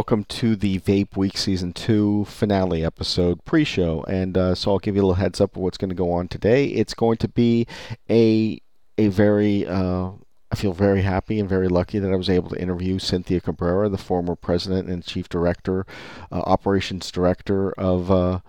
welcome to the Vape Week Season 2 finale episode pre show. And uh, so I'll give you a little heads up of what's going to go on today. It's going to be a, a very, uh, I feel very happy and very lucky that I was able to interview Cynthia Cabrera, the former president and chief director, uh, operations director of, uh,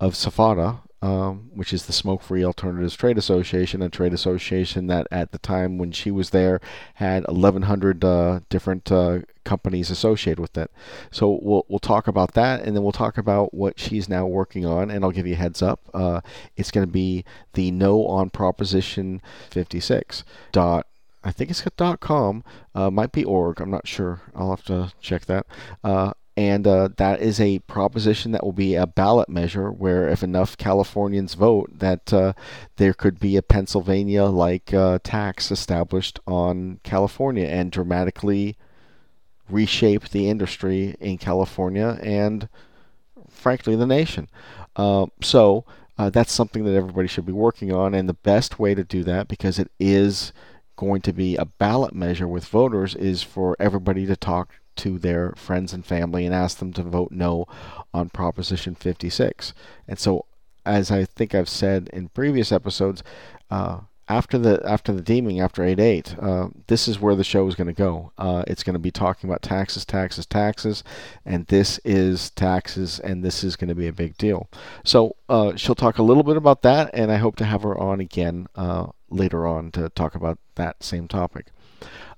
of SFATA, um, which is the Smoke Free Alternatives Trade Association, a trade association that at the time when she was there had 1,100 uh, different uh, companies associated with it. So we'll we'll talk about that, and then we'll talk about what she's now working on, and I'll give you a heads up. Uh, it's going to be the No on Proposition 56 dot. I think it's .com, uh, might be org. I'm not sure. I'll have to check that. And uh, that is a proposition that will be a ballot measure where if enough Californians vote that uh, there could be a Pennsylvania like uh, tax established on California and dramatically reshape the industry in California and frankly the nation. Uh, so uh, that's something that everybody should be working on and the best way to do that because it is going to be a ballot measure with voters is for everybody to talk to their friends and family and ask them to vote no on Proposition 56. And so, as I think I've said in previous episodes, uh, after the after the deeming after 8-8 uh, this is where the show is going to go. Uh, it's going to be talking about taxes taxes taxes and this is taxes and this is going to be a big deal. So uh, she'll talk a little bit about that and i hope to have her on again uh, later on to talk about that same topic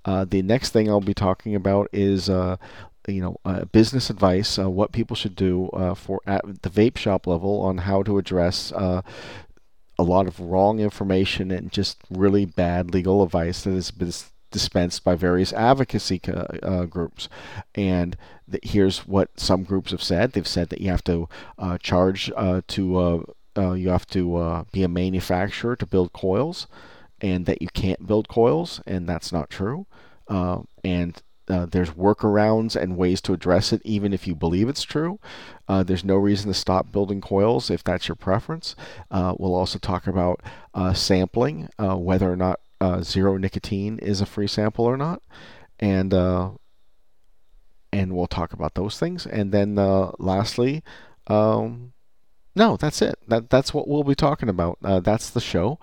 uh, the next thing I'll be talking about is uh, you know, uh, business advice, uh, what people should do uh, for at the vape shop level on how to address uh, a lot of wrong information and just really bad legal advice that has been dispensed by various advocacy groups. And here's what some groups have said: they've said that you have to charge to you have to be a manufacturer to build coils and that you can't build coils, and that's not true. Uh, and uh, there's workarounds and ways to address it, even if you believe it's true. Uh, there's no reason to stop building coils if that's your preference. Uh, we'll also talk about uh, sampling, uh, whether or not zero nicotine is a free sample or not, and and we'll talk about those things. And then lastly, um, no, that's it. That that's what we'll be talking about. That's the show.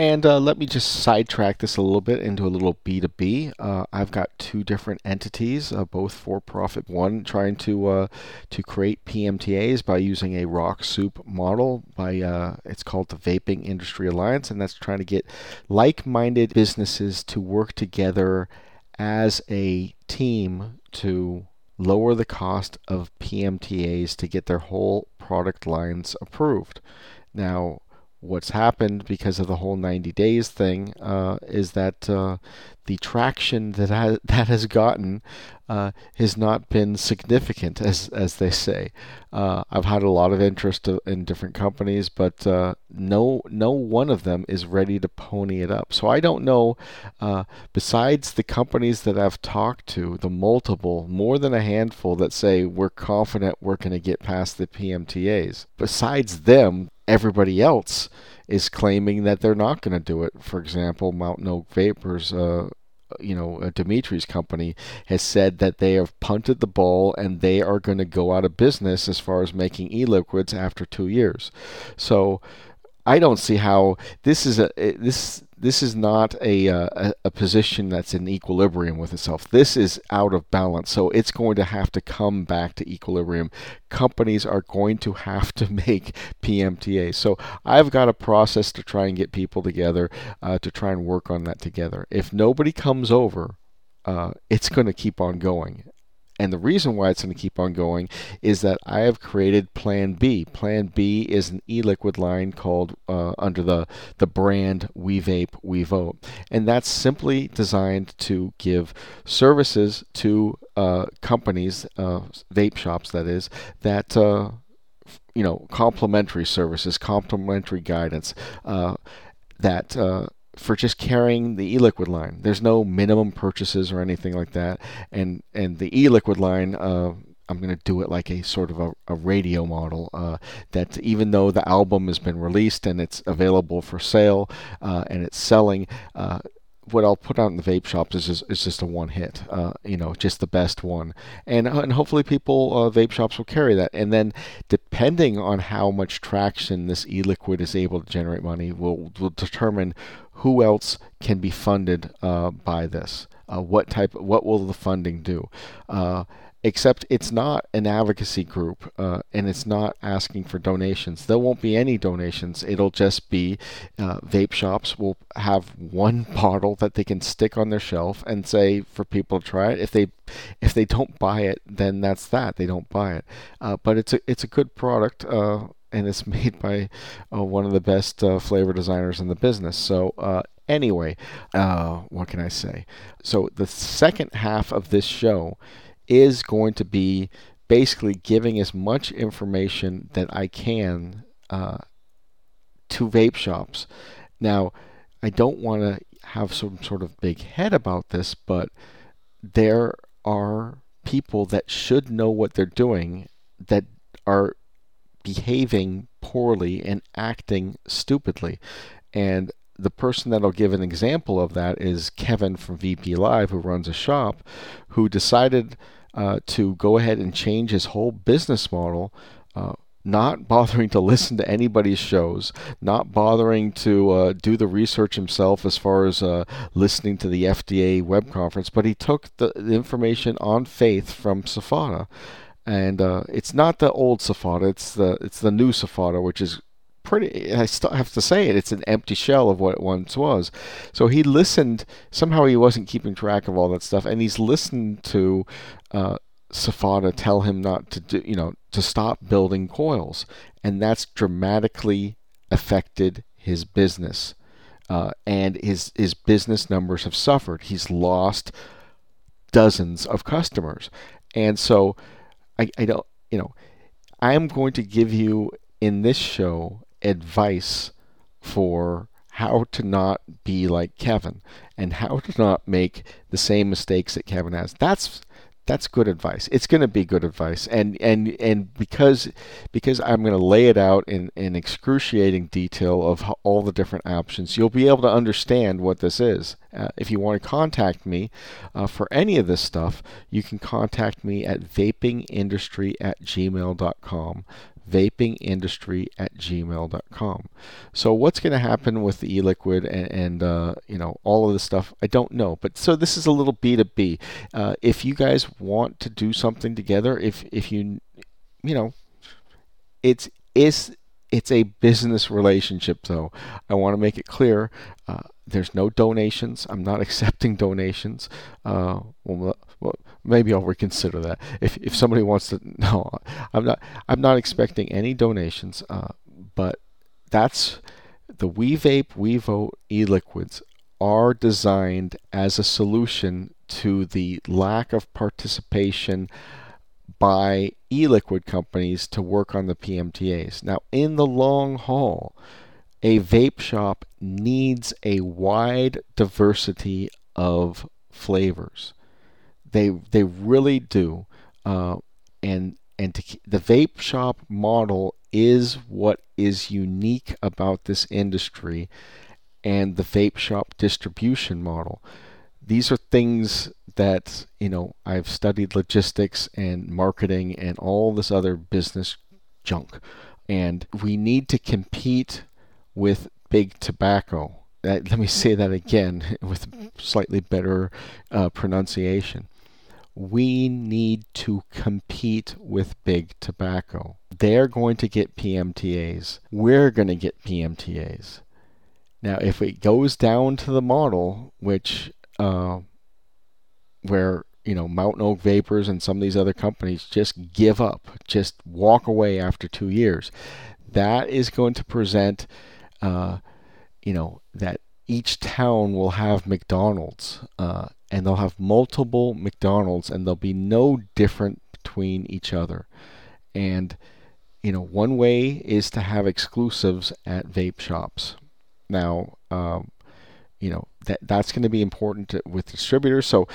And uh, let me just sidetrack this a little bit into a little B2B. Uh, I've got two different entities, uh, both for profit. One trying to uh, to create PMTAs by using a rock soup model. By uh, it's called the Vaping Industry Alliance, and that's trying to get like-minded businesses to work together as a team to lower the cost of PMTAs to get their whole product lines approved. Now, what's happened because of the whole 90 days thing uh, is that uh, the traction that ha- that has gotten uh, has not been significant, as as they say. Uh, I've had a lot of interest in different companies, but uh, no no one of them is ready to pony it up. So I don't know. Uh, besides the companies that I've talked to, the multiple, more than a handful that say we're confident we're going to get past the PMTAs. Besides them, everybody else is claiming that they're not going to do it. For example, Mountain Oak Vapors, uh, you know, uh, Dimitri's company has said that they have punted the ball and they are going to go out of business as far as making e-liquids after two years. So I don't see how this is a this this is not a, uh, a, a position that's in equilibrium with itself. This is out of balance, so it's going to have to come back to equilibrium. Companies are going to have to make PMTA. So I've got a process to try and get people together uh, to try and work on that together. If nobody comes over, uh, it's going to keep on going. And the reason why it's going to keep on going is that I have created Plan B. Plan B is an e-liquid line called uh, under the the brand We Vape We Vote, and that's simply designed to give services to uh, companies, uh, vape shops, that is, that uh, you know, complimentary services, complimentary guidance uh, that uh, for just carrying the e-liquid line. There's no minimum purchases or anything like that. And and the e-liquid line, uh, I'm going to do it like a sort of a, a radio model. Uh, that even though the album has been released and it's available for sale uh, and it's selling. Uh, what I'll put out in the vape shops is just, is just a one hit, uh, you know, just the best one, and uh, and hopefully people uh, vape shops will carry that, and then depending on how much traction this e-liquid is able to generate money, will will determine who else can be funded uh, by this. Uh, what type? What will the funding do? Except it's not an advocacy group uh, and it's not asking for donations. There won't be any donations. It'll just be uh, vape shops will have one bottle that they can stick on their shelf and say for people to try it. If they if they don't buy it, then that's that. They don't buy it. Uh, but it's a it's a good product. Uh, and it's made by uh, one of the best uh, flavor designers in the business. So, anyway, what can I say? So, the second half of this show is going to be basically giving as much information that I can uh, to vape shops. Now, I don't want to have some sort of big head about this, but there are people that should know what they're doing that are behaving poorly and acting stupidly. And the person that'll give an example of that is Kevin from VP Live, who runs a shop, who decided uh, to go ahead and change his whole business model. Uh, not bothering to listen to anybody's shows, not bothering to uh, do the research himself as far as uh, listening to the FDA web conference, but he took the, the information on faith from SFATA. and uh, it's not the old SFATA, it's the it's the new SFATA, which is pretty I still have to say it it's an empty shell of what it once was. So he listened somehow he wasn't keeping track of all that stuff and he's listened to uh, SFATA tell him not to do you know to stop building coils and that's dramatically affected his business. Uh, and his his business numbers have suffered. He's lost dozens of customers. And so I, I don't you know I'm going to give you in this show advice for how to not be like Kevin and how to not make the same mistakes that Kevin has. That's that's good advice. It's going to be good advice, and and and because because I'm going to lay it out in in excruciating detail of how, all the different options, you'll be able to understand what this is. Uh, if you want to contact me uh, for any of this stuff, you can contact me at vapingindustry at gmail.com vapingindustry at gmail.com. So what's going to happen with the e-liquid and, and uh, you know all of this stuff? I don't know. But so this is a little B2B. Uh, if you guys want to do something together, if if you you know, it's is it's a business relationship though. I want to make it clear. Uh, there's no donations. I'm not accepting donations. Uh, well, well, maybe I'll reconsider that. If if somebody wants to, no, I'm not. I'm not expecting any donations. Uh, but that's the We Vape, e-liquids are designed as a solution to the lack of participation by e-liquid companies to work on the PMTAs. Now, in the long haul, a vape shop needs a wide diversity of flavors. They they really do, uh, and and to, the vape shop model is what is unique about this industry, and the vape shop distribution model. These are things that you know I've studied logistics and marketing and all this other business junk, and we need to compete with big tobacco. Let me say that again with slightly better uh, pronunciation. We need to compete with big tobacco. They're going to get PMTAs. We're going to get PMTAs. Now, if it goes down to the model, which uh, where you know Mountain Oak Vapors and some of these other companies just give up, just walk away after two years, that is going to present uh, you know, that each town will have McDonald's, uh, and they'll have multiple McDonald's, and there'll be no different between each other. And you know, one way is to have exclusives at vape shops. Now, um, you know that that's going to be important to, with distributors. So,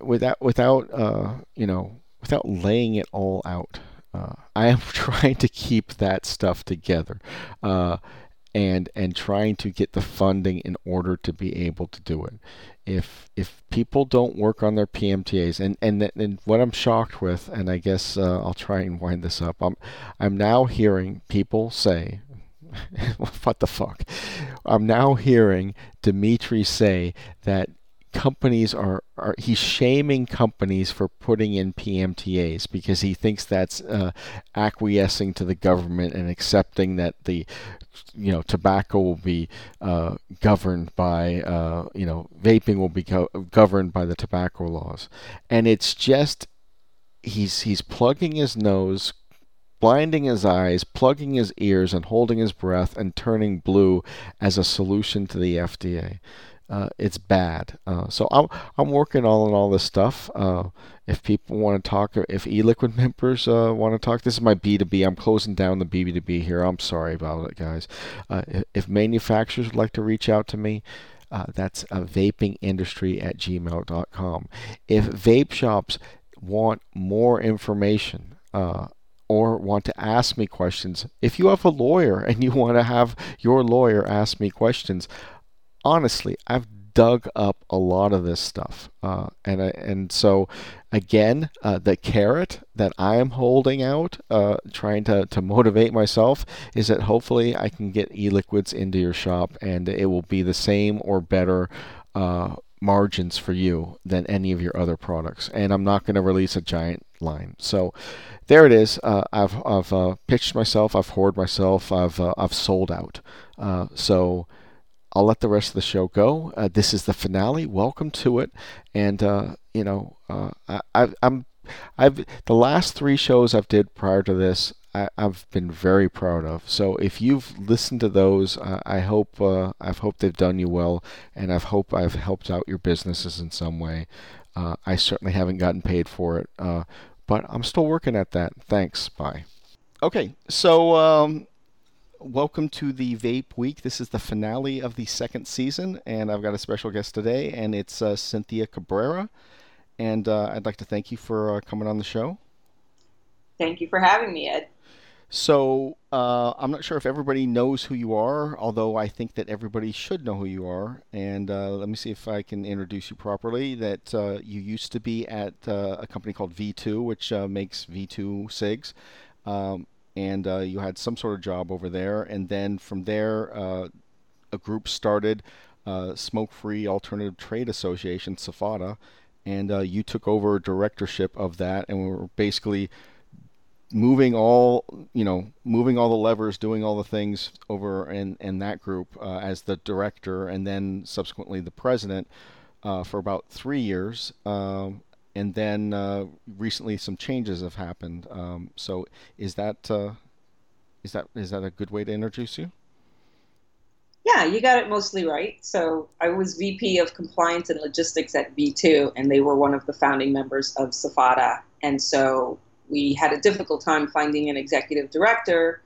without without uh, you know without laying it all out, uh, I am trying to keep that stuff together. Uh, and and trying to get the funding in order to be able to do it. If if people don't work on their PMTAs, and and, and what I'm shocked with, and I guess uh, I'll try and wind this up. I'm I'm now hearing people say, what the fuck? I'm now hearing Dimitri say that companies are, are he's shaming companies for putting in PMTAs because he thinks that's uh, acquiescing to the government and accepting that the you know tobacco will be uh, governed by uh, you know vaping will be go- governed by the tobacco laws. And it's just he's he's plugging his nose blinding his eyes, plugging his ears, and holding his breath and turning blue as a solution to the FDA uh, it's bad. Uh, so I'm I'm working all on all this stuff. Uh, if people want to talk, if eLiquid members uh, want to talk, this is my B2B. I'm closing down the B2B here. I'm sorry about it, guys. Uh, if manufacturers would like to reach out to me, uh, that's a vapingindustry at gmail.com. If vape shops want more information, or want to ask me questions, if you have a lawyer and you want to have your lawyer ask me questions, honestly, I've dug up a lot of this stuff, uh, and and so again, uh, the carrot that I am holding out, uh, trying to to motivate myself, is that hopefully I can get e-liquids into your shop, and it will be the same or better. Uh, margins for you than any of your other products. And i'm not going to release a giant line. So there it is. Uh, i've, I've uh, pitched myself i've hoarded myself i've, I've sold out. So I'll let the rest of the show go. Uh, this is the finale. Welcome to it. And uh, you know, uh, I, am I've the last three shows I've did prior to this. I, have been very proud of. So if you've listened to those, I hope uh, I've hoped they've done you well, and I've hope I've helped out your businesses in some way. Uh, I certainly haven't gotten paid for it, uh, but I'm still working at that. Thanks. Bye. Okay, so um, welcome to the Vape Week. This is the finale of the second season, and I've got a special guest today, and it's uh, Cynthia Cabrera. And uh, I'd like to thank you for uh, coming on the show. Thank you for having me, Ed. So, uh, I'm not sure if everybody knows who you are, although I think that everybody should know who you are. And uh, let me see if I can introduce you properly. That uh, you used to be at a company called V2, which makes V2 Cigs. Um, and uh, you had some sort of job over there. And then from there, uh, a group started, uh, Smoke Free Alternative Trade Association, SFATA, and uh, you took over directorship of that, and we were basically moving all you know moving all the levers doing all the things over in in that group uh, as the director and then subsequently the president uh, for about three years um, and then uh, recently some changes have happened. Um, so is that uh, is that is that a good way to introduce you? Yeah, you got it mostly right. So I was VP of Compliance and Logistics at V2, and they were one of the founding members of SFATA. And so we had a difficult time finding an executive director.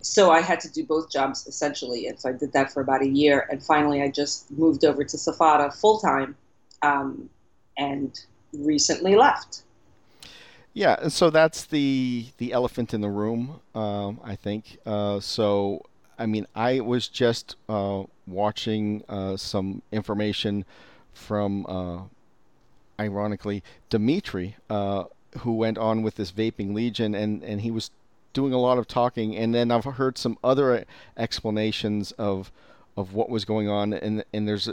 So I had to do both jobs essentially, and so I did that for about a year. And finally, I just moved over to SFATA full time. Um, and recently left. Yeah, so that's the the elephant in the room, um, I think. Uh, so, I mean, I was just uh, watching uh, some information from, uh, ironically, Dimitri, uh, who went on with this vaping legion, and and he was doing a lot of talking, and then I've heard some other explanations of of what was going on, and and there's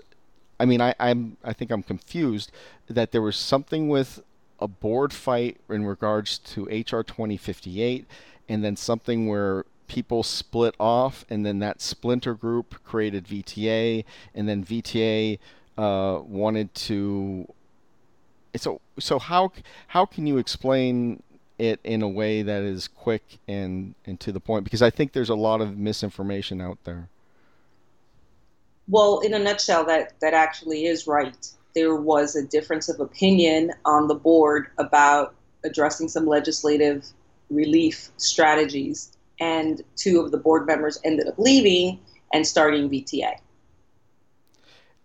I mean, I, I'm I think I'm confused that there was something with a board fight in regards to HR 2058, and then something where people split off, and then that splinter group created VTA, and then VTA uh, wanted to. So so how how can you explain it in a way that is quick and and to the point? Because I think there's a lot of misinformation out there. Well, in a nutshell, that, that actually is right. There was a difference of opinion on the board about addressing some legislative relief strategies, and two of the board members ended up leaving and starting VTA.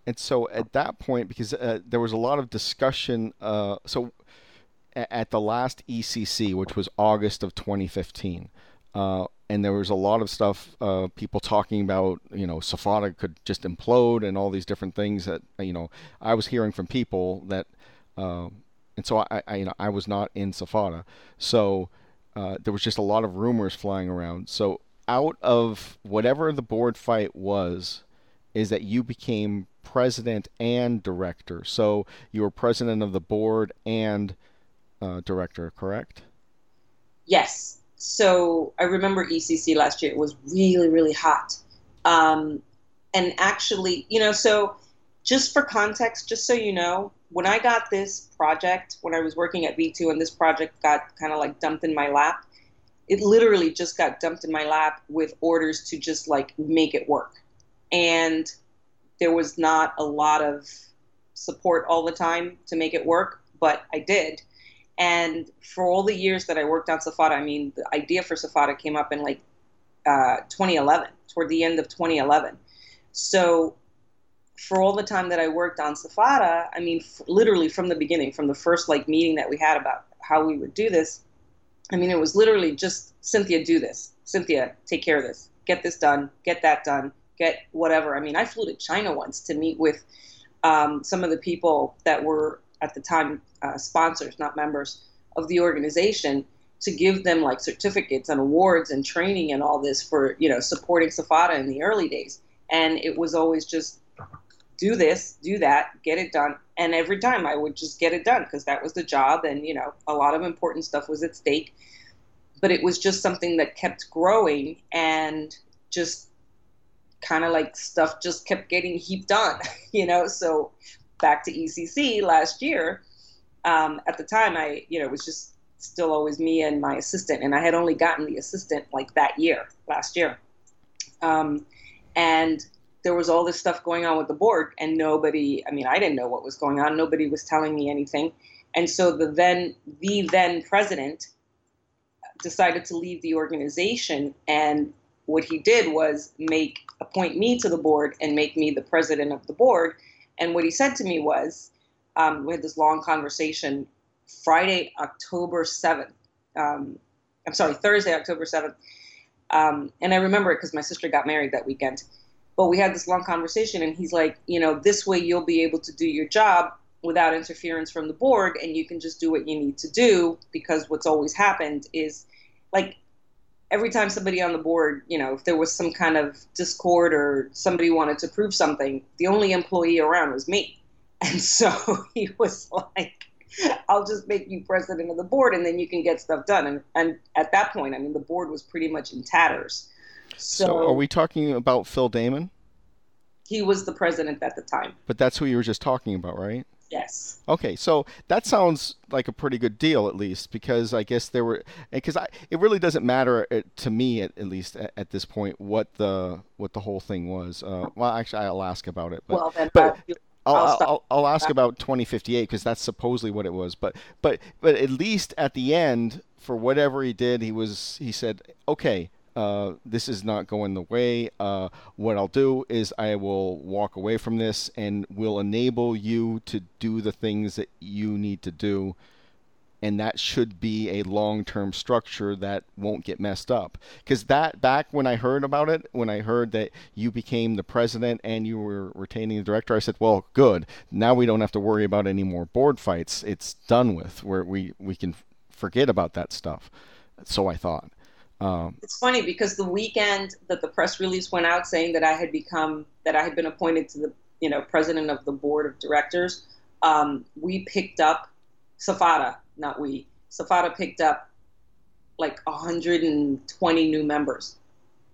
And so at that point, because uh, there was a lot of discussion, uh, so at the last ECC, which was August of 2015, Uh, and there was a lot of stuff, uh, people talking about, you know, SFATA could just implode and all these different things that, you know, I was hearing from people that, uh, and so I, I, you know, I was not in SFATA. So uh, there was just a lot of rumors flying around. So out of whatever the board fight was, is that you became president and director. So you were president of the board and uh, director, correct? Yes so I remember ECC last year. It was really, really hot. Um, and actually, you know, so just for context, just so you know, when I got this project, when I was working at V2 and this project got kind of like dumped in my lap, it literally just got dumped in my lap with orders to just like make it work. And there was not a lot of support all the time to make it work, but I did. And for all the years that I worked on SFATA, I mean, the idea for SFATA came up in like uh, 2011, toward the end of 2011. So for all the time that I worked on SFATA, I mean, f- literally from the beginning, from the first like meeting that we had about how we would do this, I mean, it was literally just Cynthia, do this. Cynthia, take care of this. Get this done. Get that done. Get whatever. I mean, I flew to China once to meet with um, some of the people that were at the time uh, sponsors, not members of the organization, to give them like certificates and awards and training and all this for you know supporting SFATA in the early days. And it was always just do this, do that, get it done. And every time I would just get it done because that was the job, and you know a lot of important stuff was at stake. But it was just something that kept growing and just kind of like stuff just kept getting heaped on, you know. So back to ECC last year, um, at the time I, you know, it was just still always me and my assistant, and I had only gotten the assistant like that year, last year. Um, and there was all this stuff going on with the board, and nobody, I mean, I didn't know what was going on. Nobody was telling me anything. And so the then, the then president decided to leave the organization and what he did was make appoint me to the board and make me the president of the board and what he said to me was, um, we had this long conversation Friday, October 7th. Um, I'm sorry, Thursday, October 7th. Um, and I remember it because my sister got married that weekend. But we had this long conversation, and he's like, you know, this way you'll be able to do your job without interference from the board, and you can just do what you need to do because what's always happened is like every time somebody on the board, you know, if there was some kind of discord or somebody wanted to prove something, the only employee around was me. And so he was like, I'll just make you president of the board and then you can get stuff done. And, and at that point, I mean, the board was pretty much in tatters. So, so are we talking about Phil Daman? He was the president at the time. But that's who you were just talking about, right? Yes. Okay, so that sounds like a pretty good deal, at least, because I guess there were because I it really doesn't matter uh, to me at, at least at, at, this point what the what the whole thing was. Uh, well, actually, I'll ask about it. But, well, then, but I'll, I'll, I'll, I'll, ask about 2058 because that's supposedly what it was. But but but at least at the end, for whatever he did, he was he said, okay, uh, this is not going the way. Uh, what I'll do is I will walk away from this and will enable you to do the things that you need to do. And that should be a long term structure that won't get messed up. Because that, back when I heard about it, when I heard that you became the president and you were retaining the director, I said, well, good. Now we don't have to worry about any more board fights. It's done with, where we, we can forget about that stuff. So I thought. Um, it's funny because the weekend that the press release went out saying that I had become that I had been appointed to the you know president of the board of directors, um, we picked up SFATA, not we. SFATA picked up like 120 new members,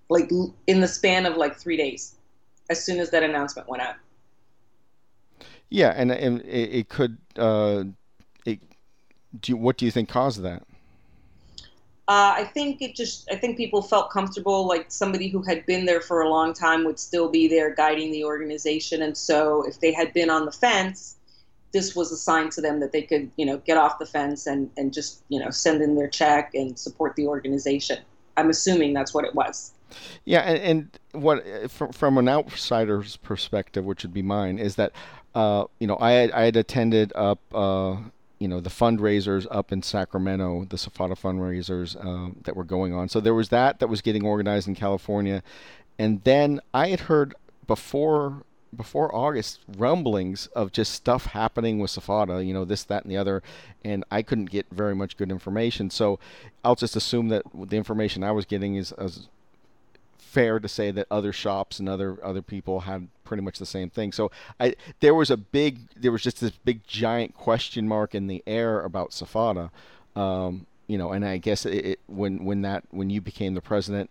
like in the span of like three days, as soon as that announcement went out. Yeah, and, and it, it could. Uh, it, do you, what do you think caused that? Uh, I think it just I think people felt comfortable like somebody who had been there for a long time would still be there guiding the organization. And so if they had been on the fence this was a sign to them that they could you know get off the fence and and just you know send in their check and support the organization. I'm assuming that's what it was. Yeah and, and what from, from an outsider's perspective which would be mine is that uh, you know I had, I had attended up uh, you know the fundraisers up in Sacramento, the SFATA fundraisers um, that were going on. So there was that that was getting organized in California, and then I had heard before before August rumblings of just stuff happening with SFATA, you know, this, that, and the other, and I couldn't get very much good information. So I'll just assume that the information I was getting is, is fair to say that other shops and other other people had pretty much the same thing. So I there was a big there was just this big giant question mark in the air about SFATA. Um, you know, and I guess it, it, when when that when you became the president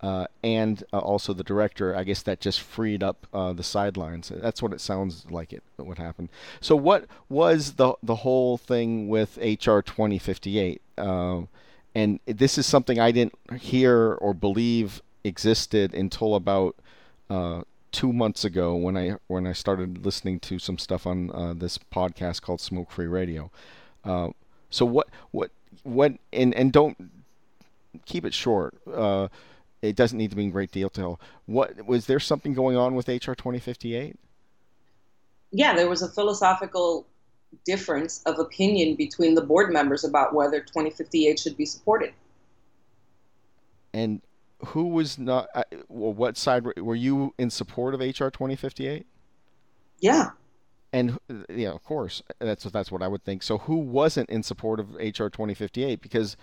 uh, and uh, also the director, I guess that just freed up uh, the sidelines. That's what it sounds like it what happened. So what was the the whole thing with HR 2058? Um, and this is something I didn't hear or believe existed until about uh, two months ago when I when I started listening to some stuff on uh, this podcast called Smoke Free Radio. Uh, so what what what and and don't keep it short. Uh, it doesn't need to be in great detail. What was there something going on with HR twenty fifty eight? Yeah, there was a philosophical difference of opinion between the board members about whether 2058 should be supported. And who was not? Uh, well, what side were, you in support of HR twenty fifty eight? Yeah. And yeah, of course, that's that's what I would think. So who wasn't in support of HR twenty fifty eight? Because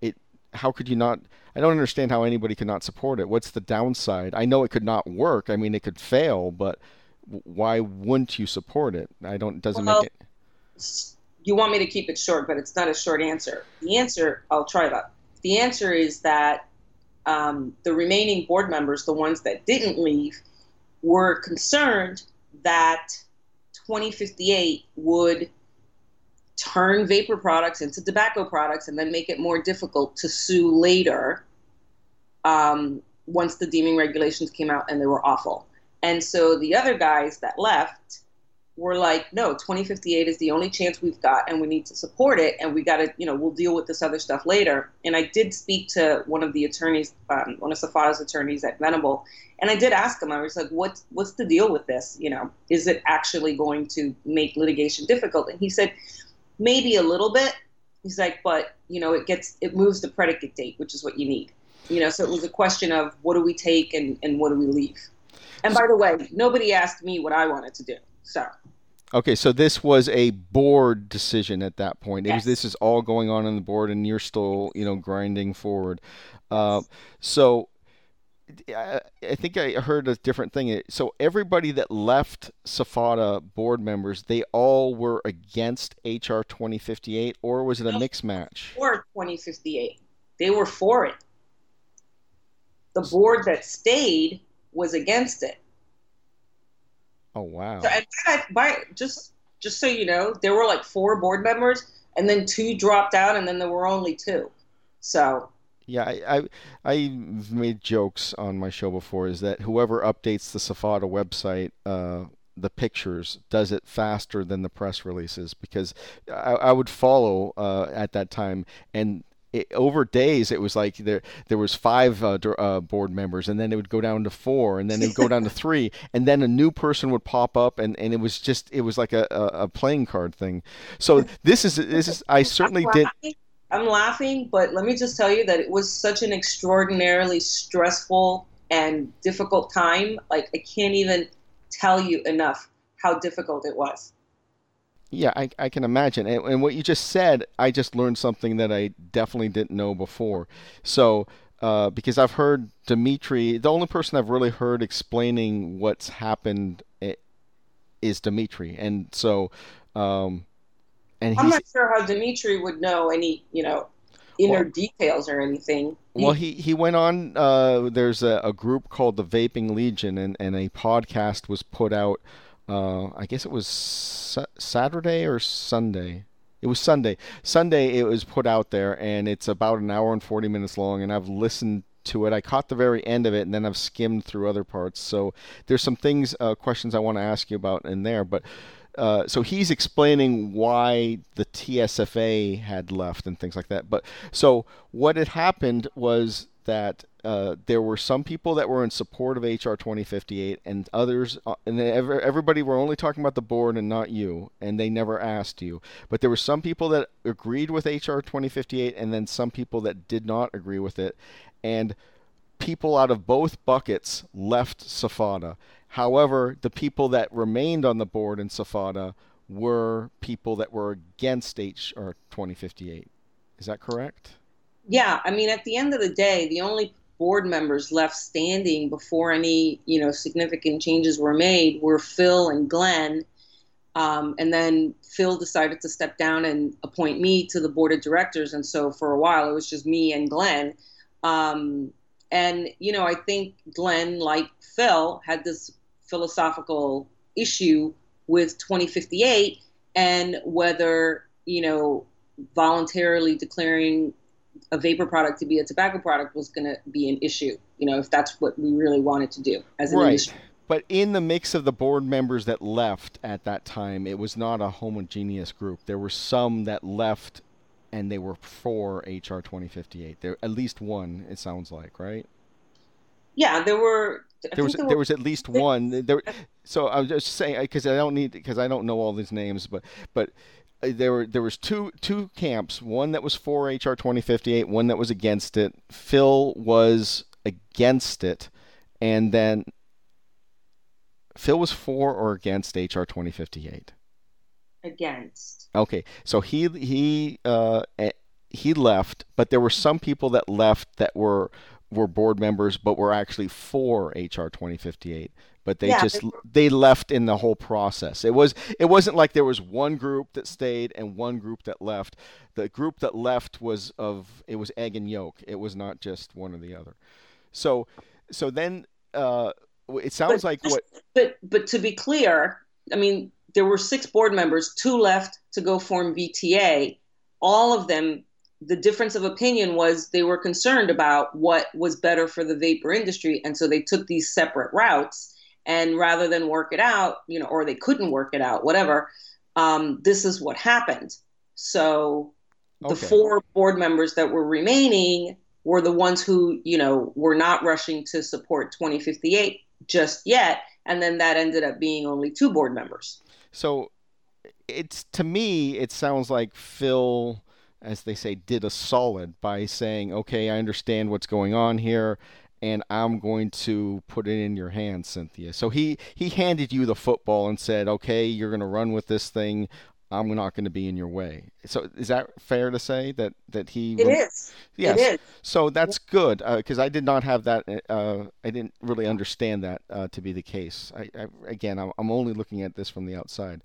it, how could you not? I don't understand how anybody could not support it. What's the downside? I know it could not work. I mean, it could fail, but why wouldn't you support it? I don't. Doesn't well, make it. You want me to keep it short, but it's not a short answer. The answer, I'll try that. The answer is that um, the remaining board members, the ones that didn't leave, were concerned that 2058 would turn vapor products into tobacco products and then make it more difficult to sue later um, once the deeming regulations came out and they were awful. And so the other guys that left were like, no, 2058 is the only chance we've got, and we need to support it, and we got to, you know, we'll deal with this other stuff later. And I did speak to one of the attorneys, um, one of SFATA's attorneys at Venable, and I did ask him. I was like, what's what's the deal with this? You know, is it actually going to make litigation difficult? And he said, maybe a little bit. He's like, but you know, it gets it moves the predicate date, which is what you need. You know, so it was a question of what do we take and, and what do we leave. And by the way, nobody asked me what I wanted to do. So. Okay, so this was a board decision at that point. Yes. Was, this is all going on in the board, and you're still, you know, grinding forward. Uh, so, I, I, think I heard a different thing. So everybody that left SFATA board members, they all were against HR 2058, or was it a mixed match? Or 2058, they were for it. The board that stayed was against it. Oh wow! So, and I, by, just just so you know, there were like four board members, and then two dropped out, and then there were only two. So yeah, I, I I've made jokes on my show before. Is that whoever updates the SFATA website, uh, the pictures does it faster than the press releases because I, I would follow uh, at that time and it, over days it was like there there was five uh, uh, board members and then it would go down to four and then it would go down to three and then a new person would pop up and, and it was just it was like a, a, a playing card thing. So this is this is i certainly did i'm laughing but let me just tell you that it was such an extraordinarily stressful and difficult time like i can't even tell you enough how difficult it was yeah, I, I can imagine. And, and, what you just said, I just learned something that I definitely didn't know before. So, uh, because I've heard Dimitri, the only person I've really heard explaining what's happened eh, is Dimitri. And so, um, and I'm not sure how Dimitri would know any, you know, inner well, details or anything. Well, he, he went on. Uh, there's a, a group called the Vaping Legion, and, and a podcast was put out uh, I guess it was Saturday or Sunday. It was Sunday. Sunday it was put out there, and it's about an hour and 40 minutes long, and I've listened to it. I caught the very end of it, and then I've skimmed through other parts. So there's some things, uh, questions I want to ask you about in there. But uh, so he's explaining why the TSFA had left and things like that. But so what had happened was that uh, there were some people that were in support of HR 2058, and others, uh, and everybody were only talking about the board and not you, and they never asked you. But there were some people that agreed with HR 2058, and then some people that did not agree with it, and people out of both buckets left SFATA. However, the people that remained on the board in SFATA were people that were against HR 2058. Is that correct? Yeah, I mean, at the end of the day, the only board members left standing before any you know significant changes were made were Phil and Glenn. Um, and then Phil decided to step down and appoint me to the board of directors. And so for a while, it was just me and Glenn. Um, and, you know, I think Glenn, like Phil, had this philosophical issue with 2058 and whether, you know, voluntarily declaring a vapor product to be a tobacco product was going to be an issue, you know, if that's what we really wanted to do as an right. industry. But in the mix of the board members that left at that time, it was not a homogeneous group. There were some that left and they were for HR 2058. There at least one, it sounds like, right? Yeah, there were I there was there, there was at least one. There, so I was just saying because I don't need because I don't know all these names, but but there were there was two two camps. One that was for HR 2058, one that was against it. Phil was against it, and then Phil was for or against HR 2058. Against. Okay, so he he uh, eh, he left, but there were some people that left that were were board members but were actually for HR 2058 but they yeah, just they left in the whole process. It was it wasn't like there was one group that stayed and one group that left. The group that left was of it was egg and yolk. It was not just one or the other. So so then uh, it sounds but, like what but but to be clear, I mean there were six board members, two left to go form VTA. All of them the difference of opinion was they were concerned about what was better for the vapor industry and so they took these separate routes and rather than work it out you know or they couldn't work it out whatever um, this is what happened. So the okay. four board members that were remaining were the ones who you know were not rushing to support 2058 just yet. And then that ended up being only two board members. So it's to me it sounds like phil as they say, did a solid by saying, okay, I understand what's going on here, and I'm going to put it in your hands, Cynthia. So he, he handed you the football and said, okay, you're going to run with this thing. I'm not going to be in your way. So is that fair to say that that he? It is. Yes. It is. So that's good because uh, I did not have that. Uh, I didn't really understand that uh, to be the case. I, I, again, I'm, I'm only looking at this from the outside.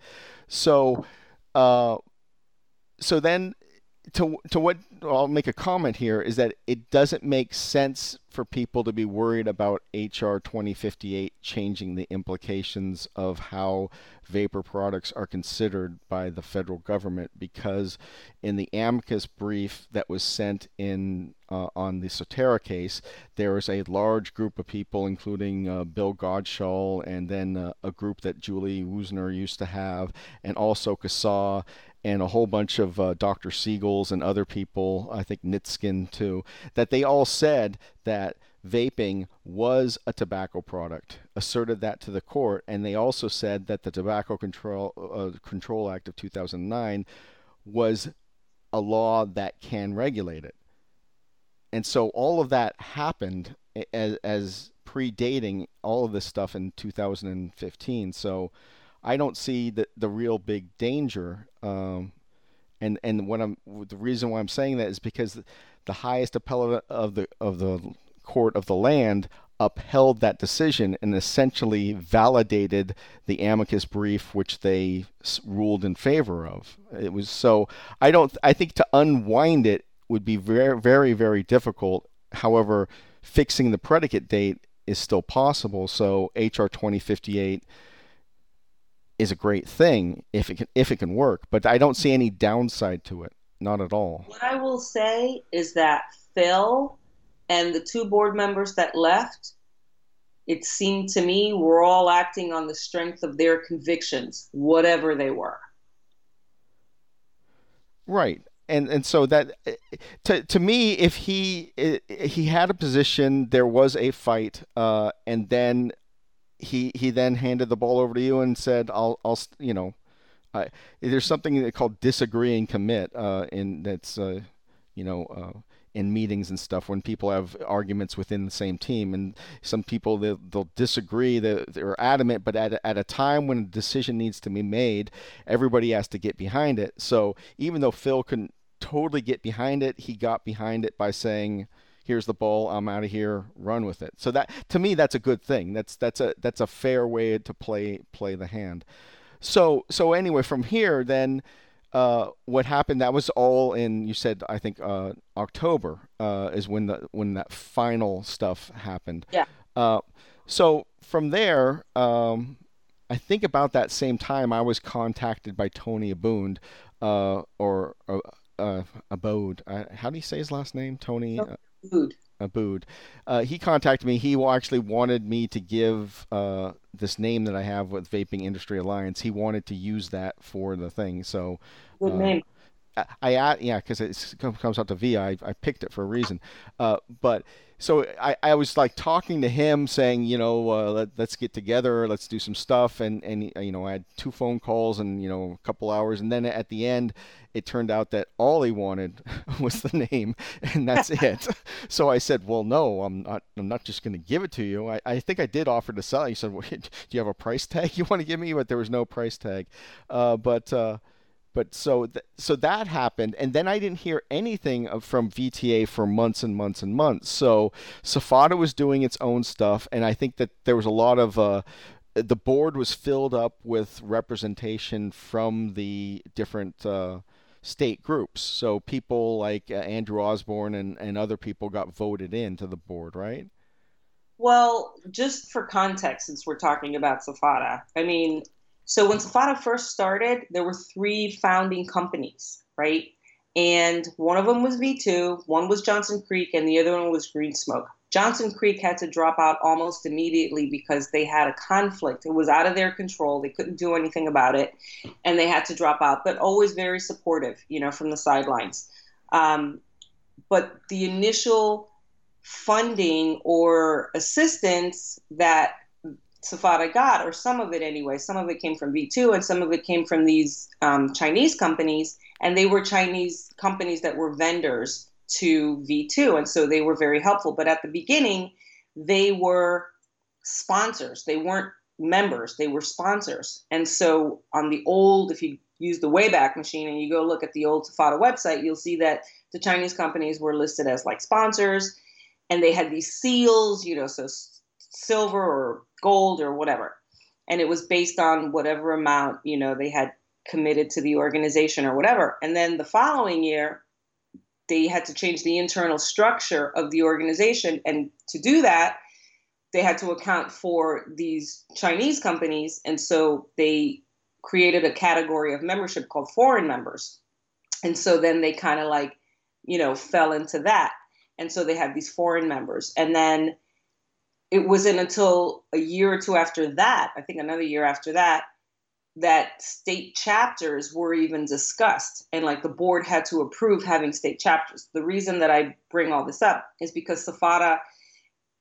So, uh, so then to to what I'll make a comment here is that it doesn't make sense for people to be worried about HR 2058 changing the implications of how vapor products are considered by the federal government because in the amicus brief that was sent in uh, on the Sottera case, there was a large group of people, including uh, Bill Godshall and then uh, a group that Julie Woessner used to have, and also CASAA and a whole bunch of uh, Dr. Siegels and other people, I think Nitzkin too, that they all said that vaping was a tobacco product, asserted that to the court, and they also said that the Tobacco Control uh, Control Act of 2009 was a law that can regulate it. And so all of that happened as, as predating all of this stuff in 2015. So I don't see the the real big danger. Um, and and what I'm the reason why I'm saying that is because the highest appellate of the of the court of the land upheld that decision and essentially validated the amicus brief which they ruled in favor of. It was so I don't I think to unwind it would be very very very difficult. However, fixing the predicate date is still possible. So HR 2058 is a great thing if it can if it can work. But I don't see any downside to it, not at all. What I will say is that Phil and the two board members that left, it seemed to me were all acting on the strength of their convictions, whatever they were. Right. and and so that to to me, if he he had a position, there was a fight, uh, and then he he then handed the ball over to you and said, "I'll I'll you know." Uh, there's something called disagree and commit, uh, in that's uh, you know uh, in meetings and stuff when people have arguments within the same team and some people they'll, they'll disagree they're, they're adamant but at, at a time when a decision needs to be made everybody has to get behind it so even though phil couldn't totally get behind it he got behind it by saying here's the ball i'm out of here run with it so that to me that's a good thing that's that's a that's a fair way to play play the hand so so anyway from here then uh, what happened that was all in you said I think uh, October uh, is when the when that final stuff happened. Yeah. Uh, so from there, um, I think about that same time I was contacted by Tony Abund uh, or uh, Abode. how do you say his last name? Tony. Abode. Abboud. Uh, he contacted me. He actually wanted me to give uh, this name that I have with Vaping Industry Alliance. He wanted to use that for the thing. So, good uh, name. I, I yeah, because it comes out to V. I, I picked it for a reason. Uh, but so I, I was like talking to him, saying, you know, uh, let, let's get together, let's do some stuff, and and you know, I had two phone calls and you know a couple hours, and then at the end, it turned out that all he wanted was the name, and that's it. so I said, well, no, I'm not. I'm not just going to give it to you. I, I think I did offer to sell. He said, well, do you have a price tag you want to give me? But there was no price tag. Uh, but uh, but so th- so that happened, and then I didn't hear anything of, from VTA for months and months and months. So SFATA was doing its own stuff, and I think that there was a lot of uh, the board was filled up with representation from the different. Uh, state groups. So people like uh, Andrew Osborne and, and other people got voted into the board, right? Well, just for context, since we're talking about SFATA, I mean, so when SFATA first started, there were three founding companies, right? And one of them was V2, one was Johnson Creek, and the other one was Green Smoke. Johnson Creek had to drop out almost immediately because they had a conflict. It was out of their control. They couldn't do anything about it, and they had to drop out. But always very supportive, you know, from the sidelines. Um, but the initial funding or assistance that SFATA got, or some of it anyway. Some of it came from V2 and some of it came from these um, Chinese companies. And they were Chinese companies that were vendors to V2. And so they were very helpful. But at the beginning, they were sponsors. They weren't members, they were sponsors. And so on the old, if you use the Wayback Machine and you go look at the old SFATA website, you'll see that the Chinese companies were listed as like sponsors and they had these seals, you know, so silver or gold or whatever. And it was based on whatever amount, you know, they had committed to the organization or whatever. And then the following year, they had to change the internal structure of the organization. And to do that, they had to account for these Chinese companies. And so they created a category of membership called foreign members. And so then they kind of like, you know, fell into that. And so they had these foreign members. And then it wasn't until a year or two after that, I think another year after that, that state chapters were even discussed and like the board had to approve having state chapters. The reason that I bring all this up is because SFATA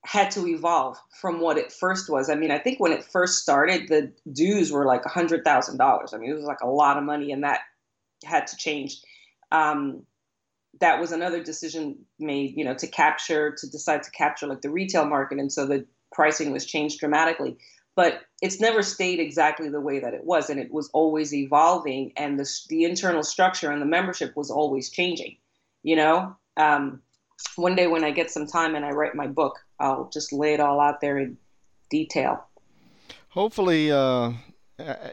had to evolve from what it first was. I mean, I think when it first started, the dues were like $100,000. I mean, it was like a lot of money and that had to change. Um, that was another decision made, you know, to capture, to decide to capture like the retail market. And so the pricing was changed dramatically. But it's never stayed exactly the way that it was. And it was always evolving. And the, the internal structure and the membership was always changing. You know, um, one day when I get some time and I write my book, I'll just lay it all out there in detail. Hopefully, uh,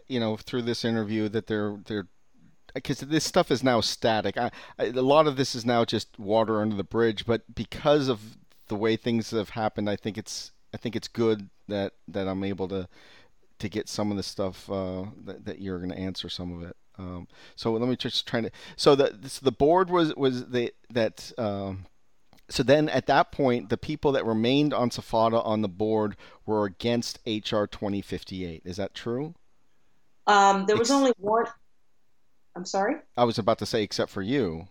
you know, through this interview, that they're they're because this stuff is now static. I, I, a lot of this is now just water under the bridge. But because of the way things have happened, I think it's I think it's good that that I'm able to to get some of the stuff uh, that, that you're going to answer some of it. Um, so let me just try to. So the the board was was the that. Um, so then at that point, the people that remained on SFATA on the board were against HR 2058. Is that true? Um, there was Ex- only one. I'm sorry? I was about to say, except for you.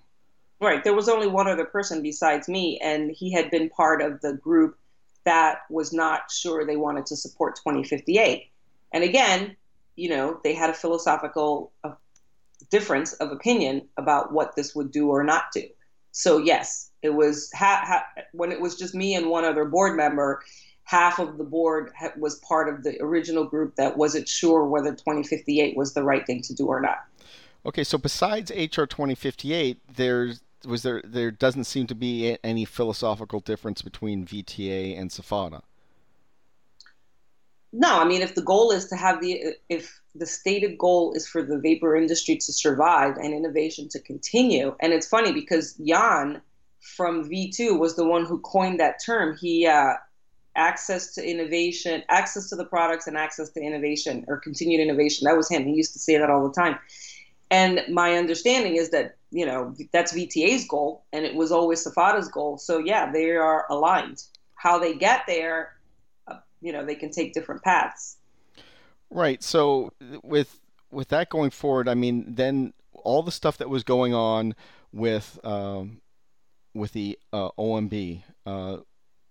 Right. There was only one other person besides me, and he had been part of the group that was not sure they wanted to support 2058. And again, you know, they had a philosophical uh, difference of opinion about what this would do or not do. So yes, it was ha- ha- when it was just me and one other board member. Half of the board ha- was part of the original group that wasn't sure whether 2058 was the right thing to do or not. Okay, so besides HR 2058, there's was there there doesn't seem to be any philosophical difference between VTA and SFATA. No, I mean if the goal is to have the if the stated goal is for the vapor industry to survive and innovation to continue, and it's funny because Jan from V2 was the one who coined that term. He uh, access to innovation, access to the products, and access to innovation or continued innovation. That was him. He used to say that all the time. And my understanding is that you know that's VTA's goal, and it was always SFATA's goal. So yeah, they are aligned. How they get there, uh, you know, they can take different paths. Right. So with with that going forward, I mean, then all the stuff that was going on with um, with the uh, OMB uh,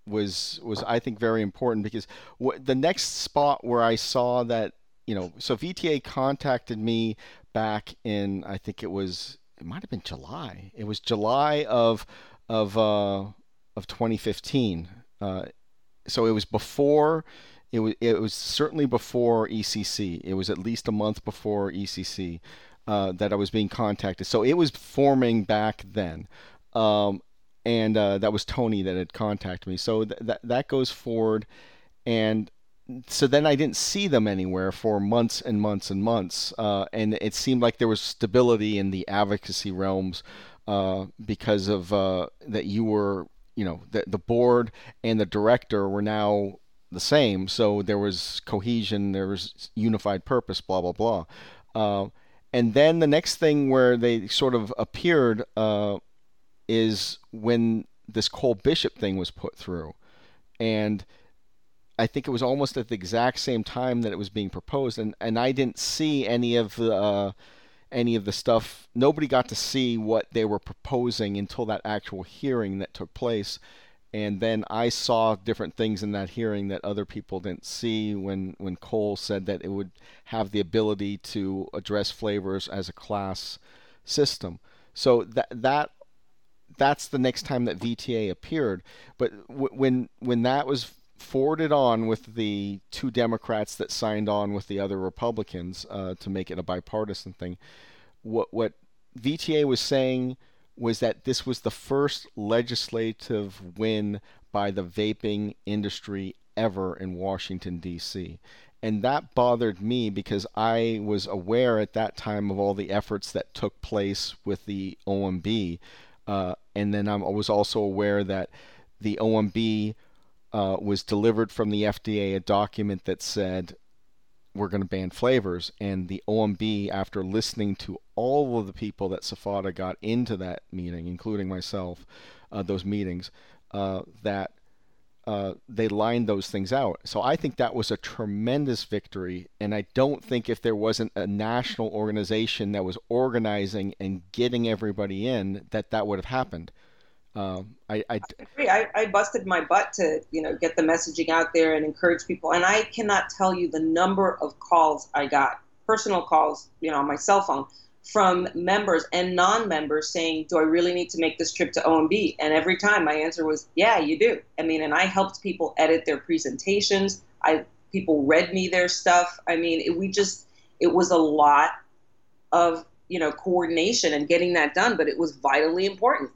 was was I think very important because w- the next spot where I saw that you know so VTA contacted me back in I think it was it might have been July. It was July of of uh, of 2015. Uh, so it was before. It was it was certainly before ECC. It was at least a month before ECC uh, that I was being contacted. So it was forming back then, um, and uh, that was Tony that had contacted me. So th- that that goes forward, and so then I didn't see them anywhere for months and months and months, uh, and it seemed like there was stability in the advocacy realms uh, because of uh, that you were, you know, the, the board and the director were now the same, so there was cohesion, there was unified purpose, blah blah blah. Uh, and then the next thing where they sort of appeared uh, is when this Cole Bishop thing was put through, and I think it was almost at the exact same time that it was being proposed, and, and I didn't see any of the uh, any of the stuff. Nobody got to see what they were proposing until that actual hearing that took place, and then I saw different things in that hearing that other people didn't see. When when Cole said that it would have the ability to address flavors as a class system, so that that that's the next time that VTA appeared. But w- when when that was forwarded on with the two Democrats that signed on with the other Republicans uh, to make it a bipartisan thing. What what VTA was saying was that this was the first legislative win by the vaping industry ever in Washington D.C. And that bothered me because I was aware at that time of all the efforts that took place with the OMB, uh, and then I was also aware that the OMB uh, was delivered from the FDA a document that said we're going to ban flavors, and the OMB, after listening to all of the people that SFATA got into that meeting, including myself, uh, those meetings, uh, that uh, they lined those things out. So I think that was a tremendous victory, and I don't think if there wasn't a national organization that was organizing and getting everybody in, that that would have happened. Um, I, I, I. I, I busted my butt to you know get the messaging out there and encourage people. And I cannot tell you the number of calls I got, personal calls, you know, on my cell phone from members and non-members saying, "Do I really need to make this trip to OMB?" And every time my answer was, "Yeah, you do." I mean, and I helped people edit their presentations. I people read me their stuff. I mean, it, we just it was a lot of you know coordination and getting that done, but it was vitally important.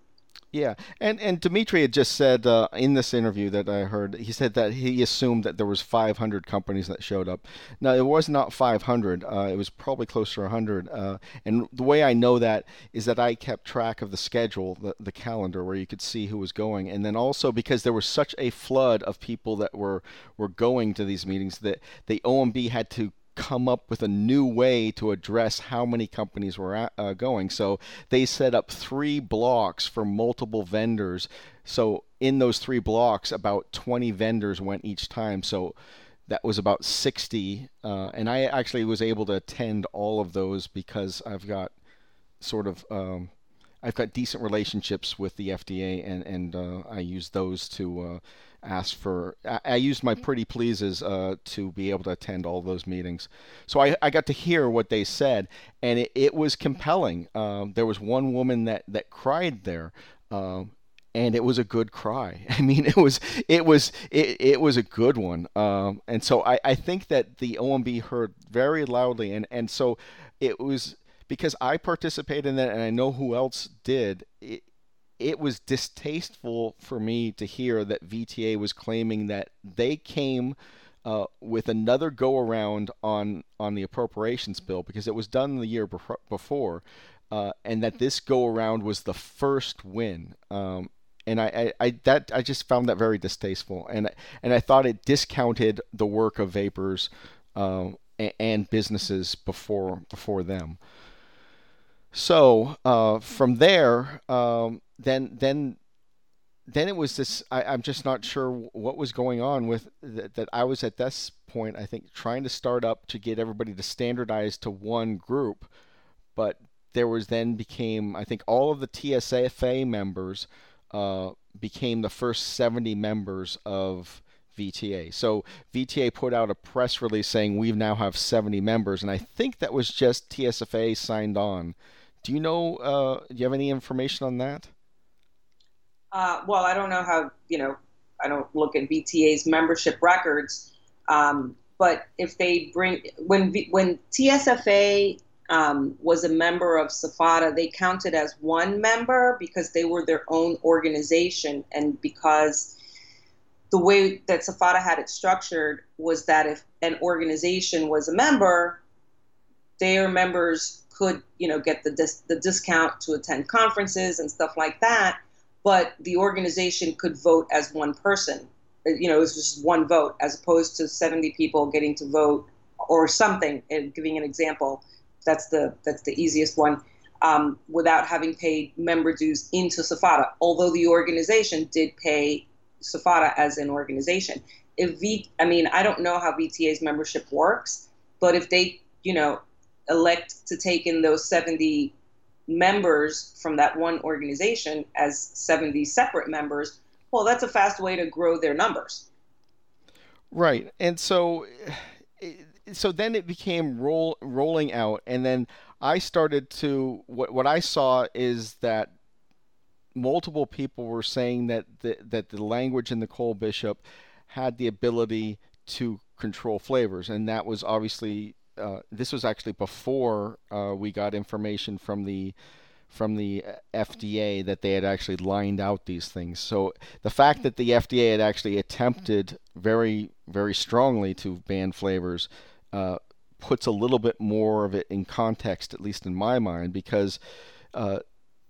Yeah, and and Dimitri had just said uh, in this interview that I heard, he said that he assumed that there was 500 companies that showed up. Now it was not 500; uh, it was probably closer to 100. Uh, and the way I know that is that I kept track of the schedule, the, the calendar, where you could see who was going, and then also because there was such a flood of people that were were going to these meetings that the OMB had to come up with a new way to address how many companies were uh, going. So they set up three blocks for multiple vendors. So in those three blocks, about 20 vendors went each time. So that was about 60. Uh, and I actually was able to attend all of those because I've got sort of. Um, I've got decent relationships with the FDA, and and uh, I use those to uh, ask for. I, I used my pretty pleases uh, to be able to attend all those meetings. So I, I got to hear what they said, and it, it was compelling. Um, there was one woman that that cried there. Um, and it was a good cry. I mean, it was it was it, it was a good one. Um, and so I, I think that the OMB heard very loudly, and and so it was because I participated in that, and I know who else did. It, it was distasteful for me to hear that VTA was claiming that they came uh, with another go around on on the appropriations bill because it was done the year before, uh, and that this go around was the first win. Um, and I, I, I, that I just found that very distasteful, and and I thought it discounted the work of vapors uh, and, and businesses before before them. So uh, from there, um, then then then it was this. I, am just not sure what was going on with that, that. I was at this point, I think, trying to start up to get everybody to standardize to one group, but there was then became I think all of the TSFA members uh, became the first 70 members of VTA. So VTA put out a press release saying we now have 70 members, and I think that was just TSFA signed on. Do you know? Uh, do you have any information on that? Uh, well, I don't know how you know. I don't look at VTA's membership records, um, but if they bring when when TSFA um, was a member of SFATA, they counted as one member because they were their own organization, and because the way that SFATA had it structured was that if an organization was a member, their members could, you know, get the dis- the discount to attend conferences and stuff like that, but the organization could vote as one person. You know, it was just one vote as opposed to 70 people getting to vote or something. And giving an example, that's the that's the easiest one. Um, without having paid member dues into SFATA, although the organization did pay SFATA as an organization. If V, I mean, I don't know how VTA's membership works, but if they, you know, elect to take in those 70 members from that one organization as 70 separate members, well, that's a fast way to grow their numbers. Right. And so eh, so then it became roll rolling out and then I started to what what I saw is that multiple people were saying that the, that the language in the Cole Bishop had the ability to control flavors and that was obviously uh, this was actually before uh, we got information from the from the FDA that they had actually lined out these things. So the fact that the FDA had actually attempted very very strongly to ban flavors uh, puts a little bit more of it in context, at least in my mind, because uh,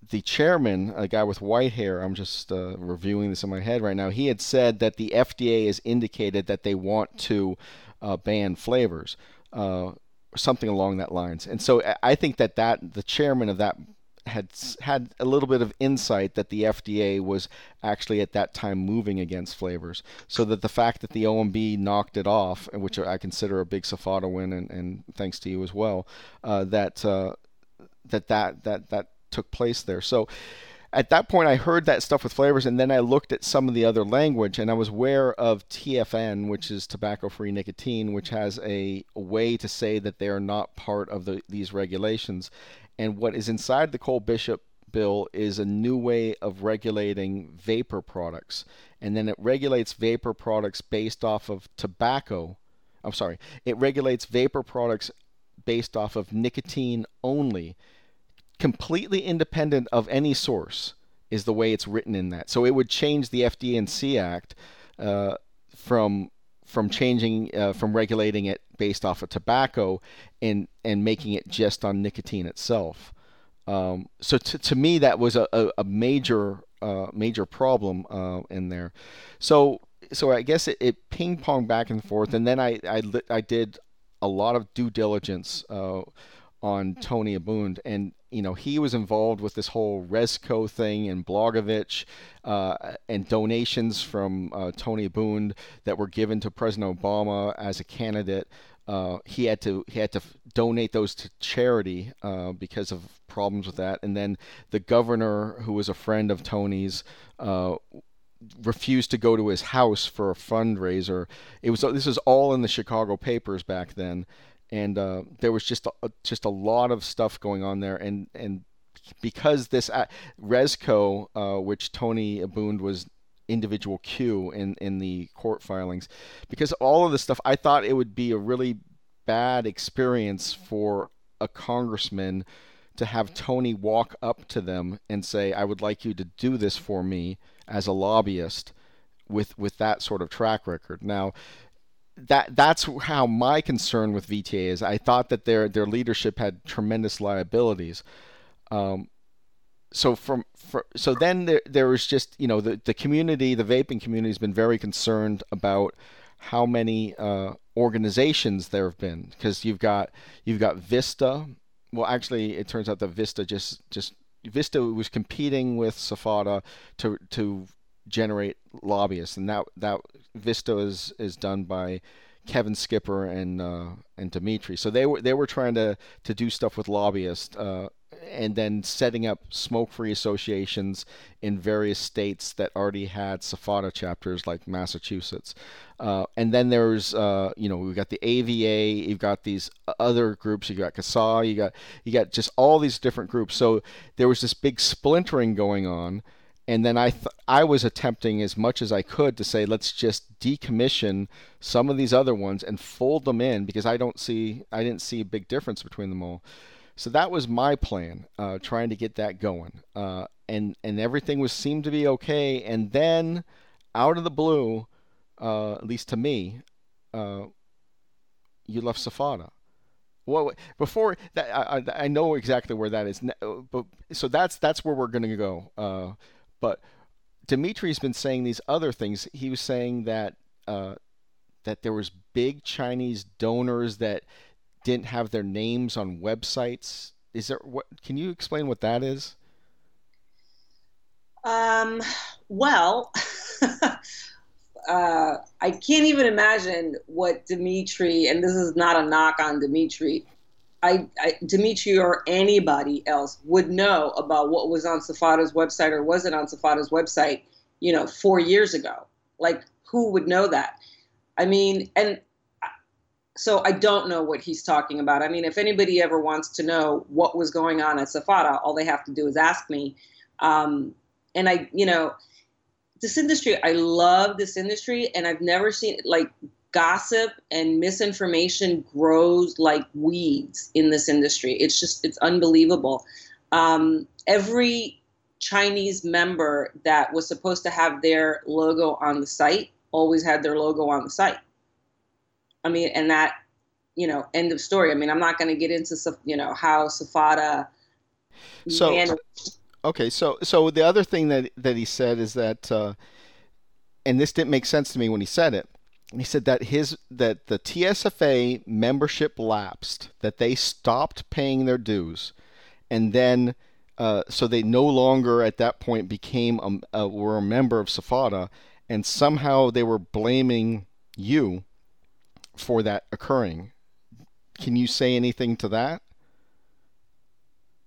the chairman, a guy with white hair, I'm just uh, reviewing this in my head right now, he had said that the FDA has indicated that they want to uh, ban flavors uh, something along that lines. And so I think that that the chairman of that had had a little bit of insight that the FDA was actually at that time moving against flavors. So that the fact that the OMB knocked it off, which I consider a big SFATA win, and, and thanks to you as well, uh, that, uh, that that that that took place there. So at that point, I heard that stuff with flavors, and then I looked at some of the other language, and I was aware of TFN, which is tobacco-free nicotine, which has a, way to say that they are not part of the, these regulations. And what is inside the Cole Bishop bill is a new way of regulating vapor products, and then it regulates vapor products based off of tobacco. I'm sorry, it regulates vapor products based off of nicotine only completely independent of any source is the way it's written in that. So it would change the FD&C Act uh, from from changing uh, from regulating it based off of tobacco and and making it just on nicotine itself. Um, so to, to me that was a, a, a major uh, major problem uh, in there. So so I guess it, it ping pong back and forth, and then I I, I did a lot of due diligence uh, on Tony Abund, and you know, he was involved with this whole Rezko thing and Blagojevich uh, and donations from uh, Tony Abund that were given to President Obama as a candidate. Uh, he had to he had to donate those to charity uh, because of problems with that. And then the governor, who was a friend of Tony's, uh, refused to go to his house for a fundraiser. It was this was all in the Chicago papers back then, and uh, there was just a, just a lot of stuff going on there. And and because this uh, Rezko, uh, which Tony Abund was individual Q in in the court filings, because all of this stuff, I thought it would be a really bad experience for a congressman to have Tony walk up to them and say, "I would like you to do this for me." as a lobbyist with with that sort of track record. Now, that that's how my concern with VTA is. I thought that their their leadership had tremendous liabilities. Um, so from for, so then there there was just you know the the community, the vaping community has been very concerned about how many uh, organizations there have been because you've got you've got Vista. Well, actually, it turns out that Vista just just Vista was competing with SFATA to to generate lobbyists, and that that Vista is is done by Kevin Skipper and uh, and Dimitri. So they were they were trying to to do stuff with lobbyists. Uh, and then setting up smoke-free associations in various states that already had SFATA chapters, like Massachusetts. Uh, and then there's, uh, you know, we've got the AVA, you've got these other groups, you got CASAA, you got you got just all these different groups. So there was this big splintering going on. And then I th- I was attempting as much as I could to say let's just decommission some of these other ones and fold them in because I don't see I didn't see a big difference between them all. So that was my plan, uh, trying to get that going, uh, and and everything was seemed to be okay. And then, out of the blue, uh, at least to me, uh, you left SFATA. Well, before that, I, I know exactly where that is. But so that's that's where we're going to go. But Dimitri's been saying these other things. He was saying that uh, that there was big Chinese donors that didn't have their names on websites. Is there what? Can you explain what that is? Um. Well. uh, I can't even imagine what Dimitri, and this is not a knock on Dimitri, I, I, Dimitri or anybody else would know about what was on SFATA's website or wasn't on SFATA's website, you know, four years ago. Like, who would know that? I mean, and so I don't know what he's talking about. I mean, if anybody ever wants to know what was going on at SFATA, all they have to do is ask me. Um, and I, you know, this industry, I love this industry, and I've never seen like gossip and misinformation grows like weeds in this industry. It's just, it's unbelievable. Um, every Chinese member that was supposed to have their logo on the site always had their logo on the site. I mean, and that, you know, end of story. I mean, I'm not going to get into, you know, how SFATA. So, okay, so so the other thing that that he said is that, uh, and this didn't make sense to me when he said it. He said that his that the TSFA membership lapsed, that they stopped paying their dues, and then uh, so they no longer at that point became a, a, were a member of SFATA, and somehow they were blaming you for that occurring. Can you say anything to that?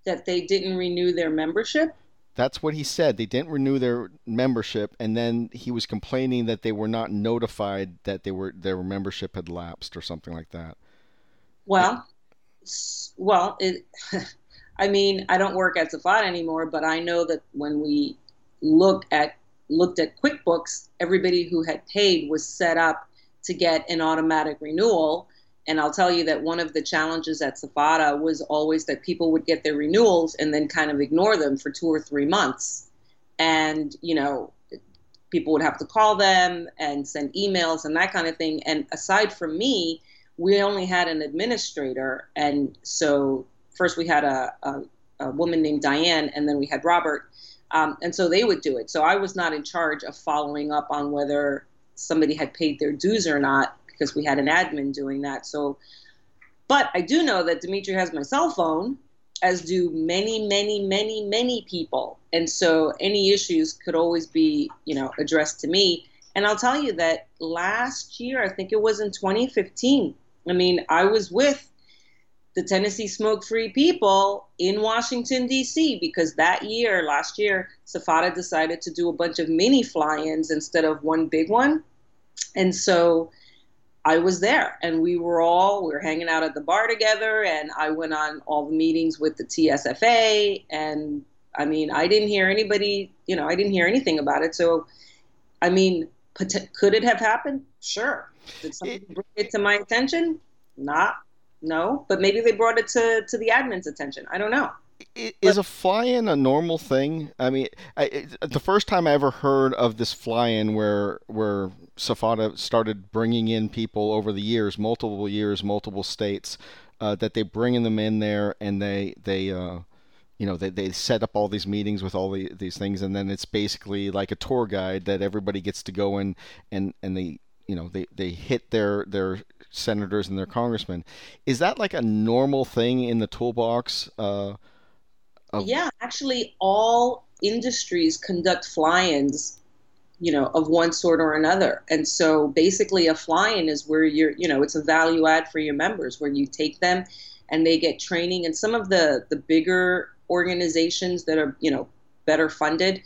That they didn't renew their membership? That's what he said. They didn't renew their membership, and then he was complaining that they were not notified that they were their membership had lapsed or something like that. Well, well, it, I mean, I don't work at SFATA anymore, but I know that when we look at looked at QuickBooks, everybody who had paid was set up to get an automatic renewal. And I'll tell you that one of the challenges at SFATA was always that people would get their renewals and then kind of ignore them for two or three months. And, you know, people would have to call them and send emails and that kind of thing. And aside from me, we only had an administrator. And so first we had a, a, a woman named Diane, and then we had Robert. Um, and so they would do it. So I was not in charge of following up on whether somebody had paid their dues or not because we had an admin doing that. So, but I do know that Dimitri has my cell phone, as do many, many, many, many people. And so any issues could always be, you know, addressed to me. And I'll tell you that last year, I think it was in 2015, I mean, I was with the Tennessee Smoke Free people in Washington, D.C., because that year, last year, SFATA decided to do a bunch of mini fly ins instead of one big one. And so I was there and we were all, we were hanging out at the bar together and I went on all the meetings with the TSFA. And I mean, I didn't hear anybody, you know, I didn't hear anything about it. So, I mean, could it have happened? Sure. Did somebody bring it to my attention? Not, no. But maybe they brought it to, to the admin's attention. I don't know. Is a fly-in a normal thing? I mean, I, it, the first time I ever heard of this fly-in where where SFATA started bringing in people over the years, multiple years, multiple states, uh, that they bringing them in there and they they uh, you know they, they set up all these meetings with all the, these things and then it's basically like a tour guide that everybody gets to go in and and they you know they, they hit their their senators and their congressmen. Is that like a normal thing in the toolbox? Uh, of... Yeah, actually, all industries conduct fly-ins you know of one sort or another. And so basically a fly-in is where you're you know it's a value add for your members where you take them and they get training. And some of the the bigger organizations that are you know better funded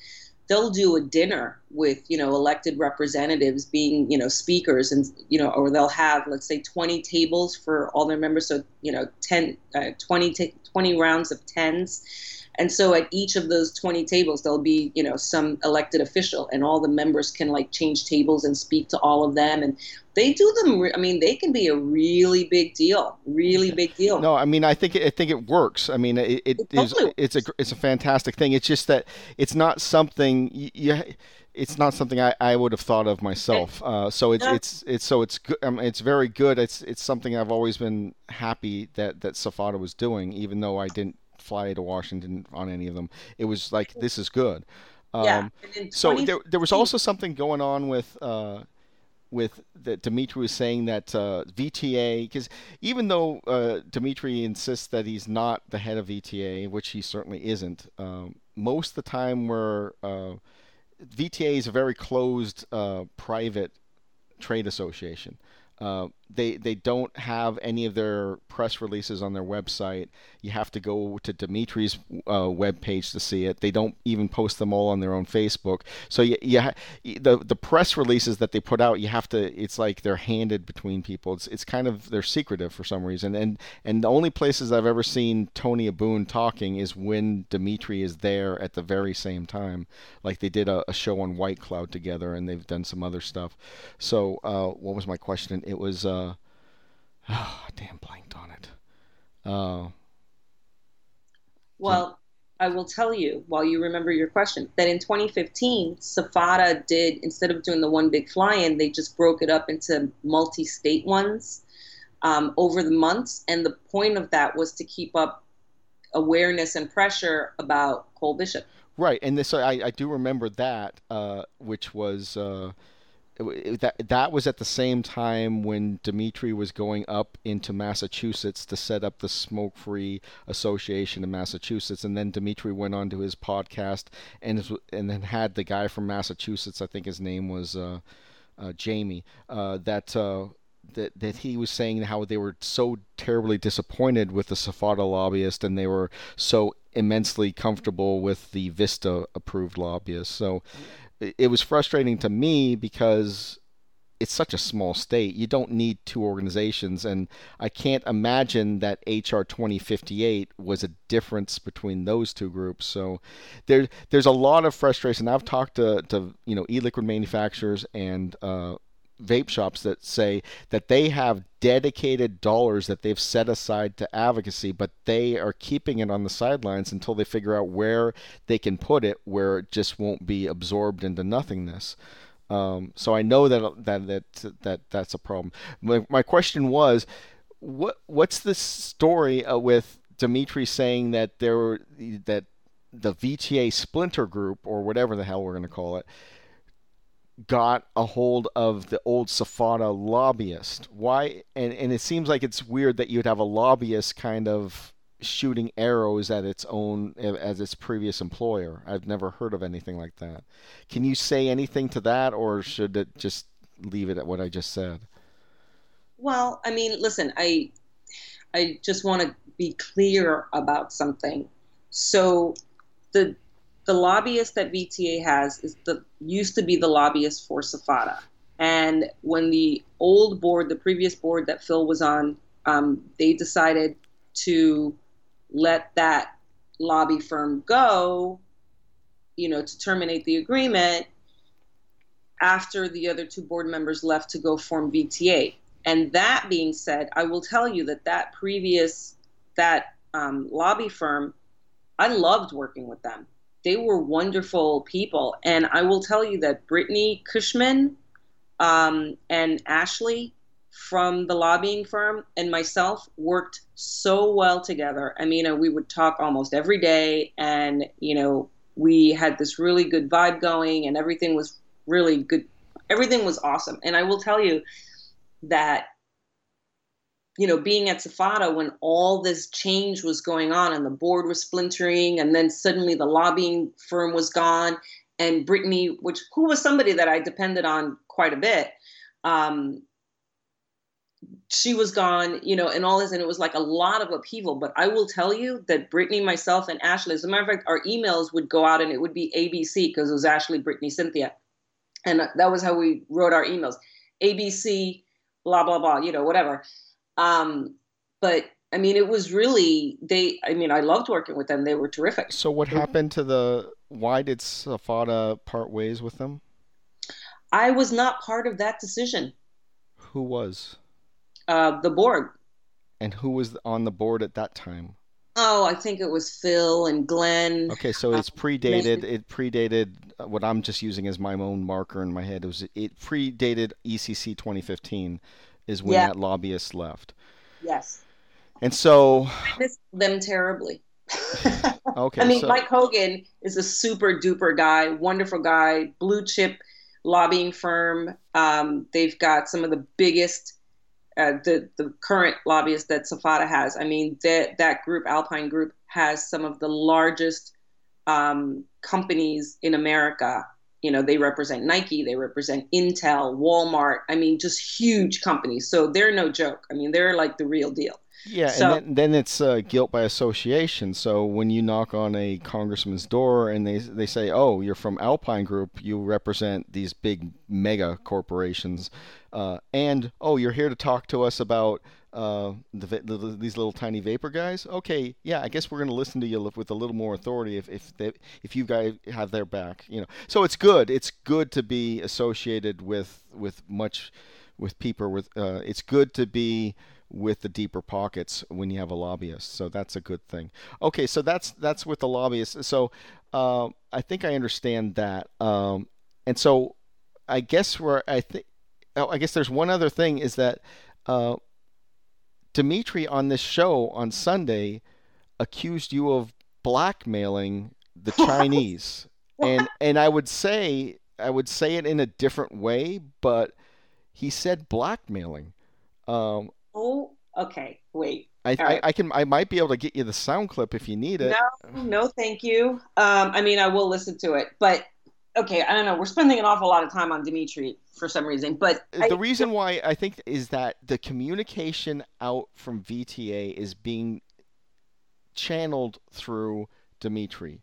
they'll do a dinner with you know elected representatives being you know speakers and you know or they'll have let's say 20 tables for all their members. So you know 10 uh, 20 t- 20 rounds of tens and so at each of those 20 tables, there'll be, you know, some elected official and all the members can like change tables and speak to all of them. And they do them. I mean, they can be a really big deal, really big deal. No, I mean, I think, I think it works. I mean, it, it, it is, it's a, it's a fantastic thing. It's just that it's not something you, it's not something I, I would have thought of myself. Uh, so it's, it's, it's, so it's good. Um, it's very good. It's, it's something I've always been happy that, that SFATA was doing, even though I didn't fly to Washington on any of them. It was like this is good. Um, yeah. so there, there was also something going on with uh, with that Dimitri was saying that uh, VTA because even though uh, Dimitri insists that he's not the head of VTA, which he certainly isn't, um, most of the time where uh, VTA is a very closed uh, private trade association. They they don't have any of their press releases on their website. You have to go to Dimitri's uh, web page to see it. They don't even post them all on their own Facebook. So you, you ha- the the press releases that they put out, you have to. It's like they're handed between people. It's it's kind of they're secretive for some reason. And and the only places I've ever seen Tony Aboon talking is when Dimitri is there at the very same time. Like they did a, a show on White Cloud together, and they've done some other stuff. So uh, what was my question? It was. Uh, Oh, I damn, blanked on it. Uh, well, I will tell you while you remember your question that in 2015, SFATA did, instead of doing the one big fly in, they just broke it up into multi state ones um, over the months. And the point of that was to keep up awareness and pressure about Cole Bishop. Right. And this, I, I do remember that, uh, which was. Uh, that that was at the same time when Dimitri was going up into Massachusetts to set up the Smoke Free Association in Massachusetts, and then Dimitri went on to his podcast and and then had the guy from Massachusetts, I think his name was uh, uh, Jamie, uh, that. Uh, that, that he was saying how they were so terribly disappointed with the SFATA lobbyist and they were so immensely comfortable with the Vista approved lobbyist. So it was frustrating to me because it's such a small state. You don't need two organizations, and I can't imagine that HR 2058 was a difference between those two groups. So there, there's a lot of frustration. I've talked to, to you know e-liquid manufacturers and uh, vape shops that say that they have dedicated dollars that they've set aside to advocacy, but they are keeping it on the sidelines until they figure out where they can put it, where it just won't be absorbed into nothingness. Um, so I know that that that that that's a problem. My, my question was, what what's the story uh, with Dimitri saying that there were that the VTA splinter group or whatever the hell we're going to call it got a hold of the old SFATA lobbyist. Why? And, and it seems like it's weird that you'd have a lobbyist kind of shooting arrows at its own as its previous employer. I've never heard of anything like that. Can you say anything to that, or should it just leave it at what I just said? Well, I mean, listen, I I just want to be clear about something. So the the lobbyist that VTA has is the used to be the lobbyist for SFATA. And when the old board, the previous board that Phil was on, um, they decided to let that lobby firm go, you know, to terminate the agreement after the other two board members left to go form VTA. And that being said, I will tell you that that previous that um, lobby firm, I loved working with them. They were wonderful people, and I will tell you that Brittany Cushman um, and Ashley from the lobbying firm and myself worked so well together. I mean, uh, we would talk almost every day, and you know, we had this really good vibe going, and everything was really good. Everything was awesome. And I will tell you that, you know, being at SFATA when all this change was going on and the board was splintering, and then suddenly the lobbying firm was gone, and Brittany, which who was somebody that I depended on quite a bit. Um, she was gone, you know, and all this, and it was like a lot of upheaval. But I will tell you that Brittany, myself, and Ashley, as a matter of fact, our emails would go out and it would be ABC because it was Ashley, Brittany, Cynthia. And that was how we wrote our emails ABC, blah, blah, blah, you know, whatever. Um, but I mean, it was really, they, I mean, I loved working with them. They were terrific. So, what happened to the, why did SFATA part ways with them? I was not part of that decision. Who was? Uh, the board. And who was on the board at that time? Oh, I think it was Phil and Glenn. Okay, so it's uh, predated. It predated what I'm just using as my own marker in my head. It was it predated ECC 2015, is when yeah. that lobbyist left. Yes. And so. I miss them terribly. okay. I mean, so... Mike Hogan is a super duper guy, wonderful guy, blue chip lobbying firm. Um, they've got some of the biggest uh, the the current lobbyists that SFATA has. I mean, that that group, Alpine Group, has some of the largest um, companies in America. You know, they represent Nike, they represent Intel, Walmart. I mean, just huge companies. So they're no joke. I mean, they're like the real deal. Yeah, so, and then, then it's uh, guilt by association. So when you knock on a congressman's door and they they say, "Oh, you're from Alpine Group, you represent these big mega corporations," uh, and oh, you're here to talk to us about uh, the, the, these little tiny vapor guys. Okay, yeah, I guess we're going to listen to you with a little more authority if if they, if you guys have their back. You know, so it's good. It's good to be associated with with much with people. With uh, it's good to be with the deeper pockets when you have a lobbyist. So that's a good thing. Okay, so that's that's with the lobbyist. So uh, I think I understand that. Um, and so I guess where I think oh, I guess there's one other thing is that uh, Dimitri on this show on Sunday accused you of blackmailing the Chinese. and and I would say I would say it in a different way, but he said blackmailing. Um, Oh, okay. Wait. I, I. I, can I might be able to get you the sound clip if you need it. No, no, thank you. Um, I mean, I will listen to it, but okay, I don't know. We're spending an awful lot of time on Dimitri for some reason, but the I, reason why I think is that the communication out from VTA is being channeled through Dimitri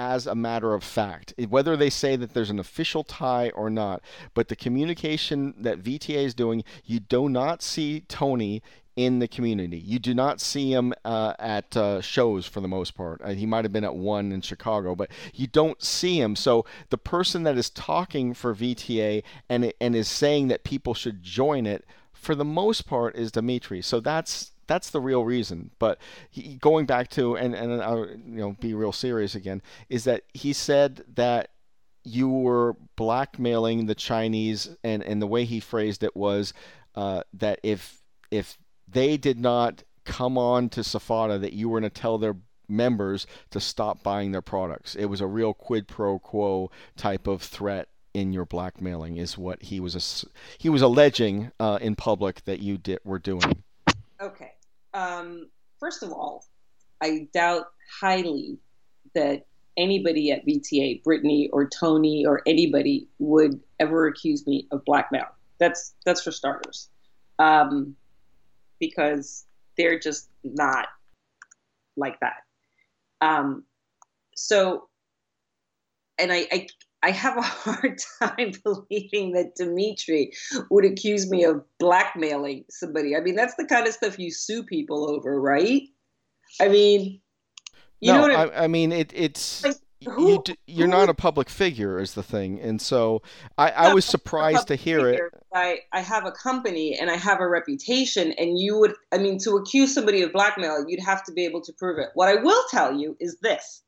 as a matter of fact, whether they say that there's an official tie or not. But the communication that VTA is doing, you do not see Tony in the community. You do not see him uh, at uh, shows for the most part. Uh, he might have been at one in Chicago, but you don't see him. So the person that is talking for VTA and and is saying that people should join it, for the most part, is Dimitri. So that's that's the real reason. But he, going back to and and I'll you know be real serious again is that he said that you were blackmailing the Chinese, and and the way he phrased it was uh, that if if they did not come on to SFATA, that you were going to tell their members to stop buying their products. It was a real quid pro quo type of threat in your blackmailing, is what he was he was alleging uh, in public that you did were doing. Okay um, first of all, I doubt highly that anybody at VTA, Brittany or Tony or anybody would ever accuse me of blackmail. That's that's for starters, um, because they're just not like that. Um, so, and I, I I have a hard time believing that Dimitri would accuse me of blackmailing somebody. I mean, that's the kind of stuff you sue people over, right? I mean, you no, know what I, I, mean, it, it's. Like, who, you, are not a public figure is the thing and so i, I was surprised to hear figure. it I, I have a company and i have a reputation and you would i mean to accuse somebody of blackmail you'd have to be able to prove it what i will tell you is this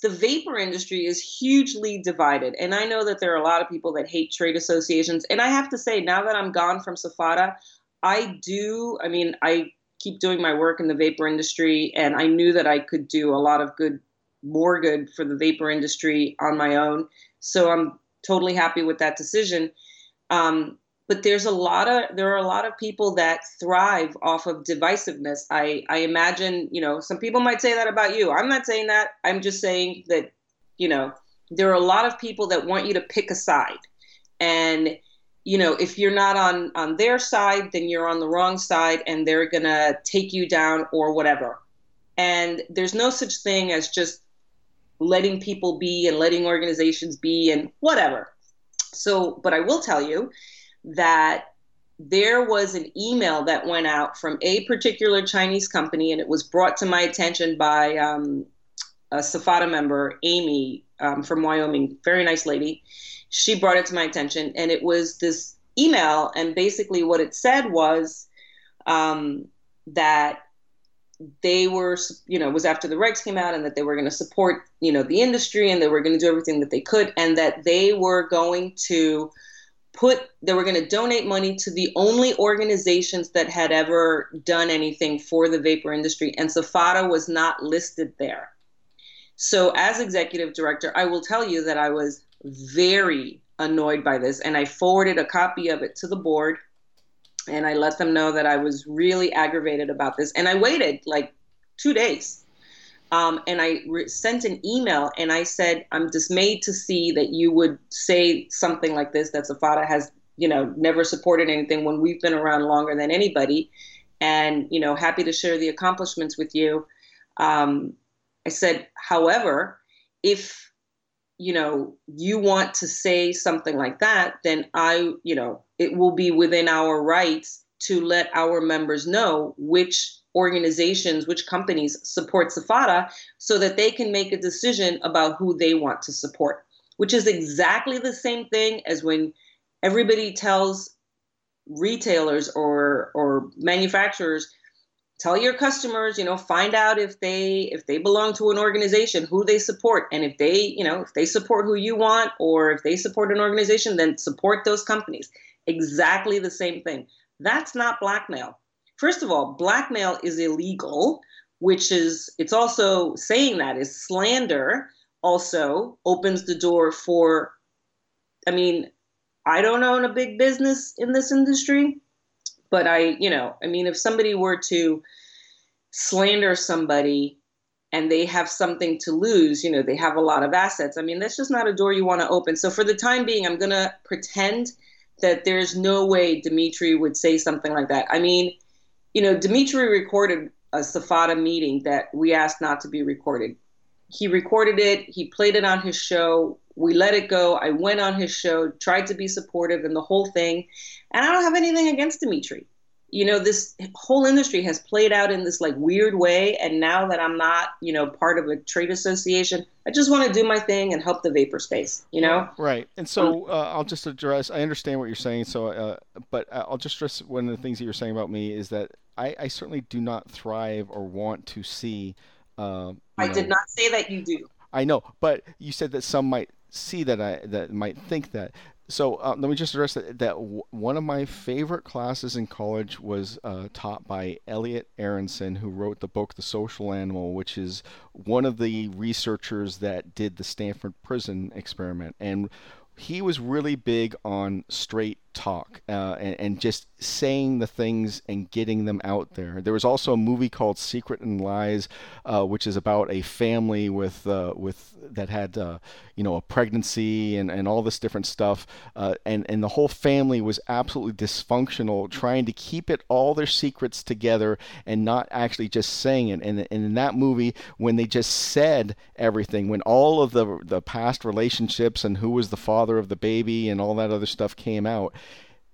the vapor industry is hugely divided. And I know that there are a lot of people that hate trade associations. And I have to say, now that I'm gone from SFATA I do, I mean, I keep doing my work in the vapor industry, and I knew that I could do a lot of good, more good for the vapor industry on my own. So I'm totally happy with that decision. Um, but there's a lot of there are a lot of people that thrive off of divisiveness. I i imagine you know some people might say that about you. I'm not saying that. I'm just saying that you know there are a lot of people that want you to pick a side. And you know if you're not on on their side then you're on the wrong side and they're gonna take you down or whatever. And there's no such thing as just letting people be and letting organizations be and whatever so but i will tell you that there was an email that went out from a particular Chinese company, and it was brought to my attention by um, a SFATA member, Amy um, from Wyoming, very nice lady. She brought it to my attention, and it was this email, and basically what it said was um, that they were, you know, was after the regs came out, and that they were going to support, you know, the industry, and they were going to do everything that they could, and that they were going to put they were going to donate money to the only organizations that had ever done anything for the vapor industry and SFATA was not listed there. So as executive director, I will tell you that I was very annoyed by this and I forwarded a copy of it to the board and I let them know that I was really aggravated about this and I waited like 2 days um, and I re- sent an email and I said, I'm dismayed to see that you would say something like this that SFATA has, you know, never supported anything when we've been around longer than anybody. And, you know, happy to share the accomplishments with you. Um, I said, however, if, you know, you want to say something like that, then I, you know, it will be within our rights to let our members know which organizations, which companies support SFATA so that they can make a decision about who they want to support, which is exactly the same thing as when everybody tells retailers or or manufacturers tell your customers you know find out if they if they belong to an organization who they support. And if they you know if they support who you want or if they support an organization then support those companies exactly the same thing that's not blackmail first of all, blackmail is illegal, which is, it's also saying that is slander also opens the door for, I mean, I don't own a big business in this industry, but I, you know, I mean, if somebody were to slander somebody and they have something to lose, you know, they have a lot of assets. I mean, that's just not a door you want to open. So for the time being, I'm going to pretend that there's no way Dimitri would say something like that. I mean, you know, Dimitri recorded a SFATA meeting that we asked not to be recorded. He recorded it, he played it on his show. We let it go. I went on his show, tried to be supportive and the whole thing. And I don't have anything against Dimitri. You know, this whole industry has played out in this like weird way. And now that I'm not, you know, part of a trade association, I just want to do my thing and help the vapor space, you know? Right. And so um, uh, I'll just address, I understand what you're saying. So, uh, but I'll just stress one of the things that you're saying about me is that I, I certainly do not thrive or want to see. Uh, I know, did not say that you do. I know, but you said that some might see that I that might think that. So uh, let me just address that. That w- one of my favorite classes in college was uh, taught by Elliot Aronson, who wrote the book *The Social Animal*, which is one of the researchers that did the Stanford prison experiment, and he was really big on straight talk uh, and, and, just saying the things and getting them out there. There was also a movie called Secret and Lies, uh, which is about a family with uh, with that had uh, you know a pregnancy and, and all this different stuff, uh, and and the whole family was absolutely dysfunctional, trying to keep it all their secrets together and not actually just saying it. And, and in that movie, when they just said everything, when all of the the past relationships and who was the father of the baby and all that other stuff came out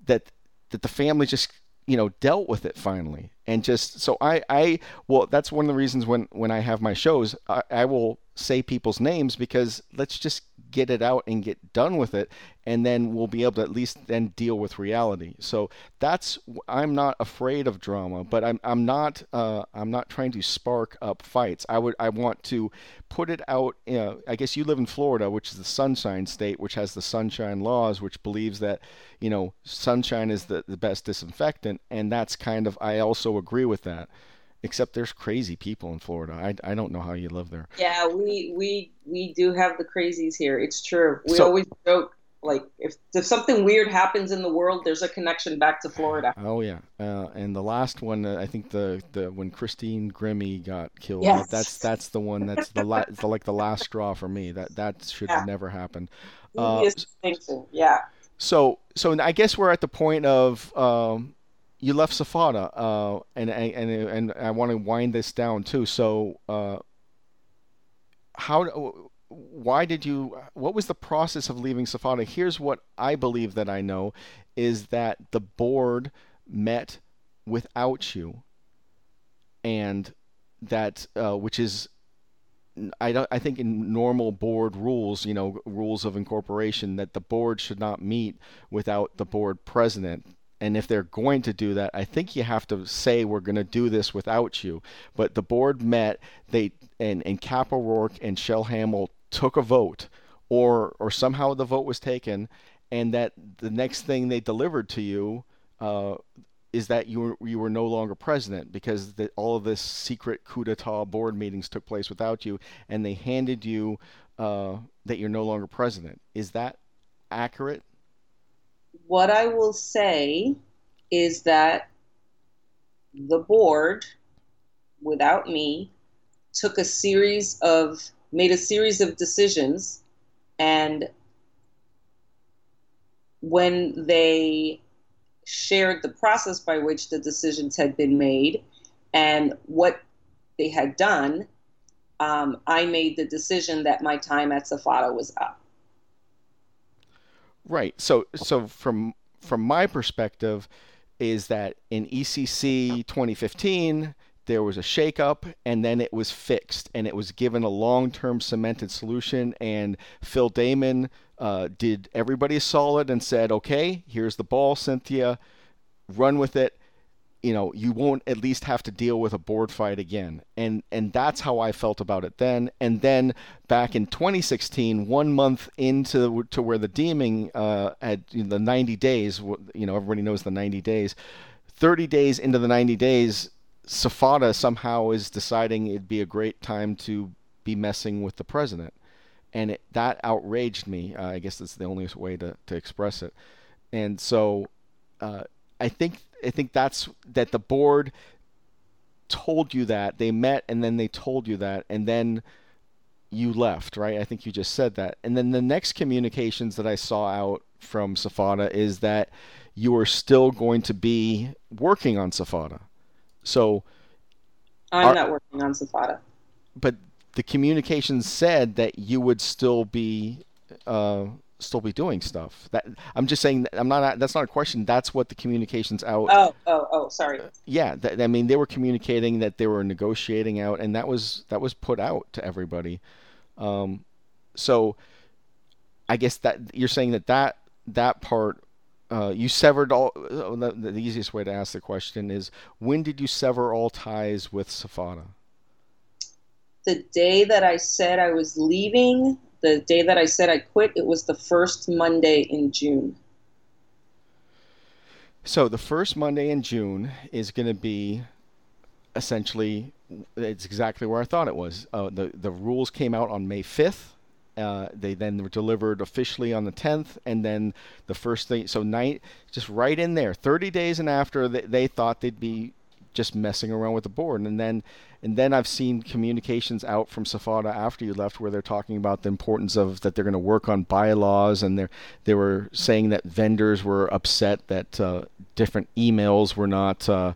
that that the family just you know dealt with it finally and just so i i well that's one of the reasons when when i have my shows i, I will say people's names because let's just get it out and get done with it and then we'll be able to at least then deal with reality. So that's i'm not afraid of drama but i'm, I'm not uh, i'm not trying to spark up fights. I would i want to put it out you know, i guess you live in florida which is the sunshine state which has the sunshine laws which believes that you know sunshine is the, the best disinfectant and that's kind of i also agree with that except there's crazy people in Florida. I, I don't know how you live there. Yeah, we we we do have the crazies here. It's true. We so, always joke like if if something weird happens in the world, there's a connection back to Florida. Oh yeah, uh, and the last one, uh, I think the the when Christine Grimmie got killed. Yes. that's that's the one that's the, la- the like the last straw for me. That that should yeah. never happen. Uh, yeah. So so I guess we're at the point of. Um, you left SFATA, uh, and, and and I want to wind this down too. So, uh, how, why did you? What was the process of leaving SFATA? Here's what I believe that I know, is that the board met without you, and that uh, which is I don't. I think in normal board rules, you know, rules of incorporation, that the board should not meet without the board president. And if they're going to do that, I think you have to say we're going to do this without you. But the board met, they and and Cap O'Rourke and Shell Hamill took a vote, or or somehow the vote was taken, and that the next thing they delivered to you. Uh, is that you were, you were no longer president because the, all of this secret coup d'etat board meetings took place without you, and they handed you uh, that you're no longer president. Is that accurate? What I will say is that the board, without me, took a series of, made a series of decisions. And when they shared the process by which the decisions had been made and what they had done, um, I made the decision that my time at SFATA was up. Right. So so from from my perspective is that in ECC 2015 there was a shakeup and then it was fixed and it was given a long-term cemented solution and Phil Daman uh, did everybody solid and said okay here's the ball Cynthia run with it you know you won't at least have to deal with a board fight again. And and that's how i felt about it then. And then back in 2016 one month into to where the deeming uh, at you know, the 90 days you know everybody knows the 90 days. 30 days into the 90 days SFATA somehow is deciding it'd be a great time to be messing with the president. And it, that outraged me. Uh, i guess that's the only way to, to express it. And so uh, I think I think that's that the board told you that they met and then they told you that and then you left, right? I think you just said that. And then the next communications that I saw out from SFATA is that you are still going to be working on SFATA. So I'm are, not working on SFATA. But the communications said that you would still be uh, still be doing stuff. That I'm just saying. I'm not. That's not a question. That's what the communications out. Oh, oh, oh. Sorry. Uh, yeah, that, I mean, they were communicating that they were negotiating out, and that was that was put out to everybody. Um, so, I guess that you're saying that that that part. Uh, you severed all. Uh, the, the easiest way to ask the question is, when did you sever all ties with SFATA? The day that I said I was leaving the day that I said I quit, it was the first Monday in June. So the first Monday in June is going to be essentially it's exactly where I thought it was. Uh, the the rules came out on May fifth, Uh, they then were delivered officially on the 10th, and then the first thing, so night, just right in there, 30 days and after, they, they thought they'd be just messing around with the board, and then and then I've seen communications out from SFATA after you left where they're talking about the importance of that they're going to work on bylaws, and they they were saying that vendors were upset that uh, different emails were not, uh,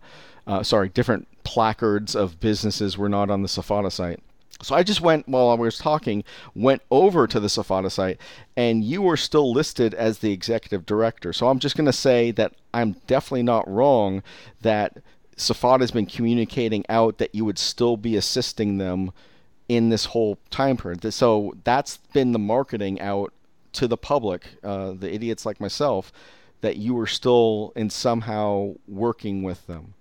uh, sorry, different placards of businesses were not on the SFATA site. So I just went while I was talking, went over to the SFATA site, and you were still listed as the executive director. So I'm just going to say that I'm definitely not wrong that SFATA has been communicating out that you would still be assisting them in this whole time period. So that's been the marketing out to the public, uh, the idiots like myself, that you were still in somehow working with them.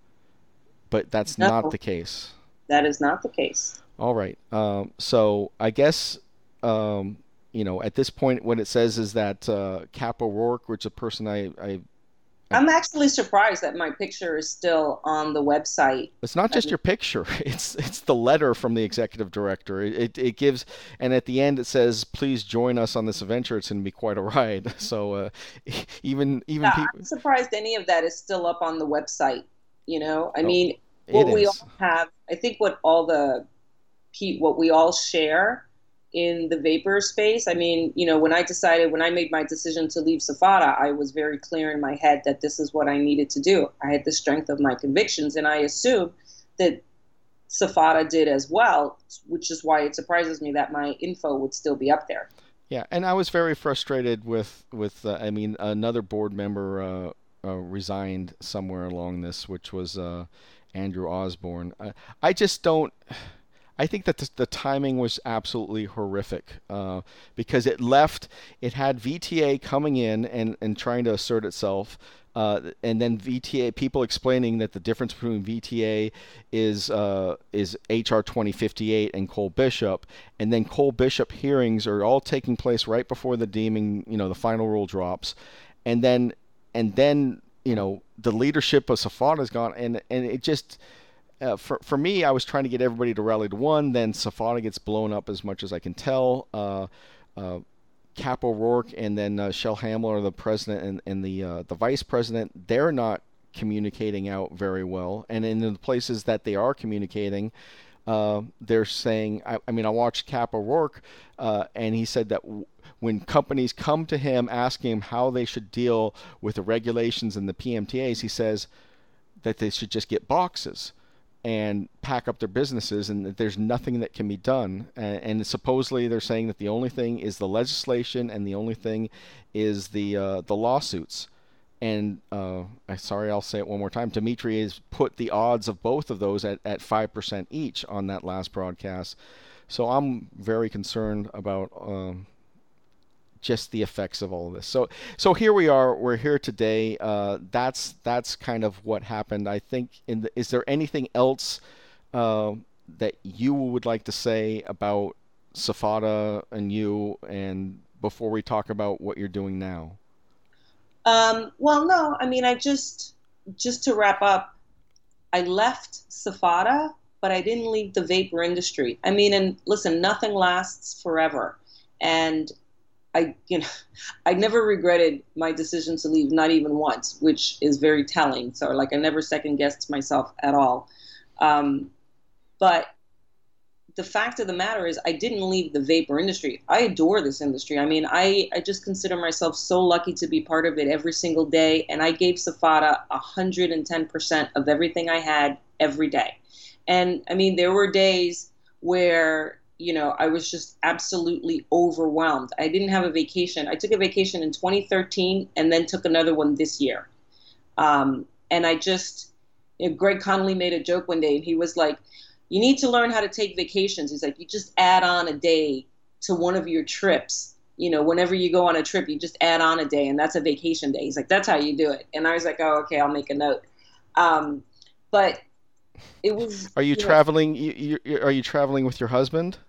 But that's no, not the case. That is not the case. All right. Um, so I guess um, you know at this point, what it says is that uh, Cap O'Rourke, which is a person I, I I'm actually surprised that my picture is still on the website. It's not just your picture; it's it's the letter from the executive director. It, it, gives, and at the end it says, "Please join us on this adventure. It's going to be quite a ride." So uh, even even yeah, people... I'm surprised any of that is still up on the website. You know, I oh, mean, what we all have. I think what all the what we all share in the vapor space. I mean, you know, when I decided, when I made my decision to leave SFATA, I was very clear in my head that this is what I needed to do. I had the strength of my convictions, and I assume that SFATA did as well, which is why it surprises me that my info would still be up there. Yeah, and I was very frustrated with with. Uh, I mean, another board member uh, uh, resigned somewhere along this, which was uh, Andrew Osborne. I just don't. I think that the, the timing was absolutely horrific uh, because it left, it had VTA coming in and, and trying to assert itself. Uh, and then VTA people explaining that the difference between VTA is uh, is HR 2058 and Cole Bishop, and then Cole Bishop hearings are all taking place right before the deeming, you know, the final rule drops, and then and then you know the leadership of SFATA is gone, and and it just uh, for for me, I was trying to get everybody to rally to one. Then SFATA gets blown up as much as I can tell. Uh, uh, Cap O'Rourke and then uh, Shell Hamler, the president and, and the uh, the vice president, they're not communicating out very well. And in the places that they are communicating, uh, they're saying. I, I, mean, I watched Cap O'Rourke, and he said that. W- when companies come to him asking him how they should deal with the regulations and the PMTAs, he says that they should just get boxes and pack up their businesses and there's nothing that can be done. And, and, supposedly they're saying that the only thing is the legislation and the only thing is the uh, the lawsuits. And uh, sorry I'll say it one more time. Dimitri has put the odds of both of those at, at 5% each on that last broadcast. So I'm very concerned about um, just the effects of all of this. So so here we are. We're here today. Uh, that's that's kind of what happened. I think. In the, is there anything else uh, that you would like to say about SFATA and you, and before we talk about what you're doing now? Um, well, no. I mean, I just just to wrap up. I left SFATA, but I didn't leave the vapor industry. I mean, and listen, nothing lasts forever. And I, you know, I never regretted my decision to leave, not even once, which is very telling. So, like, I never second guessed myself at all. Um, but the fact of the matter is, I didn't leave the vapor industry. I adore this industry. I mean, I, I just consider myself so lucky to be part of it every single day. And I gave SFATA 110% of everything I had every day. And I mean, there were days where you know, I was just absolutely overwhelmed. I didn't have a vacation. I took a vacation in 2013 and then took another one this year. Um, and I just, you know, Greg Conley made a joke one day and he was like, you need to learn how to take vacations. He's like, you just add on a day to one of your trips. You know, whenever you go on a trip, you just add on a day and that's a vacation day. He's like, that's how you do it. And I was like, oh, okay, I'll make a note. Um, but it was. Are you, you traveling? Know, you, you, are you traveling with your husband?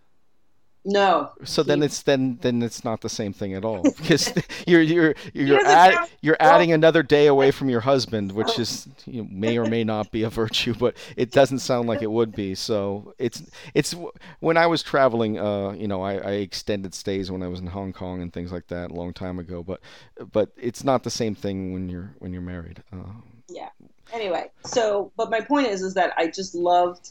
No. So then it's then then it's not the same thing at all because you're you're you're add, you're adding another day away from your husband, which is you know, may or may not be a virtue, but it doesn't sound like it would be. So it's it's when I was traveling, uh, you know, I, I extended stays when I was in Hong Kong and things like that a long time ago, but but it's not the same thing when you're when you're married. Uh, yeah. Anyway, so but my point is is that I just loved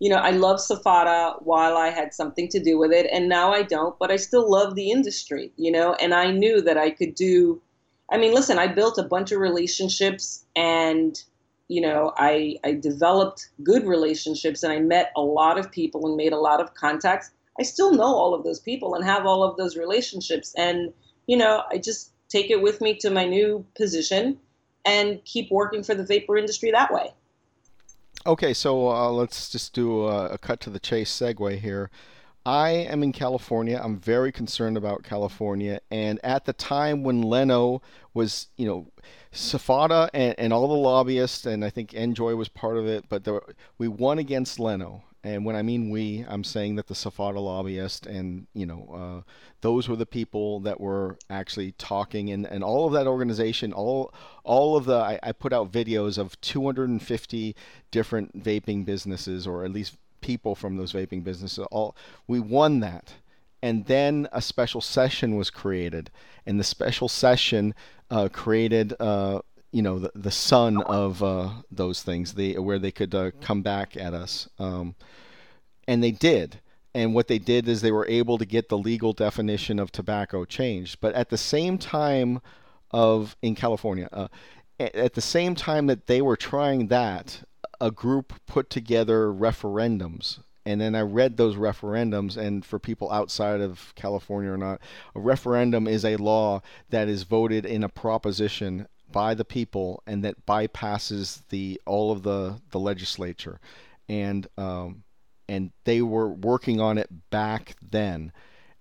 you know, I love SFATA while I had something to do with it, and now I don't, but I still love the industry, you know, and I knew that I could do. I mean, listen, I built a bunch of relationships and, you know, I, I developed good relationships and I met a lot of people and made a lot of contacts. I still know all of those people and have all of those relationships. And, you know, I just take it with me to my new position and keep working for the vapor industry that way. Okay, so uh, let's just do a, a, cut to the chase segue here. I am in California. I'm very concerned about California. And at the time when Leno was, you know, SFATA and, and all the lobbyists, and I think NJOY was part of it, but there, we won against Leno. And when I mean we, I'm saying that the SFATA lobbyist and, you know, uh, those were the people that were actually talking and, and all of that organization, all all of the, I, I put out videos of 250 different vaping businesses or at least people from those vaping businesses. All We won that. And then a special session was created. And the special session uh, created uh, you know the, the sun of uh, those things they where they could uh, come back at us um, and they did. And what they did is they were able to get the legal definition of tobacco changed. But at the same time of in california uh, at the same time that they were trying that a group put together referendums. And then I read those referendums, and for people outside of California or not, a referendum is a law that is voted in a proposition by the people and that bypasses the all of the the legislature, and um, and they were working on it back then,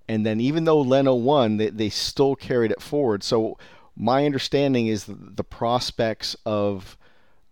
and then even though Leno won, they they still carried it forward. So my understanding is the prospects of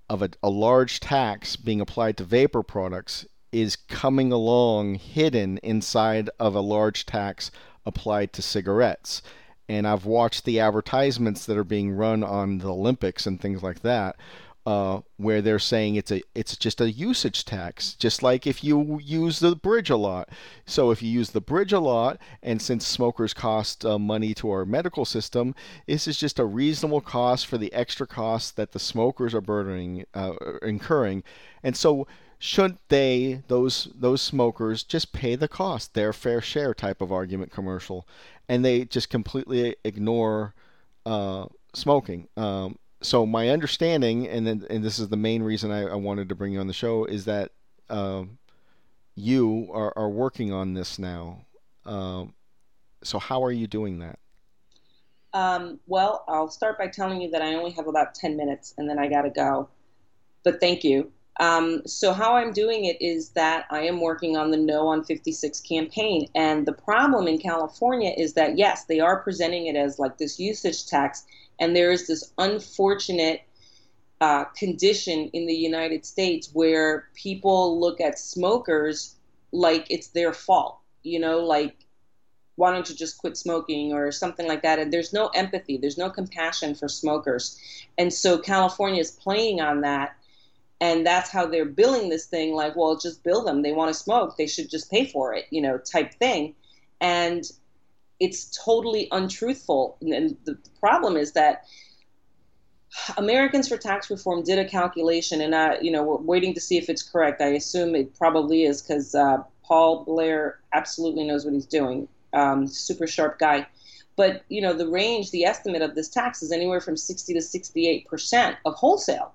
of a, a large tax being applied to vapor products is coming along hidden inside of a large tax applied to cigarettes and I've watched the advertisements that are being run on the Olympics and things like that, uh, where they're saying it's a it's just a usage tax, just like if you use the bridge a lot. So if you use the bridge a lot, and since smokers cost uh, money to our medical system, this is just a reasonable cost for the extra costs that the smokers are burdening uh, incurring, and so should they those those smokers just pay the cost their fair share type of argument commercial and they just completely ignore uh, smoking. Um, so my understanding, and then, and this is the main reason I, I, wanted to bring you on the show, is that um, you are, are working on this now. Um, so how are you doing that? Um, well, I'll start by telling you that I only have about 10 minutes and then I got to go. But thank you. Um, so how I'm doing it is that I am working on the No on 56 campaign, and the problem in California is that yes, they are presenting it as like this usage tax, and there is this unfortunate uh, condition in the United States where people look at smokers like it's their fault, you know, like why don't you just quit smoking or something like that? And there's no empathy there's no compassion for smokers. And so california is playing on that and that's how they're billing this thing like well just bill them they want to smoke they should just pay for it you know type thing and it's totally untruthful and the problem is that Americans for Tax Reform did a calculation, and I, you know, we're waiting to see if it's correct. I assume it probably is because uh, Paul Blair absolutely knows what he's doing. Um, super sharp guy. But you know, the range, the estimate of this tax is anywhere from 60 to 68 percent of wholesale.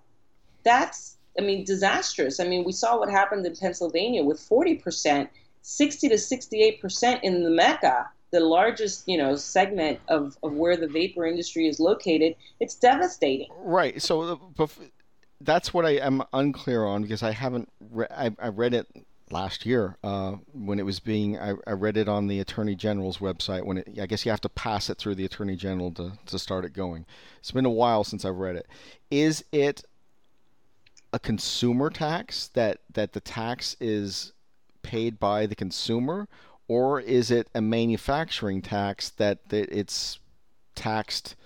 That's I mean, disastrous. I mean, we saw what happened in Pennsylvania with 40%, 60 to 68% in the Mecca, the largest, you know, segment of, of where the vapor industry is located. It's devastating. Right. So uh, that's what I am unclear on because I haven't, re- I, I read it last year uh, when it was being I, I, read it on the attorney general's website when it i guess you have to pass it through the attorney general to, to start it going it's been a while since i've read it is it a consumer tax that that the tax is paid by the consumer or is it a manufacturing tax that, that it's taxed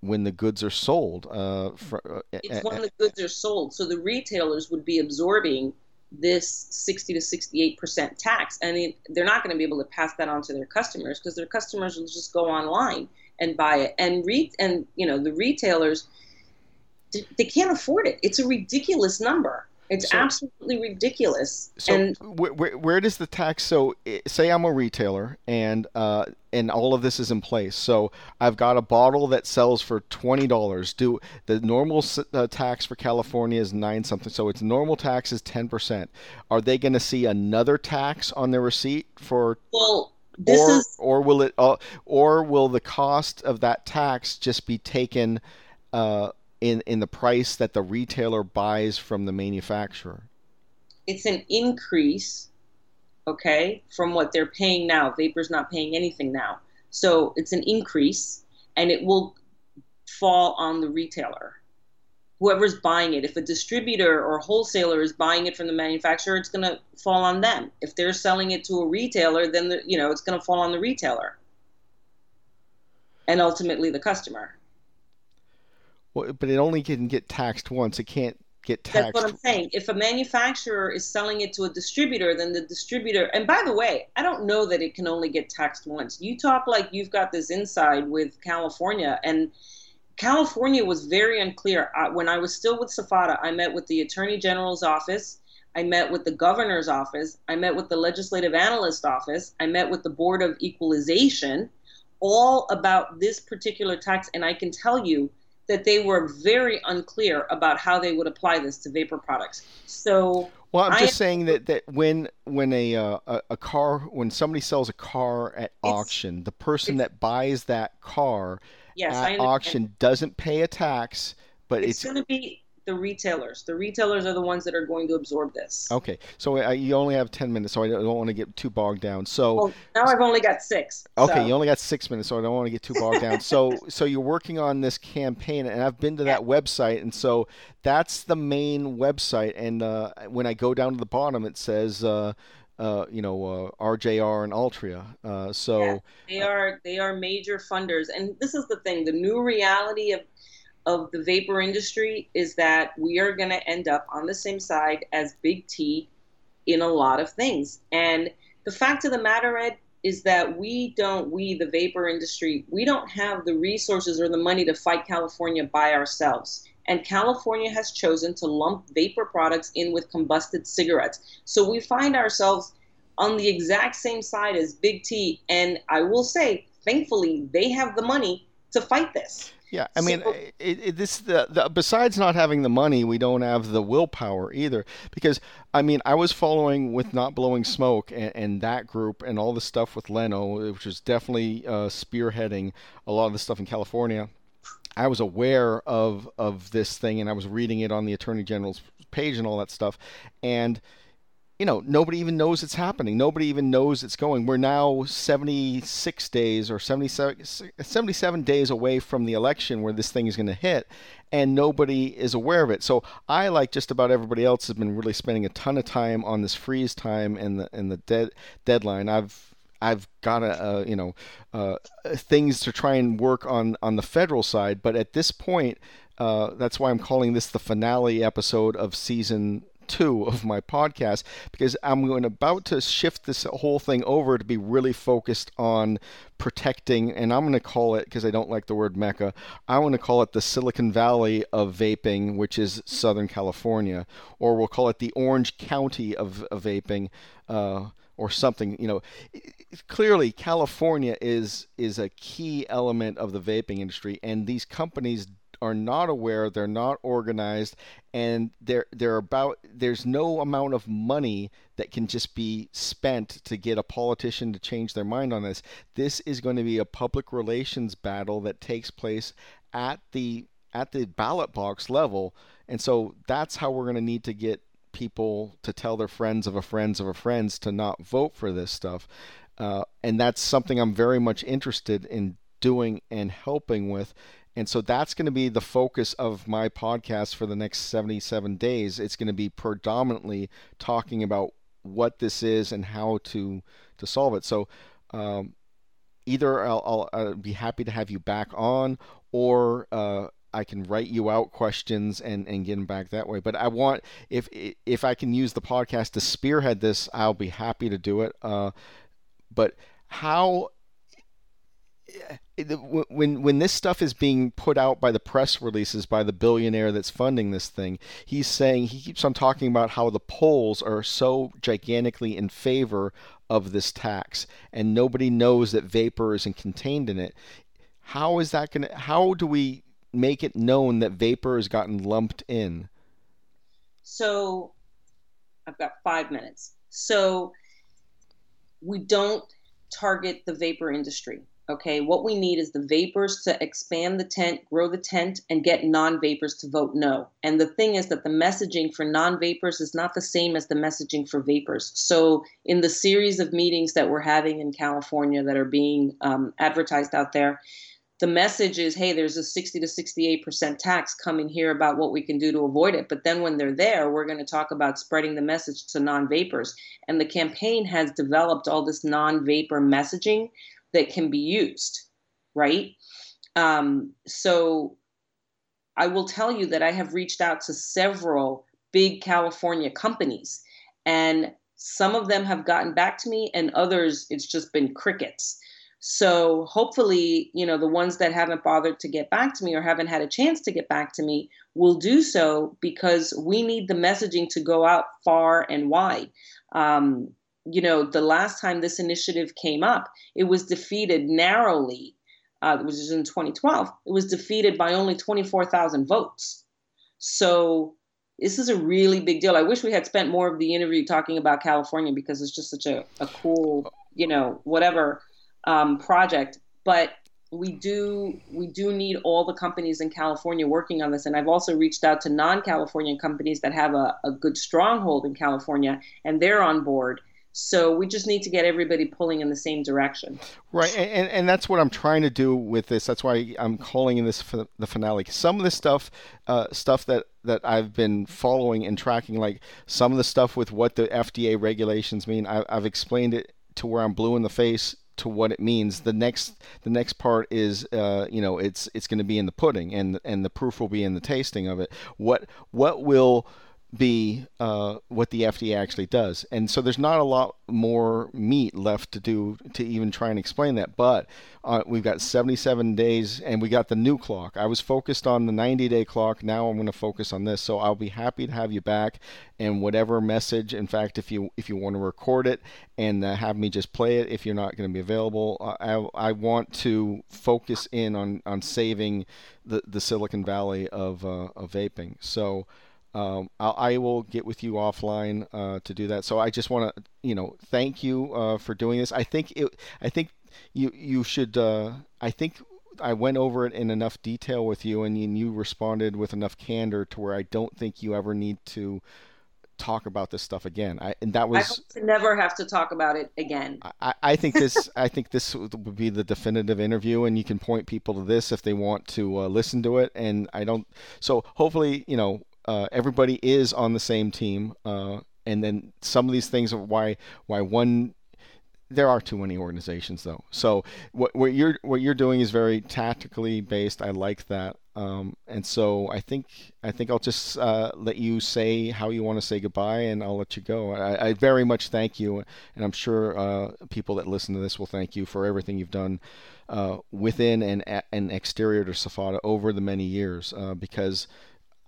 when the goods are sold? Uh, for, uh, it's when the goods are sold. So the retailers would be absorbing this 60 to 68 percent tax, and it, they're not going to be able to pass that on to their customers because their customers will just go online and buy it. And re- and you know the retailers they can't afford it. It's a ridiculous number. It's so, absolutely ridiculous. So and where, where, does the tax? So say I'm a retailer and uh, and all of this is in place. So I've got a bottle that sells for twenty dollars. Do the normal uh, tax for California is nine something. So its normal tax is ten percent. Are they going to see another tax on their receipt for? Well, this or, is or will it? Uh, or will the cost of that tax just be taken? Uh, in in the price that the retailer buys from the manufacturer? It's an increase, okay, from what they're paying now. Vapor's not paying anything now. So it's an increase and it will fall on the retailer. Whoever's buying it, if a distributor or wholesaler is buying it from the manufacturer, it's going to fall on them. If they're selling it to a retailer, then the, you know it's going to fall on the retailer, and ultimately the customer. But it only can get taxed once. It can't get taxed. That's what I'm saying. If a manufacturer is selling it to a distributor, then the distributor. And by the way, I don't know that it can only get taxed once. You talk like you've got this inside with California, and California was very unclear. When I was still with SFATA, I met with the Attorney General's office. I met with the governor's office. I met with the legislative analyst office. I met with the Board of Equalization, all about this particular tax. And I can tell you, that they were very unclear about how they would apply this to vapor products. So well, I'm just saying that, that when when a, uh, a, a car when somebody sells a car at auction, the person that buys that car yes, at auction doesn't pay a tax, but it's, it's going to be the retailers. The retailers are the ones that are going to absorb this. Okay, so uh, you only have ten minutes, so I don't want to get too bogged down. So well, now I've only got six. Okay, so. you only got six minutes, so I don't want to get too bogged down. So, so you're working on this campaign, and I've been to that website, and so that's the main website. And uh, when I go down to the bottom, it says. Uh, uh, you know, uh, RJR and Altria. Uh, so yeah, they are they are major funders, and this is the thing: the new reality of of the vapor industry is that we are going to end up on the same side as Big T in a lot of things. And the fact of the matter, Ed, is that we don't, we, the vapor industry, we don't have the resources or the money to fight California by ourselves. And California has chosen to lump vapor products in with combusted cigarettes. So we find ourselves on the exact same side as Big T. And I will say, thankfully, they have the money to fight this. Yeah, I mean, so, it, it, this the, the besides not having the money, we don't have the willpower either. Because I mean, I was following with not blowing smoke and, and that group and all the stuff with Leno, which was definitely uh, spearheading a lot of the stuff in California. I was aware of of this thing, and I was reading it on the Attorney General's page and all that stuff, and you know, nobody even knows it's happening. Nobody even knows it's going. We're now 76 days or 77, 77 days away from the election where this thing is going to hit, and nobody is aware of it. So I, like just about everybody else, has been really spending a ton of time on this freeze time and the and the dead deadline. I've I've got a, you know uh, things to try and work on on the federal side, but at this point, uh, that's why I'm calling this the finale episode of season two of my podcast because I'm going about to shift this whole thing over to be really focused on protecting, and I'm going to call it because I don't like the word Mecca. I want to call it the Silicon Valley of vaping, which is Southern California, or we'll call it the Orange County of, of vaping. Uh, or something. You know, clearly California is is a key element of the vaping industry, and these companies are not aware, they're not organized, and they're they're about there's no amount of money that can just be spent to get a politician to change their mind on this. This is going to be a public relations battle that takes place at the at the ballot box level, and so that's how we're going to need to get people to tell their friends of a friends of a friends to not vote for this stuff. Uh, and that's something I'm very much interested in doing and helping with and so that's going to be the focus of my podcast for the next 77 days. It's going to be predominantly talking about what this is and how to to solve it. So. Um, either I'll, I'll, I'll, be happy to have you back on, or uh, I can write you out questions and, and get them back that way. But I want if if I can use the podcast to spearhead this, I'll be happy to do it. Uh, but how when when this stuff is being put out by the press releases by the billionaire that's funding this thing, he's saying he keeps on talking about how the polls are so gigantically in favor of this tax, and nobody knows that vapor isn't contained in it. How is that going to? How do we make it known that vapor has gotten lumped in? So, I've got five minutes. So, we don't target the vapor industry. Okay, what we need is the vapors to expand the tent, grow the tent, and get non vapors to vote no. And the thing is that the messaging for non vapors is not the same as the messaging for vapors. So, in the series of meetings that we're having in California that are being um, advertised out there, the message is hey there's a 60 to 68% tax coming here about what we can do to avoid it but then when they're there we're going to talk about spreading the message to non-vapors and the campaign has developed all this non-vapor messaging that can be used right um, so i will tell you that i have reached out to several big california companies and some of them have gotten back to me and others it's just been crickets so hopefully, you know, the ones that haven't bothered to get back to me or haven't had a chance to get back to me will do so because we need the messaging to go out far and wide. Um, you know, the last time this initiative came up, it was defeated narrowly, uh, which is in 2012. It was defeated by only 24,000 votes. So this is a really big deal. I wish we had spent more of the interview talking about California because it's just such a, a cool, you know, whatever um, project, but we do we do need all the companies in California working on this. And I've also reached out to non-Californian companies that have a, a good stronghold in California, and they're on board. So we just need to get everybody pulling in the same direction. Right, and, and that's what I'm trying to do with this. That's why I'm calling in this the finale. Some of the stuff, uh, stuff that that I've been following and tracking, like some of the stuff with what the FDA regulations mean, I, I've explained it to where I'm blue in the face to what it means. The next the next part is uh, you know it's it's going to be in the pudding and and the proof will be in the tasting of it. What what will be uh, what the FDA actually does. And so there's not a lot more meat left to do to even try and explain that. But uh, we've got 77 days and we got the new clock. I was focused on the 90 day clock. Now I'm going to focus on this. So I'll be happy to have you back and whatever message. In fact, if you if you want to record it and uh, have me just play it, if you're not going to be available, I, I want to focus in on on saving the the Silicon Valley of uh, of vaping. So. Um, I will get with you offline uh, to do that. So I just want to, you know, thank you uh, for doing this. I think it. I think you you should. Uh, I think I went over it in enough detail with you, and you, you responded with enough candor to where I don't think you ever need to talk about this stuff again. I, and that was I hope to never have to talk about it again. I, I think this I think this would be the definitive interview, and you can point people to this if they want to uh, listen to it. And I don't. So hopefully, you know, uh, everybody is on the same team, uh, and then some of these things why why one. There are too many organizations, though. So what, what you're what you're doing is very tactically based. I like that, um, and so I think I think I'll just uh, let you say how you want to say goodbye, and I'll let you go. I, I very much thank you, and I'm sure uh, people that listen to this will thank you for everything you've done uh, within and and exterior to SFATA over the many years, uh, because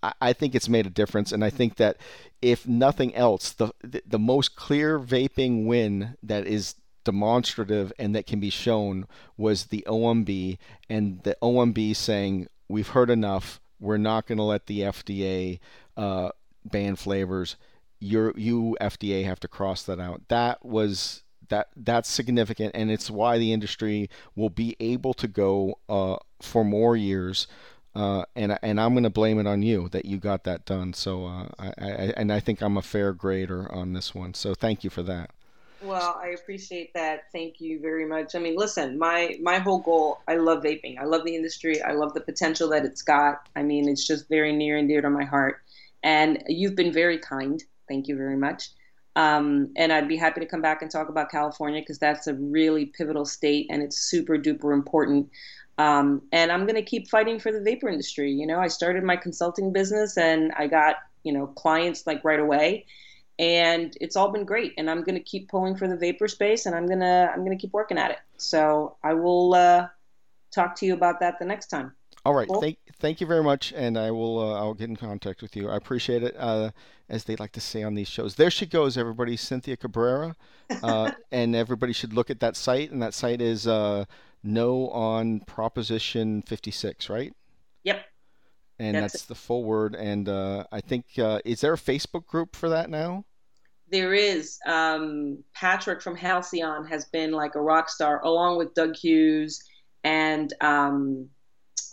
I think it's made a difference, and I think that if nothing else, the the most clear vaping win that is demonstrative and that can be shown was the OMB and the OMB saying we've heard enough. We're not going to let the FDA uh, ban flavors. Your you FDA have to cross that out. That was that that's significant, and it's why the industry will be able to go uh, for more years uh, and and I'm going to blame it on you that you got that done. So uh, I, I, and I think I'm a fair grader on this one. So thank you for that. Well, I appreciate that. Thank you very much. I mean, listen, my my whole goal. I love vaping. I love the industry. I love the potential that it's got. I mean, it's just very near and dear to my heart. And you've been very kind. Thank you very much. Um, and I'd be happy to come back and talk about California because that's a really pivotal state and it's super duper important. Um, and I'm going to keep fighting for the vapor industry. You know, I started my consulting business and I got, you know, clients like right away. And it's all been great and i'm going to keep pulling for the vapor space and i'm going to i'm going to keep working at it. So i will uh, talk to you about that the next time. All right. Cool. thank thank you very much and i will uh, i'll get in contact with you. I appreciate it uh, as they like to say on these shows. There she goes everybody. Cynthia cabrera uh, and everybody should look at that site. And that site is uh, no on proposition 56 right yep and that's, that's the full word and uh, i think is there a facebook group for that now there is um, Patrick from Halcyon has been like a rock star, along with Doug Hughes and um,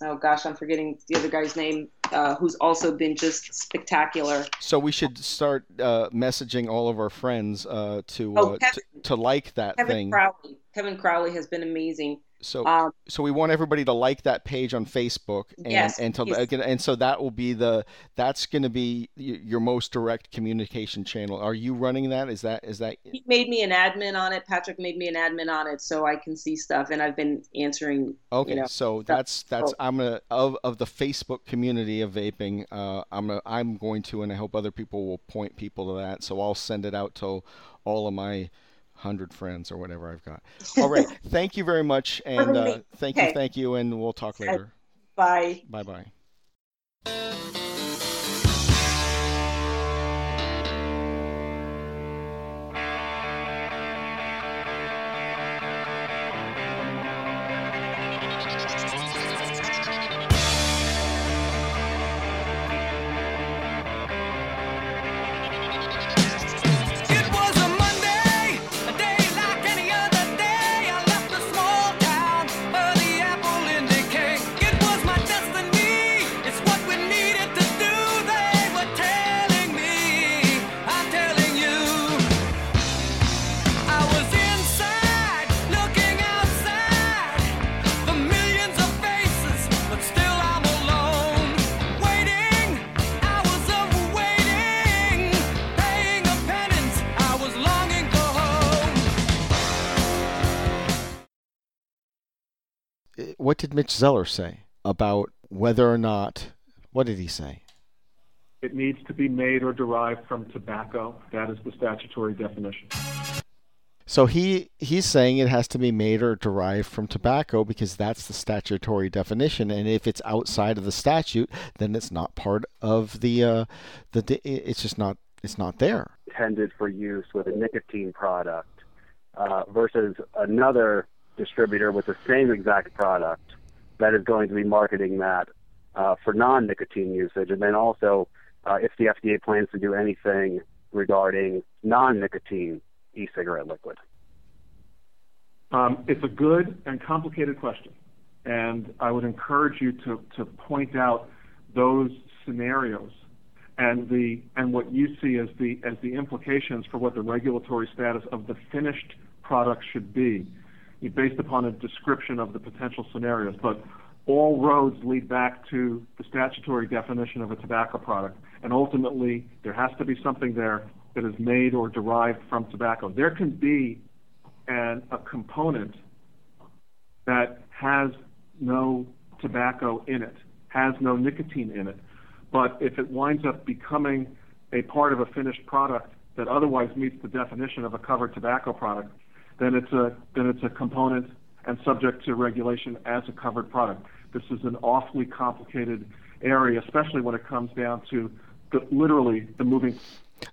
oh gosh, I'm forgetting the other guy's name, uh, who's also been just spectacular. So we should start uh, messaging all of our friends uh, to, oh, Kevin, to, to like that Kevin thing. Crowley. Kevin Crowley has been amazing. So, um, so we want everybody to like that page on Facebook, and yes, and to, and so that will be the that's going to be your most direct communication channel. Are you running that? Is that is that? He made me an admin on it. Patrick made me an admin on it, so I can see stuff, and I've been answering. Okay, you know, so stuff. that's that's I'm gonna of of the Facebook community of vaping. Uh, I'm a, I'm going to, and I hope other people will point people to that. So I'll send it out to all of my hundred friends or whatever I've got. All right. thank you very much, and uh, thank okay. you, thank you, and we'll talk later. Bye. Bye. Bye. Mitch Zeller say about whether or not? What did he say? It needs to be made or derived from tobacco. That is the statutory definition. So he he's saying it has to be made or derived from tobacco because that's the statutory definition, and if it's outside of the statute, then it's not part of the uh, the. It's just not it's not there. Intended for use with a nicotine product uh, versus another distributor with the same exact product that is going to be marketing that uh, for non-nicotine usage, and then also uh, if the FDA plans to do anything regarding non-nicotine e-cigarette liquid. Um, it's a good and complicated question, and I would encourage you to, to point out those scenarios and the and what you see as the as the implications for what the regulatory status of the finished product should be based upon a description of the potential scenarios. But all roads lead back to the statutory definition of a tobacco product. And ultimately, there has to be something there that is made or derived from tobacco. There can be a component that has no tobacco in it, has no nicotine in it. But if it winds up becoming a part of a finished product that otherwise meets the definition of a covered tobacco product, then it's a then it's a component and subject to regulation as a covered product. This is an awfully complicated area, especially when it comes down to the, literally the moving.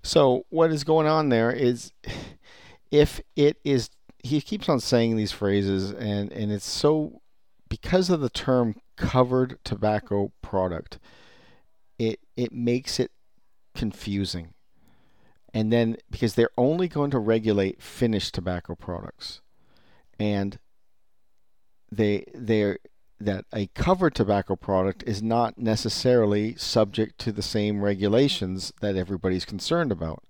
So what is going on there is, if it is, he keeps on saying these phrases, and and it's so because of the term covered tobacco product, it it makes it confusing and then because they're only going to regulate finished tobacco products and they they're that a covered tobacco product is not necessarily subject to the same regulations that everybody's concerned about.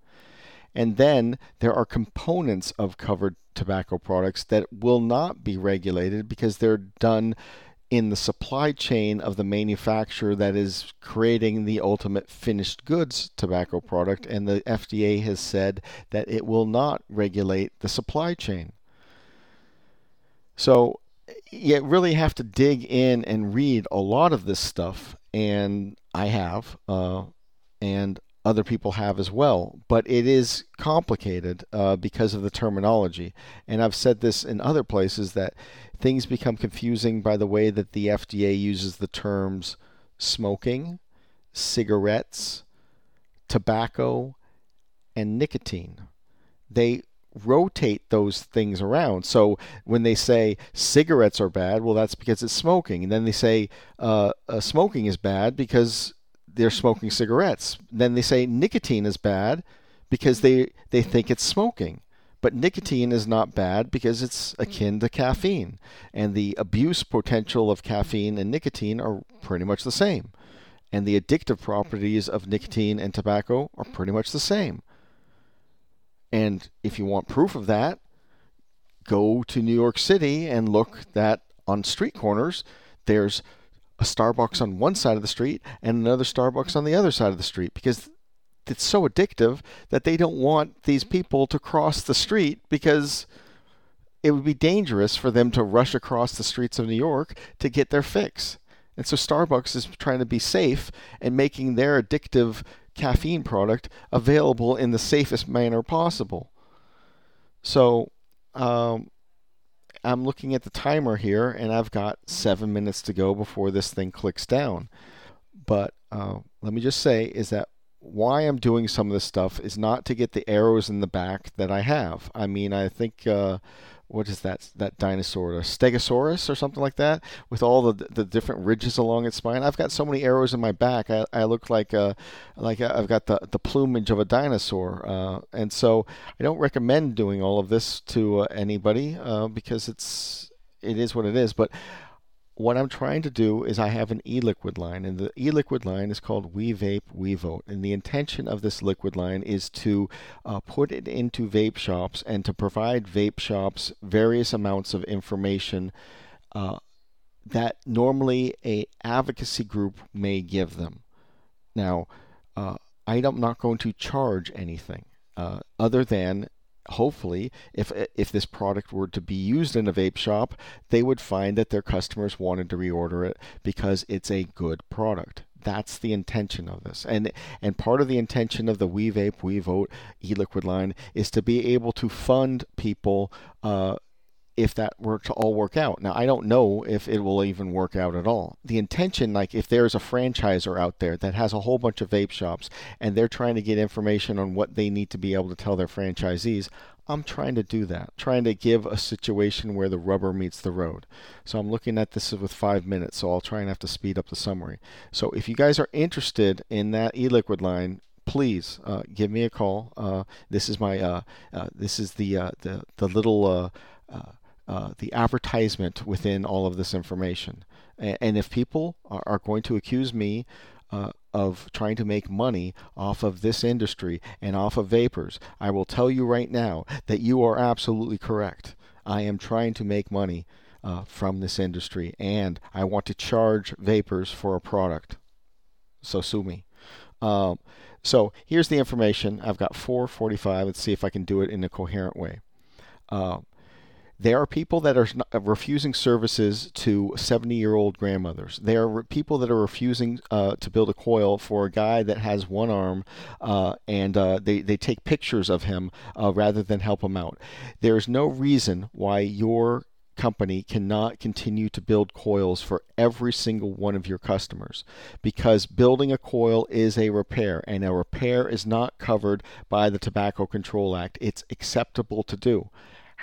And then there are components of covered tobacco products that will not be regulated because they're done in the supply chain of the manufacturer that is creating the ultimate finished goods tobacco product, and the FDA has said that it will not regulate the supply chain. So you really have to dig in and read a lot of this stuff, and I have, uh, and other people have as well. But it is complicated uh, because of the terminology. And I've said this in other places that things become confusing by the way that the FDA uses the terms smoking, cigarettes, tobacco, and nicotine. They rotate those things around. So when they say cigarettes are bad, well, that's because it's smoking. And then they say uh, uh, smoking is bad because they're smoking cigarettes. Then they say nicotine is bad because they, they think it's smoking. But nicotine is not bad because it's akin to caffeine. And the abuse potential of caffeine and nicotine are pretty much the same. And the addictive properties of nicotine and tobacco are pretty much the same. And if you want proof of that, go to New York City and look that on street corners, there's a Starbucks on one side of the street and another Starbucks on the other side of the street because it's so addictive that they don't want these people to cross the street because it would be dangerous for them to rush across the streets of New York to get their fix. And so Starbucks is trying to be safe and making their addictive caffeine product available in the safest manner possible. So um, I'm looking at the timer here, and I've got seven minutes to go before this thing clicks down. But uh, let me just say is that why I'm doing some of this stuff is not to get the arrows in the back that I have. I mean, I think. Uh, what is that that dinosaur, a Stegosaurus or something like that, with all the the different ridges along its spine. I've got so many arrows in my back. I, I look like a, like i have got the the plumage of a dinosaur, uh, and so I don't recommend doing all of this to uh, anybody uh, because it's it is what it is. But what I'm trying to do is I have an e-liquid line, and the e-liquid line is called We Vape, We Vote. And the intention of this liquid line is to uh, put it into vape shops and to provide vape shops various amounts of information uh, that normally a advocacy group may give them. Now, uh, I'm not going to charge anything uh, other than hopefully, if if this product were to be used in a vape shop, they would find that their customers wanted to reorder it because it's a good product. That's the intention of this, and and part of the intention of the We Vape We Vote e-liquid line is to be able to fund people uh, if that were to all work out. Now, I don't know if it will even work out at all. The intention, like if there's a franchisor out there that has a whole bunch of vape shops and they're trying to get information on what they need to be able to tell their franchisees, I'm trying to do that, trying to give a situation where the rubber meets the road. So I'm looking at this with five minutes, so I'll try and have to speed up the summary. So if you guys are interested in that e-liquid line, please uh, give me a call. Uh, this is my uh, uh this is the uh, the the little uh, the advertisement within all of this information. And, and if people are, are, going to accuse me uh, of trying to make money off of this industry and off of vapors, I will tell you right now that you are absolutely correct. I am trying to make money uh, from this industry, and I want to charge vapors for a product. So sue me. Um, so here's the information. I've got 445. Let's see if I can do it in a coherent way. Uh, there are people that are uh, refusing services to 70 year old grandmothers. There are people that are refusing uh, to build a coil for a guy that has one arm uh, and uh, they, they take pictures of him uh, rather than help him out. There is no reason why your company cannot continue to build coils for every single one of your customers because building a coil is a repair and a repair is not covered by the Tobacco Control Act. It's acceptable to do.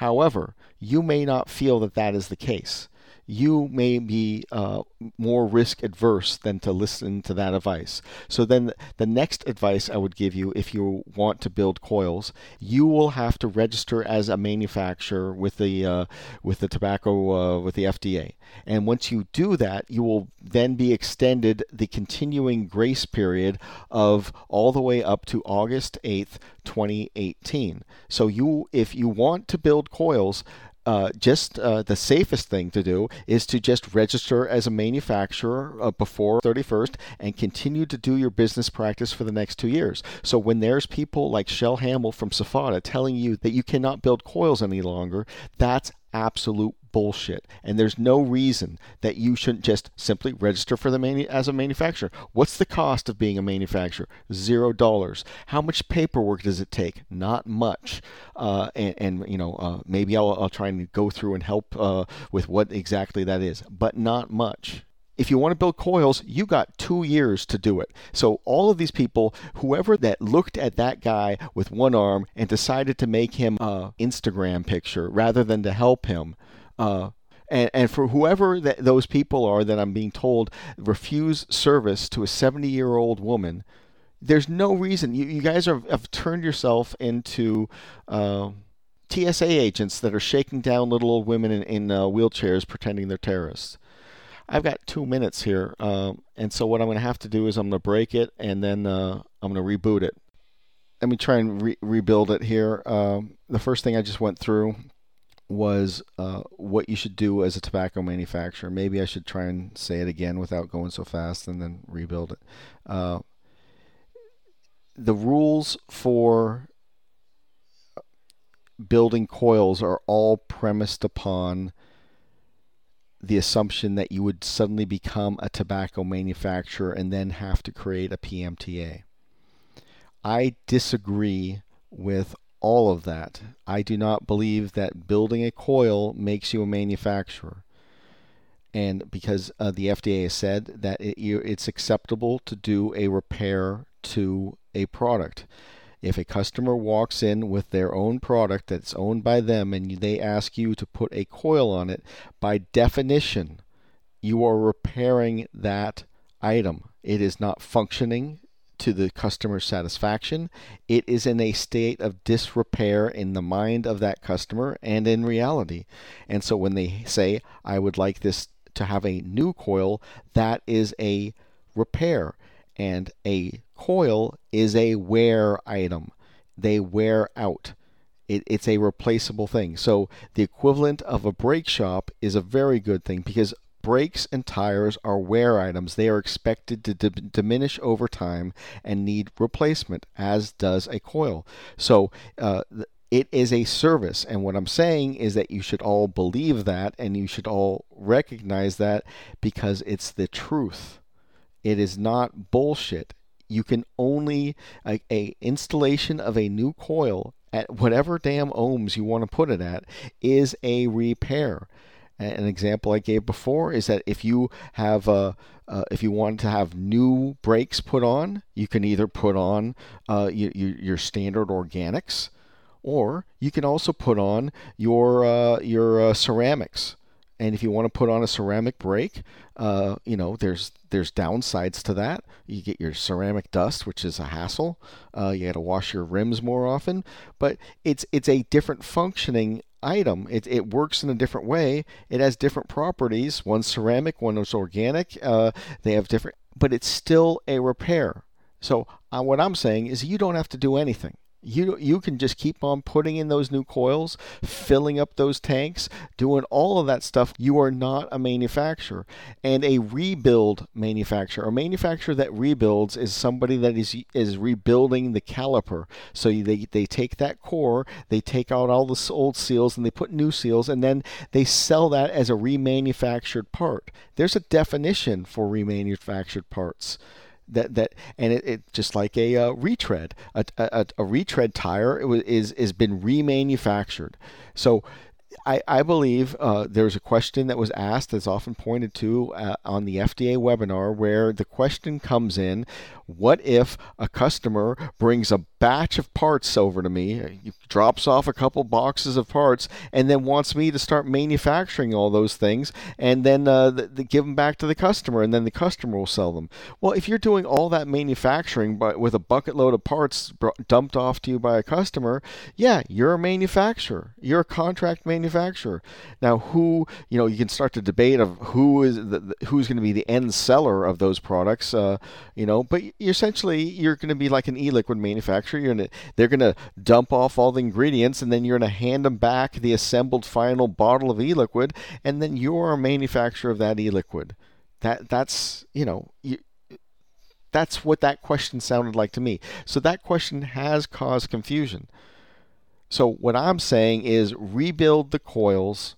However, you may not feel that that is the case you may be uh, more risk adverse than to listen to that advice. So then the next advice I would give you if you want to build coils, you will have to register as a manufacturer with the uh, with the tobacco uh, with the FDA. And once you do that, you will then be extended the continuing grace period of all the way up to August 8th, 2018. So you if you want to build coils, uh, just uh, the safest thing to do is to just register as a manufacturer uh, before 31st and continue to do your business practice for the next two years. So when there's people like Shell Hamill from SFATA telling you that you cannot build coils any longer, that's absolute bullshit. And there's no reason that you shouldn't just simply register for the manu- as a manufacturer. What's the cost of being a manufacturer? Zero dollars. How much paperwork does it take? Not much. Uh, and, and, you know, uh, maybe I'll, I'll try and go through and help uh, with what exactly that is, but not much if you want to build coils, you got two years to do it. So all of these people, whoever that looked at that guy with one arm and decided to make him a Instagram picture rather than to help him, uh, and, and for whoever that those people are that I'm being told refuse service to a 70 year old woman, there's no reason. You, you guys are, have turned yourself into uh, TSA agents that are shaking down little old women in, in uh, wheelchairs pretending they're terrorists. I've got two minutes here, um, and so what I'm going to have to do is I'm going to break it and then uh, I'm going to reboot it. Let me try and re- rebuild it here. Um, the first thing I just went through was uh, what you should do as a tobacco manufacturer. Maybe I should try and say it again without going so fast and then rebuild it. Uh, the rules for building coils are all premised upon the assumption that you would suddenly become a tobacco manufacturer and then have to create a PMTA. I disagree with all of that. I do not believe that building a coil makes you a manufacturer. And because uh, the FDA has said that it, it's acceptable to do a repair to a product. If a customer walks in with their own product that's owned by them and they ask you to put a coil on it, by definition, you are repairing that item. It is not functioning to the customer's satisfaction. It is in a state of disrepair in the mind of that customer and in reality. And so when they say, I would like this to have a new coil, that is a repair. And a coil is a wear item. They wear out. It, it's a replaceable thing. So the equivalent of a brake shop is a very good thing because Brakes and tires are wear items. They are expected to d- diminish over time and need replacement, as does a coil. So, uh, it is a service. And what I'm saying is that you should all believe that and you should all recognize that because it's the truth. It is not bullshit. You can only a, a installation of a new coil at whatever damn ohms you want to put it at is a repair. An example I gave before is that if you have uh, uh, if you want to have new brakes put on, you can either put on uh, your, your standard organics, or you can also put on your uh, your uh, ceramics. And if you want to put on a ceramic brake, uh, you know there's there's downsides to that. You get your ceramic dust, which is a hassle. you got to wash your rims more often, but it's it's a different functioning item. It, it works in a different way. It has different properties. One's ceramic, one is organic. Uh, they have different, but it's still a repair. So uh, what I'm saying is you don't have to do anything. You you can just keep on putting in those new coils, filling up those tanks, doing all of that stuff. You are not a manufacturer. And a rebuild manufacturer, a manufacturer that rebuilds is somebody that is is rebuilding the caliper. So they they take that core, they take out all the old seals and they put new seals and then they sell that as a remanufactured part. There's a definition for remanufactured parts that that and it, it just like a uh, retread a, a, a retread tire is is been remanufactured. So I, I believe uh, there's a question that was asked that's often pointed to uh, on the FDA webinar where the question comes in what if a customer brings a batch of parts over to me, drops off a couple boxes of parts, and then wants me to start manufacturing all those things and then uh, the, the give them back to the customer and then the customer will sell them? Well, if you're doing all that manufacturing but with a bucket load of parts dumped off to you by a customer, yeah, you're a manufacturer. You're a contract manufacturer. Now, who, you know, you can start to debate of who is the, who's going to be the end seller of those products, uh, you know, but essentially you're going to be like an e-liquid manufacturer. You're gonna they're going to dump off all the ingredients, and then you're going to hand them back the assembled final bottle of e-liquid, and then you're a manufacturer of that e-liquid. That that's you know you, that's what that question sounded like to me. So that question has caused confusion. So what I'm saying is rebuild the coils,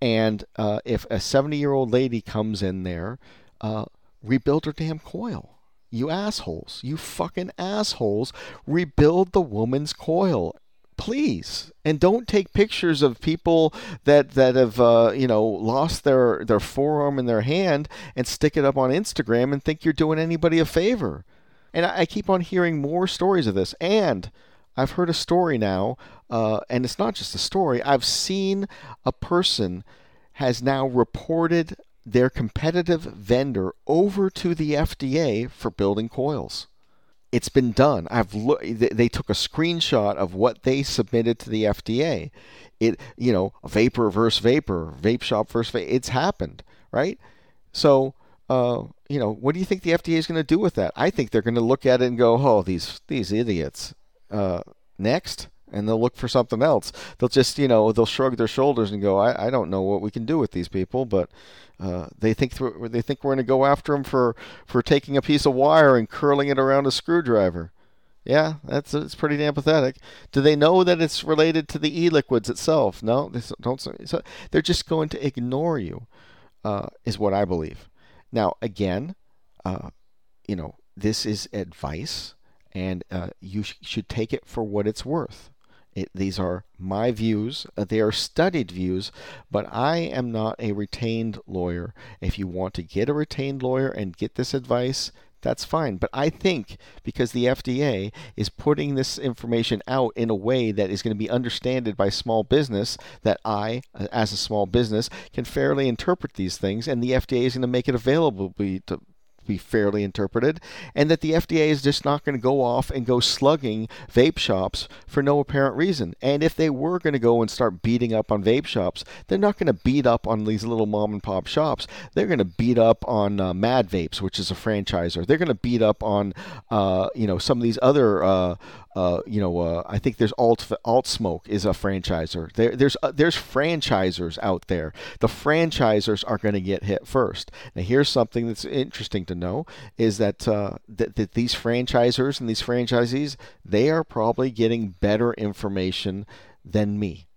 and uh, if a 70 year old lady comes in there, uh, rebuild her damn coil. You assholes. You fucking assholes. Rebuild the woman's coil. Please. And don't take pictures of people that, that have, uh, you know, lost their, their forearm and their hand and stick it up on Instagram and think you're doing anybody a favor. And I, I keep on hearing more stories of this. And I've heard a story now, uh, and it's not just a story. I've seen a person has now reported their competitive vendor over to the FDA for building coils. It's been done. I've lo- they took a screenshot of what they submitted to the FDA. It you know vapor versus vapor, vape shop versus vape. It's happened, right? So uh, you know what do you think the FDA is going to do with that? I think they're going to look at it and go, oh these these idiots. Uh, next, and they'll look for something else. They'll just, you know, they'll shrug their shoulders and go, I, I don't know what we can do with these people, but uh, they think th- they think we're going to go after them for, for taking a piece of wire and curling it around a screwdriver. Yeah, that's it's pretty damn pathetic. Do they know that it's related to the e-liquids itself? No, they don't. So they're just going to ignore you, uh, is what I believe. Now, again, uh, you know, this is advice, and uh, you sh- should take it for what it's worth. It, these are my views. Uh, they are studied views, but I am not a retained lawyer. If you want to get a retained lawyer and get this advice, that's fine. But I think because the FDA is putting this information out in a way that is going to be understood by small business, that I, uh, as a small business, can fairly interpret these things, and the FDA is going to make it available to, be fairly interpreted, and that the FDA is just not going to go off and go slugging vape shops for no apparent reason. And if they were going to go and start beating up on vape shops, they're not going to beat up on these little mom and pop shops. They're going to beat up on uh, Mad Vapes, which is a franchiser. They're going to beat up on uh, you know some of these other uh, uh, you know, uh, I think there's Alt Alt Smoke is a franchiser. There, there's uh, there's franchisers out there. The franchisers are going to get hit first. Now, here's something that's interesting to know: is that, uh, that that these franchisers and these franchisees they are probably getting better information than me.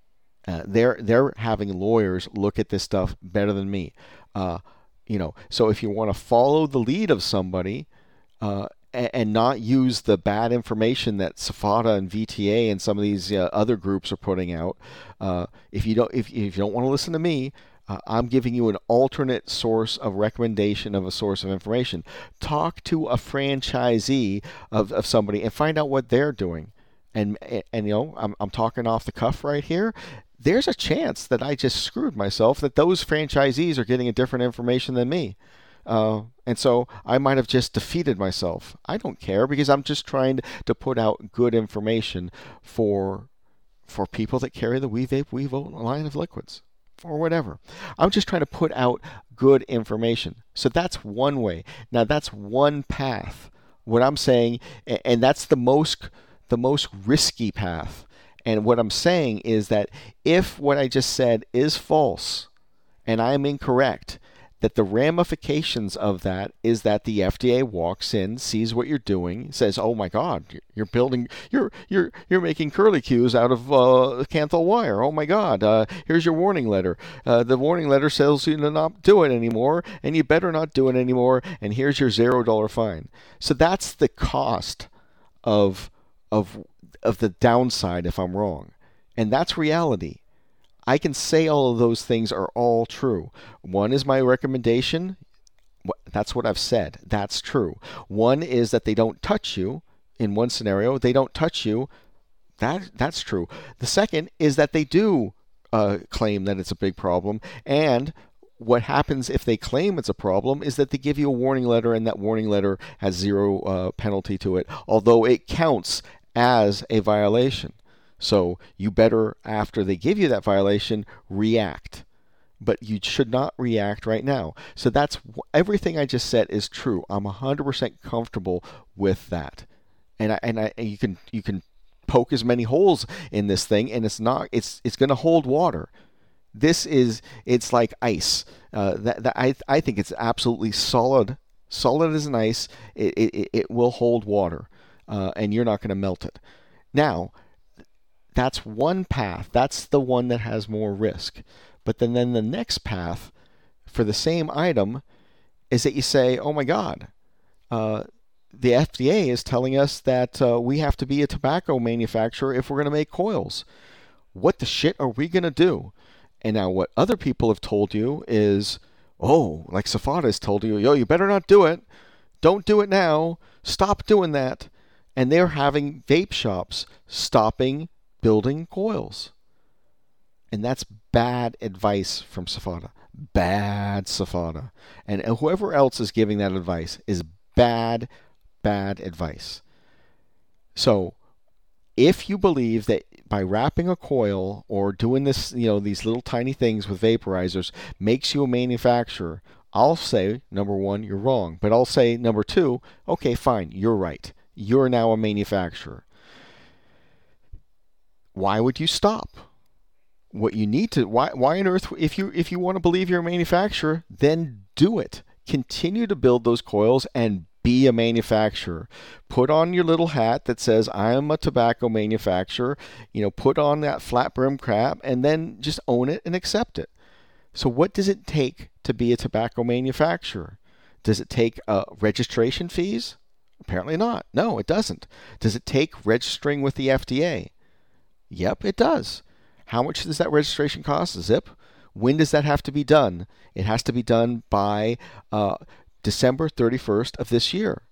Uh, they're they're having lawyers look at this stuff better than me. You know, so if you want to follow the lead of somebody, uh, and not use the bad information that SFATA and VTA and some of these uh, other groups are putting out. Uh, if you don't, if, if you don't want to listen to me, uh, I'm giving you an alternate source of recommendation of a source of information. Talk to a franchisee of, of somebody and find out what they're doing. And, and, and you know, I'm, I'm talking off the cuff right here there's a chance that I just screwed myself, that those franchisees are getting a different information than me. Uh, and so I might have just defeated myself. I don't care because I'm just trying to put out good information for for people that carry the We Vape We Vote line of liquids or whatever. I'm just trying to put out good information. So that's one way. Now that's one path. What I'm saying, and that's the most the most risky path. And what I'm saying is that if what I just said is false and I am incorrect, that the ramifications of that is that the FDA walks in, sees what you're doing, says, "Oh my God, you're building, you're you're you're making curlicues out of uh, Kanthal wire. Oh my God, uh, here's your warning letter. Uh, the warning letter tells you to not do it anymore, and you better not do it anymore. And here's your zero dollar fine. So that's the cost of of of the downside if I'm wrong, and that's reality. I can say all of those things are all true. One is my recommendation. That's what I've said. That's true. One is that they don't touch you. In one scenario, they don't touch you. That that's true. The second is that they do uh, claim that it's a big problem, and what happens if they claim it's a problem is that they give you a warning letter, and that warning letter has zero uh, penalty to it, although it counts as a violation. So you better, after they give you that violation, react. but you should not react right now. So that's everything I just said is true. I'm 100% comfortable with that. And I, and I you can you can poke as many holes in this thing and it's not it's it's going to hold water. This is it's like ice. Uh, that, that I I think it's absolutely solid solid as an ice. It it, it will hold water. Uh, and you're not going to melt it. Now, that's one path. That's the one that has more risk. But then, then the next path for the same item is that you say, oh my God, uh, the FDA is telling us that uh, we have to be a tobacco manufacturer if we're going to make coils. What the shit are we going to do? And now, what other people have told you is, oh, like SFATA has told you, yo, you better not do it. Don't do it now. Stop doing that. And they're having vape shops stopping building coils. And that's bad advice from SFATA. Bad SFATA. And whoever else is giving that advice is bad, bad advice. So, if you believe that by wrapping a coil or doing this, you know, these little tiny things with vaporizers makes you a manufacturer, I'll say, number one, you're wrong. But I'll say, number two, okay, fine, you're right. You're now a manufacturer why would you stop? What you need to why why on earth if you if you want to believe you're a manufacturer, then do it. Continue to build those coils and be a manufacturer. Put on your little hat that says I am a tobacco manufacturer. You know, put on that flat brim cap and then just own it and accept it. So what does it take to be a tobacco manufacturer? Does it take uh, registration fees? Apparently not. No, it doesn't. Does it take registering with the FDA? Yep, it does. How much does that registration cost? Zip. When does that have to be done? It has to be done by uh, December 31st of this year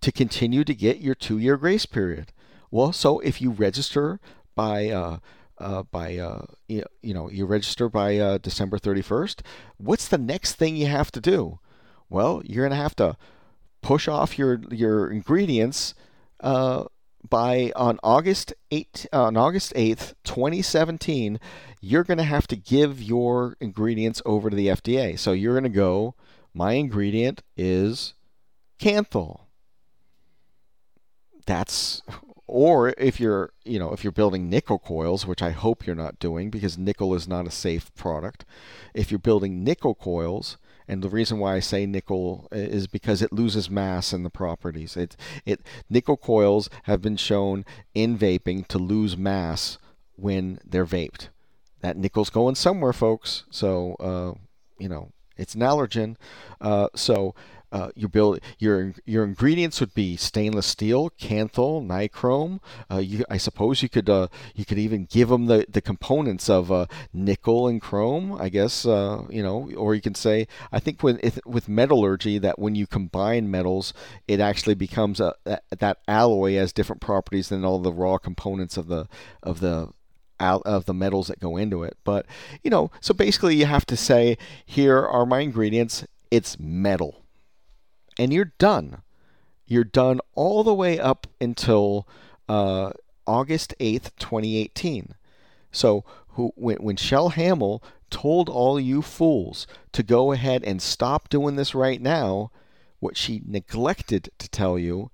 to continue to get your two year grace period. Well, so if you register by uh, uh, by uh, you, know you register by uh, December 31st, what's the next thing you have to do? Well, you're gonna have to push off your your ingredients uh, by on August 8 uh, on August 8th, 2017, you're going to have to give your ingredients over to the FDA. So you're going to go my ingredient is Kanthal. That's or if you're, you know, if you're building nickel coils, which I hope you're not doing because nickel is not a safe product. If you're building nickel coils, and the reason why I say nickel is because it loses mass in the properties. It, it nickel coils have been shown in vaping to lose mass when they're vaped. That nickel's going somewhere, folks. So uh, you know it's an allergen. Uh, so uh, you build your your ingredients would be stainless steel, Kanthal, nichrome. Uh, you, I suppose you could uh, you could even give them the, the components of uh, nickel and chrome. I guess uh, you know, or you can say I think with with metallurgy that when you combine metals, it actually becomes a that alloy has different properties than all the raw components of the of the out of the metals that go into it. But you know, so basically you have to say, here are my ingredients. It's metal and you're done. You're done all the way up until uh, August 8th, 2018. So who, when, when Chelle Hamel told all you fools to go ahead and stop doing this right now, what she neglected to tell you,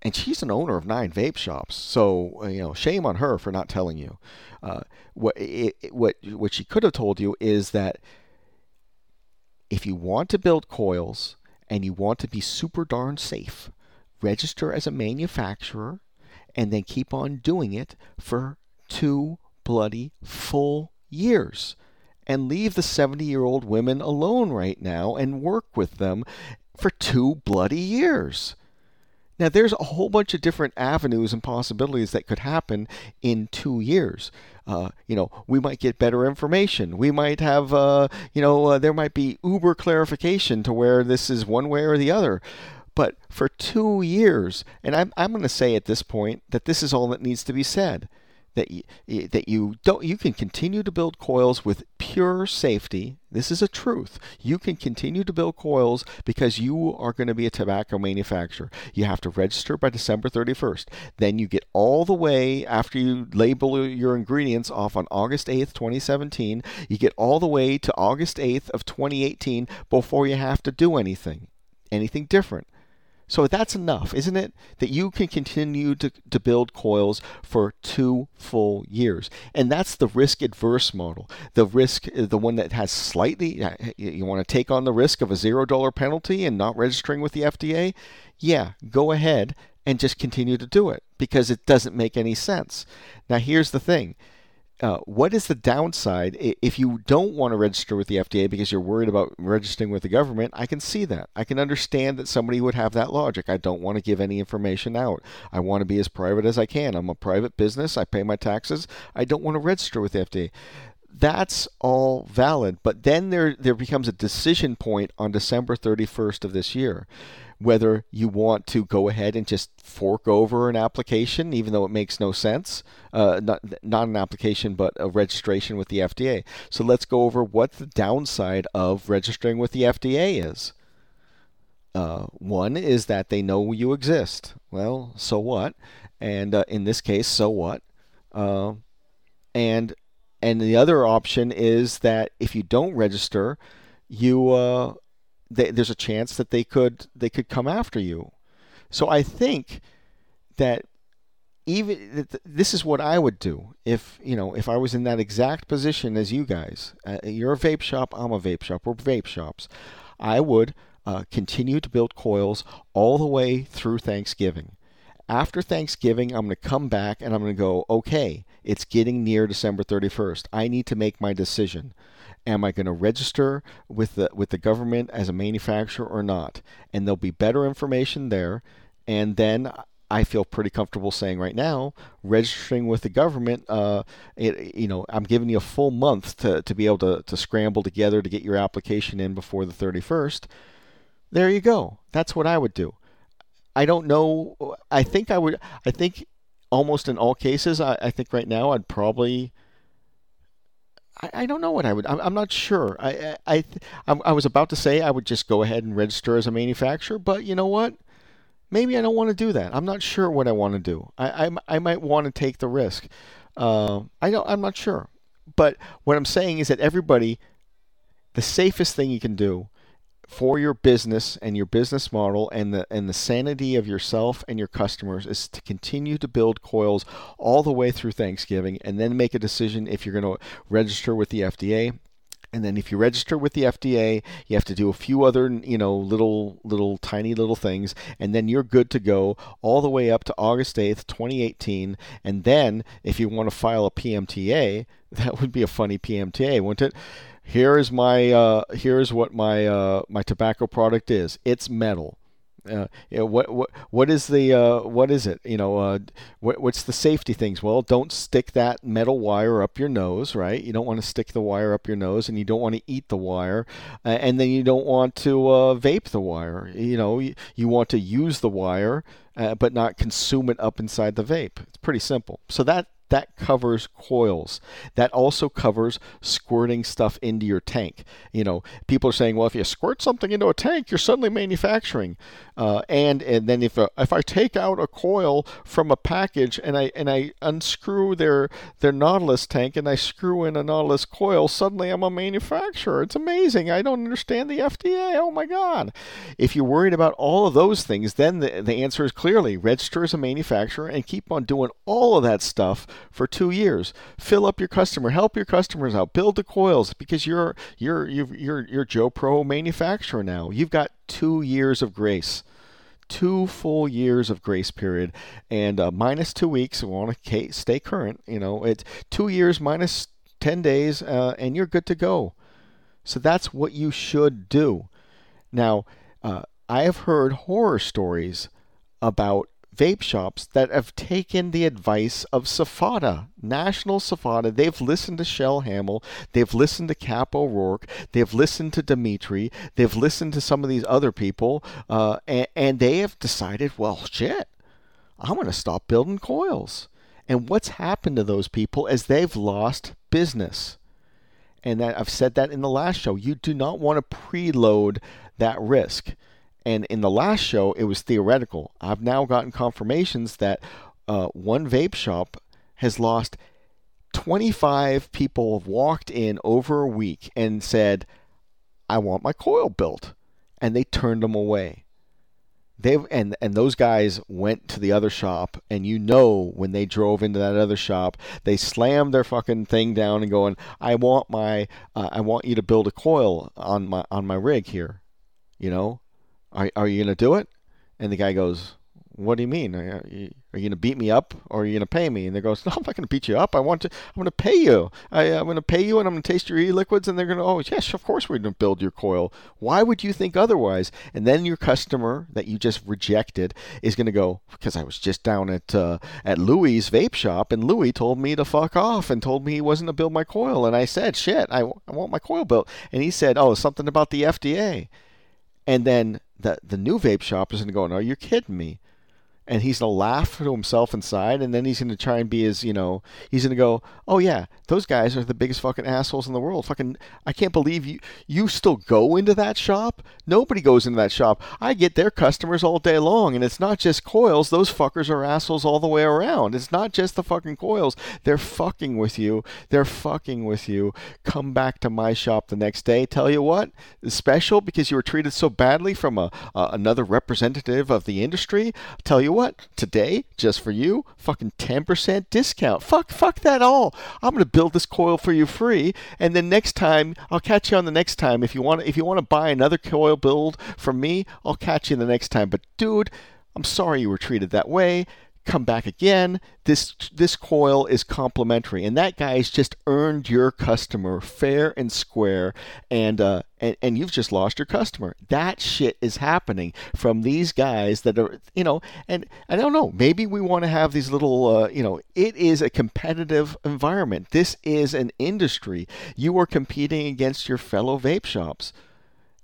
and she's an owner of nine vape shops, so you know, shame on her for not telling you. Uh, what it, what what she could have told you is that if you want to build coils and you want to be super darn safe, register as a manufacturer and then keep on doing it for two bloody full years. And leave the 70 year old women alone right now and work with them for two bloody years. Now, there's a whole bunch of different avenues and possibilities that could happen in two years. Uh, you know, we might get better information. We might have, uh, you know, uh, there might be uber clarification to where this is one way or the other. But for two years, and I'm, I'm going to say at this point that this is all that needs to be said. That you, that you don't you can continue to build coils with pure safety. This is a truth. You can continue to build coils because you are going to be a tobacco manufacturer. You have to register by December 31st. Then you get all the way after you label your ingredients off on August 8th, 2017, you get all the way to August 8th of 2018 before you have to do anything anything different. So that's enough, isn't it? That you can continue to, to build coils for two full years. And that's the risk adverse model. The risk, uh, the one that has slightly, uh, you want to take on the risk of a $0 penalty and not registering with the FDA? Yeah, go ahead and just continue to do it because it doesn't make any sense. Now, here's the thing uh, what is the downside if you don't want to register with the FDA because you're worried about registering with the government? I can see that. I can understand that somebody would have that logic. I don't want to give any information out. I want to be as private as I can. I'm a private business. I pay my taxes. I don't want to register with the FDA. That's all valid. But then there there becomes a decision point on December 31st of this year whether you want to go ahead and just fork over an application, even though it makes no sense. Uh, not, not an application, but a registration with the FDA. So let's go over what the downside of registering with the FDA is. Uh, one is that they know you exist. Well, so what? And uh, in this case, so what? Uh, and and the other option is that if you don't register, you uh, they, there's a chance that they could they could come after you. So I think that even this is what I would do if you know if I was in that exact position as you guys. Uh, you're a vape shop. I'm a vape shop. We're vape shops. I would uh, continue to build coils all the way through Thanksgiving. After Thanksgiving, I'm going to come back and I'm going to go. Okay, it's getting near December 31st. I need to make my decision. Am I going to register with the with the government as a manufacturer or not? And there'll be better information there. And then I feel pretty comfortable saying right now, registering with the government, uh, it, you know, I'm giving you a full month to, to be able to, to scramble together to get your application in before the 31st. There you go. That's what I would do. I don't know. I think I would. I think almost in all cases, I, I think right now I'd probably I, I don't know what I would. I'm, I'm not sure. I, I, I, I was about to say I would just go ahead and register as a manufacturer, but you know what? Maybe I don't want to do that. I'm not sure what I want to do. I, I, I might want to take the risk. Uh, I don't. I'm not sure. But what I'm saying is that everybody, the safest thing you can do for your business and your business model and the and the sanity of yourself and your customers is to continue to build coils all the way through Thanksgiving and then make a decision if you're going to register with the FDA and then if you register with the FDA, you have to do a few other, you know, little little tiny little things and then you're good to go all the way up to August 8th, 2018. And then if you want to file a PMTA, that would be a funny PMTA, wouldn't it? Here is my uh, here is what my uh, my tobacco product is. It's metal. Uh, what what what is the uh, what is it? You know, uh, what, what's the safety things? Well, don't stick that metal wire up your nose, right? You don't want to stick the wire up your nose, and you don't want to eat the wire, and then you don't want to uh, vape the wire. You know, you, you want to use the wire, but not consume it up inside the vape. It's pretty simple. So that that covers coils. That also covers squirting stuff into your tank. You know, people are saying, well, if you squirt something into a tank, you're suddenly manufacturing. Uh, and and then if a, uh, if I take out a coil from a package and I and I unscrew their their Nautilus tank and I screw in a Nautilus coil, suddenly I'm a manufacturer. It's amazing. I don't understand the FDA. Oh my God! If you're worried about all of those things, then the, the answer is clearly register as a manufacturer and keep on doing all of that stuff for two years. Fill up your customer, help your customers out, build the coils because you're you're you're you're, you're Joe Pro manufacturer now. You've got two years of grace two full years of grace period and uh, minus two weeks. We want to stay current. You know, it's two years minus 10 days, uh, and you're good to go. So that's what you should do. Now, uh, I have heard horror stories about vape shops that have taken the advice of SFATA, National SFATA. They've listened to Shell Hamill, they've listened to Cap O'Rourke, they've listened to Dimitri, they've listened to some of these other people, uh, and, and they have decided, well, shit, I'm going to stop building coils. And what's happened to those people is they've lost business. And that, I've said that in the last show. You do not want to preload that risk. And in the last show, it was theoretical. I've now gotten confirmations that uh, one vape shop has lost 25 people have walked in over a week and said, I want my coil built. And they turned them away. They and and those guys went to the other shop, and you know when they drove into that other shop, they slammed their fucking thing down and going, "I want my, uh, I want you to build a coil on my on my rig here, you know, are are you gonna do it?" And the guy goes, what do you mean? Are you, you going to beat me up or are you going to pay me? And they goes, no, I'm not going to beat you up. I want to, I'm going to pay you. I, am going to pay you and I'm going to taste your e-liquids. And they're going to, oh, yes, of course we're going to build your coil. Why would you think otherwise? And then your customer that you just rejected is going to go, because I was just down at, uh, at Louis' vape shop and Louis told me to fuck off and told me he wasn't going to build my coil. And I said, shit, I, I want my coil built. And he said, oh, something about the FDA. And then the, the new vape shop is going to go, no, you're kidding me and he's to laugh to himself inside and then he's to try and be as you know he's to go oh yeah those guys are the biggest fucking assholes in the world. Fucking i can't believe you you still go into that shop? Nobody goes into that shop. I get their customers all day long and it's not just coils. Those fuckers are assholes all the way around. It's not just the fucking coils. They're fucking with you. They're fucking with you. Come back to my shop the next day. Tell you what it's special because you were treated so badly from a, a another representative of the industry. Tell you what? Today, just for you, fucking 10% discount. Fuck, fuck that all. I'm gonna build this coil for you free, and then next time I'll catch you on the next time. If you want, if you want to buy another coil build from me, I'll catch you the next time. But dude, I'm sorry you were treated that way come back again. This this coil is complimentary, and that guy's just earned your customer fair and square, and uh, and and you've just lost your customer. That shit is happening from these guys that are you know, and I don't know. Maybe we want to have these little uh, you know. It is a competitive environment. This is an industry. You are competing against your fellow vape shops.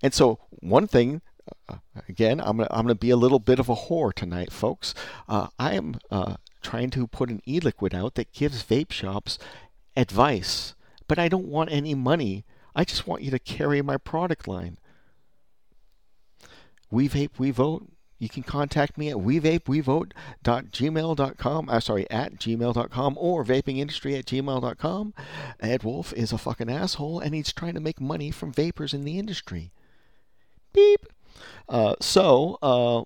And so, one thing uh, again, I'm gonna, I'm gonna be a little bit of a whore tonight, folks. Uh, I am uh, trying to put an e-liquid out that gives vape shops advice, but I don't want any money. I just want you to carry my product line. We vape, we vote. You can contact me at wevapewevote.gmail.com. I'm uh, sorry, at gmail.com or vapingindustry at gmail.com. Ed Wolf is a fucking asshole and he's trying to make money from vapors in the industry. Beep. Uh, so uh,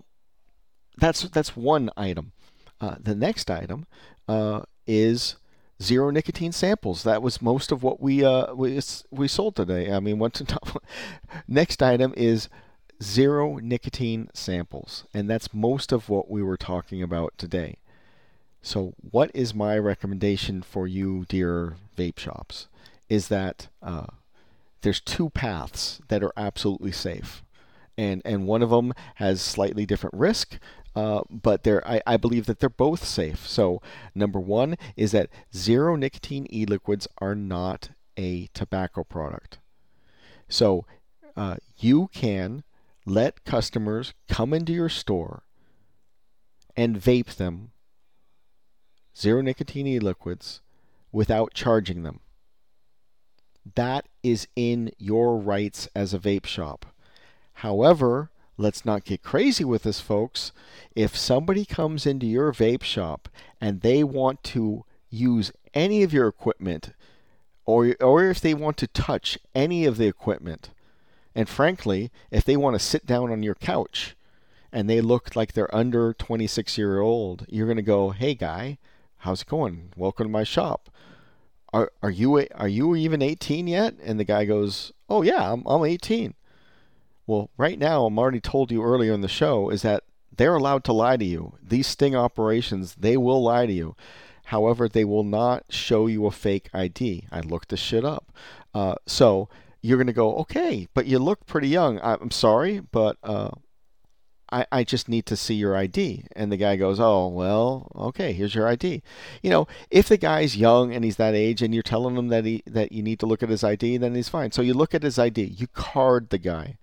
that's that's one item. Uh, the next item uh, is zero nicotine samples. That was most of what we uh, we, we sold today. I mean, next item is zero nicotine samples, and that's most of what we were talking about today. So, what is my recommendation for you, dear vape shops? Is that there's two paths that are absolutely safe and and one of them has slightly different risk. Uh, but they're, I, I believe that they're both safe. So, number one is that zero nicotine e liquids are not a tobacco product. So, uh, you can let customers come into your store and vape them zero nicotine e liquids without charging them. That is in your rights as a vape shop. However, let's not get crazy with this, folks. If somebody comes into your vape shop and they want to use any of your equipment, or, or if they want to touch any of the equipment, and frankly, if they want to sit down on your couch and they look like they're under 26 year old, you're going to go, "Hey guy, how's it going? Welcome to my shop." Are are you are you even 18 yet? And the guy goes, "Oh yeah, I'm I'm 18." Well, right now, I'm already told you earlier in the show is that they're allowed to lie to you. These sting operations, they will lie to you. However, they will not show you a fake ID. I looked this shit up. Uh, so you're going to go, okay, but you look pretty young. I'm sorry, but uh, I, I just need to see your ID. And the guy goes, oh, well, okay, here's your ID. You know, if the guy's young and he's that age and you're telling him that, he, that you need to look at his ID, then he's fine. So you look at his ID, you card the guy.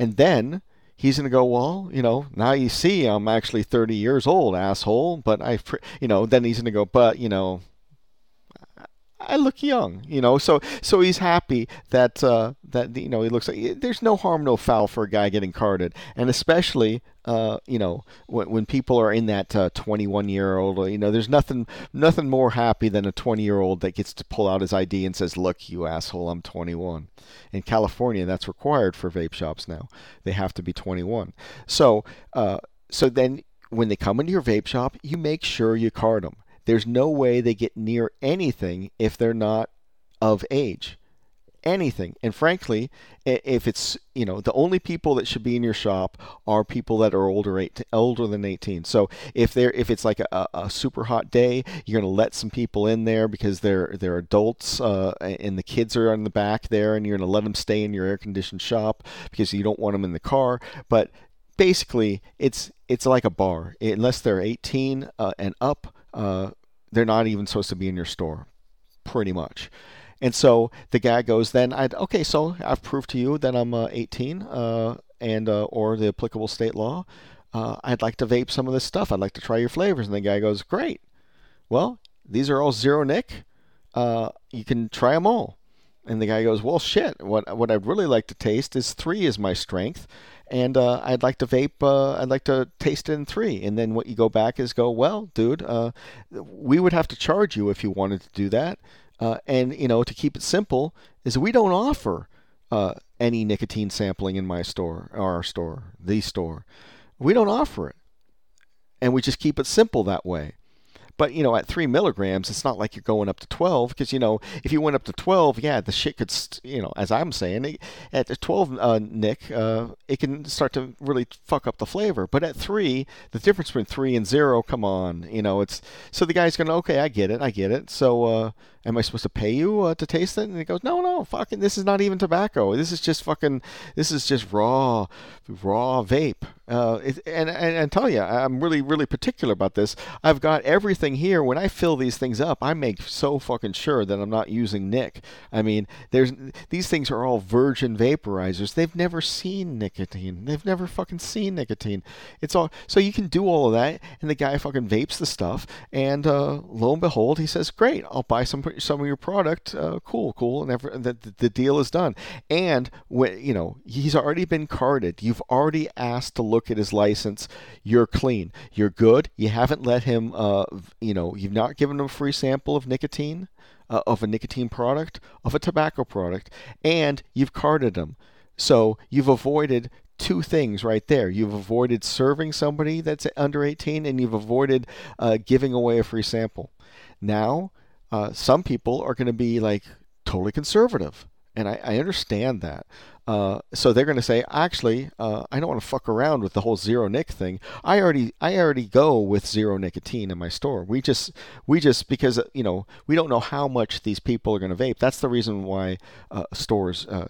And then he's going to go, well, you know, now you see I'm actually 30 years old, asshole. But I, you know, then he's going to go, but, you know, I look young, you know. So so he's happy that uh, that you know he looks like there's no harm, no foul for a guy getting carded, and especially uh, you know when, when people are in that uh, 21 year old, you know, there's nothing nothing more happy than a 20 year old that gets to pull out his ID and says, "Look, you asshole, I'm 21." In California, that's required for vape shops now; they have to be 21. So uh, so then when they come into your vape shop, you make sure you card them there's no way they get near anything if they're not of age. Anything. And frankly, if it's, you know, the only people that should be in your shop are people that are older eight, older than 18. So if they're if it's like a, a super hot day, you're going to let some people in there because they're they're adults uh, and the kids are in the back there and you're going to let them stay in your air conditioned shop because you don't want them in the car. But basically, it's it's like a bar. Unless they're 18 uh, and up, uh, they're not even supposed to be in your store, pretty much. And so the guy goes, then I okay, so I've proved to you that I'm uh, 18 uh, and uh, or the applicable state law. Uh, I'd like to vape some of this stuff. I'd like to try your flavors. And the guy goes, great. Well, these are all zero nick. You can try them all. And the guy goes, well, shit. What what I'd really like to taste is three is my strength, and uh, I'd like to vape. Uh, I'd like to taste it in three. And then what you go back is go, well, dude, uh, we would have to charge you if you wanted to do that. Uh, and you know, to keep it simple, is we don't offer uh, any nicotine sampling in my store, our store, the store. We don't offer it, and we just keep it simple that way. But you know, at three milligrams, it's not like you're going up to 12 because you know if you went up to 12, yeah, the shit could, you know, as I'm saying, at 12 uh, nic, uh, it can start to really fuck up the flavor. But at three, the difference between three and zero, come on, you know, it's so the guy's going, okay, I get it, I get it. So uh, am I supposed to pay you uh, to taste it? And he goes, no, no, fucking, this is not even tobacco. This is just fucking, this is just raw, raw vape. Uh, it, and, and, and tell you, I'm really, really particular about this. I've got everything here. When I fill these things up, I make so fucking sure that I'm not using nic. I mean, there's these things are all virgin vaporizers. They've never seen nicotine. They've never fucking seen nicotine. It's all so you can do all of that, and the guy fucking vapes the stuff, and uh, lo and behold, he says, "Great, I'll buy some some of your product. Uh, cool, cool." And every, the, the deal is done. And when you know he's already been carded, you've already asked to look at his license, you're clean. You're good. You haven't let him, uh, you know, you've not given him a free sample of nicotine, uh, of a nicotine product, of a tobacco product, and you've carded him. So you've avoided two things right there. You've avoided serving somebody that's under 18, and you've avoided uh, giving away a free sample. Now, uh, some people are going to be like totally conservative. And I, I understand that. Uh, so they're going to say, actually, uh, I don't want to fuck around with the whole zero nic thing. I already, I already go with zero nicotine in my store. We just, we just because uh, you know we don't know how much these people are going to vape. That's the reason why uh, stores, uh,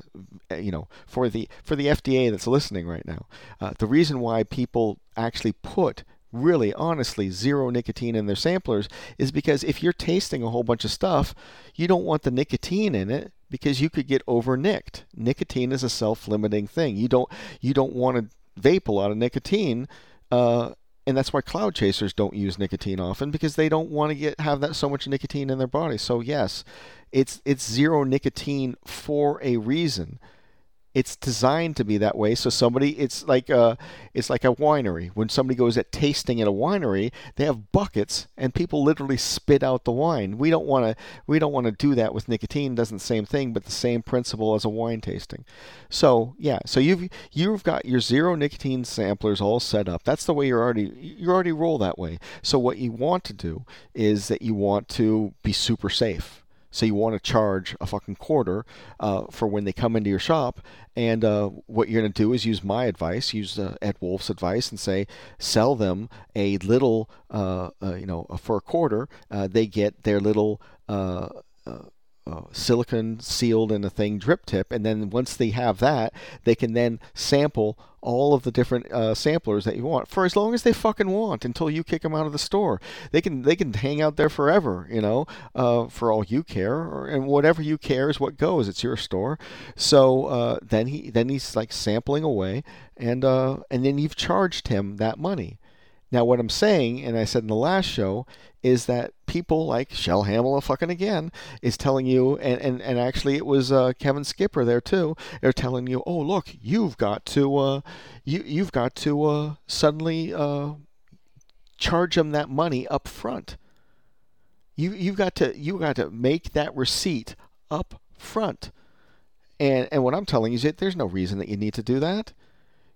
you know, for the for the FDA that's listening right now, uh, the reason why people actually put really honestly zero nicotine in their samplers is because if you're tasting a whole bunch of stuff, you don't want the nicotine in it because you could get over nicked. Nicotine is a self-limiting thing. You don't you don't want to vape a lot of nicotine, uh, and that's why cloud chasers don't use nicotine often because they don't want to get have that so much nicotine in their body. So yes, it's it's zero nicotine for a reason it's designed to be that way. So somebody it's like a it's like a winery. When somebody goes at tasting at a winery they have buckets and people literally spit out the wine. We don't want to we don't want to do that with nicotine. Doesn't the same thing but the same principle as a wine tasting. So yeah so you've you've got your zero nicotine samplers all set up. That's the way you're already you're already roll that way. So what you want to do is that you want to be super safe so you want to charge a fucking quarter uh, for when they come into your shop. And uh, what you're going to do is use my advice, use uh, Ed Wolf's advice, and say sell them a little, uh, uh, you know, for a quarter. Uh, they get their little uh, silicon sealed in a thing drip tip, and then once they have that, they can then sample all of the different uh, samplers that you want for as long as they fucking want until you kick them out of the store. They can they can hang out there forever, you know, uh, for all you care, or, and whatever you care is what goes. It's your store. So uh, then he then he's like sampling away, and uh, and then you've charged him that money. Now, what I'm saying, and I said in the last show, is that people like Shell Hamill fucking again is telling you, and, and, and actually it was uh, Kevin Skipper there too. They're telling you, oh look, you've got to uh, you you've got to uh, suddenly uh, charge them that money up front. You you've got to you got to make that receipt up front. And and what I'm telling you is that there's no reason that you need to do that.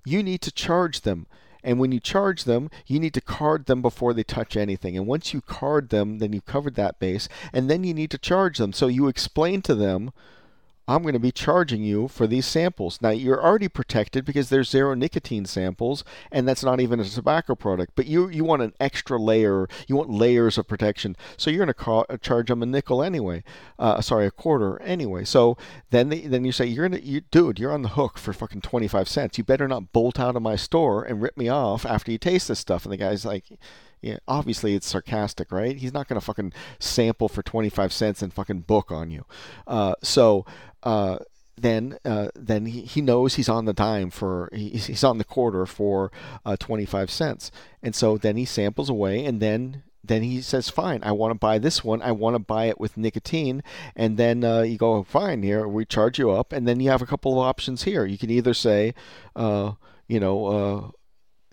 You need to charge them and when you charge them, you need to card them before they touch anything. And once you card them, then you've covered that base. And then you need to charge them. So you explain to them I'm going to be charging you for these samples. Now, you're already protected because there's zero nicotine samples, and that's not even a tobacco product. But you, you want an extra layer, you want layers of protection. So you're going to charge them a nickel anyway. Uh, sorry, a quarter anyway. So then they, then you say, you're gonna, you, dude, you're on the hook for fucking 25 cents. You better not bolt out of my store and rip me off after you taste this stuff. And the guy's like, yeah, obviously it's sarcastic, right? He's not going to fucking sample for 25 cents and fucking book on you. Uh, so uh, then uh, then he, he knows he's on the dime for he's, he's on the quarter for uh, 25 cents. And so then he samples away and then then he says fine i want to buy this one. I want to buy it with nicotine. And then uh, you go fine here we charge you up. And then you have a couple of options here. You can either say uh, you know uh,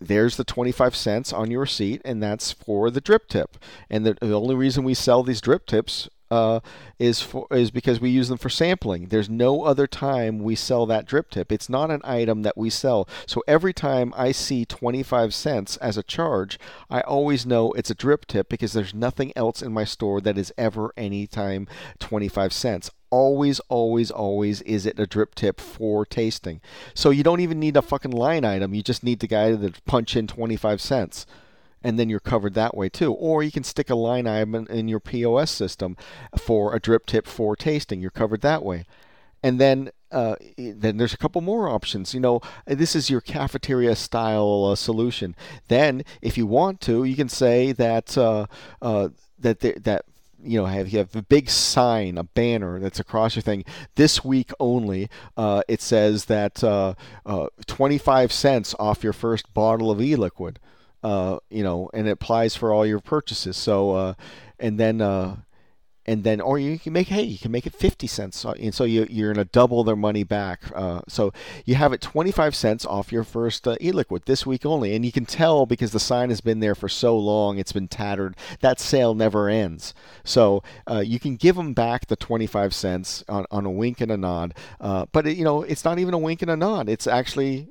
there's the 25 cents on your receipt, and that's for the drip tip. And the, the only reason we sell these drip tips uh, is for is because we use them for sampling. There's no other time we sell that drip tip. It's not an item that we sell. So every time I see 25 cents as a charge, I always know it's a drip tip because there's nothing else in my store that is ever anytime 25 cents always, always, always is it a drip tip for tasting. So you don't even need a fucking line item. You just need the guy to punch in 25 cents and then you're covered that way too. Or you can stick a line item in your POS system for a drip tip for tasting. You're covered that way. And then uh, then there's a couple more options. You know, this is your cafeteria style uh, solution. Then, if you want to, you can say that uh, uh that the, that you know have you have a big sign, a banner that's across your thing. This week only, uh, it says that uh, 25 cents off your first bottle of e-liquid uh, you know, and it applies for all your purchases. So, uh, and then, uh, and then, or you can make, hey, you can make it 50 cents. And so you, you're going to double their money back. Uh, so you have it 25 cents off your first uh, e-liquid this week only. And you can tell because the sign has been there for so long, it's been tattered. That sale never ends. So uh, you can give them back the 25 cents on, on a wink and a nod. Uh, but, it, you know, it's not even a wink and a nod. It's actually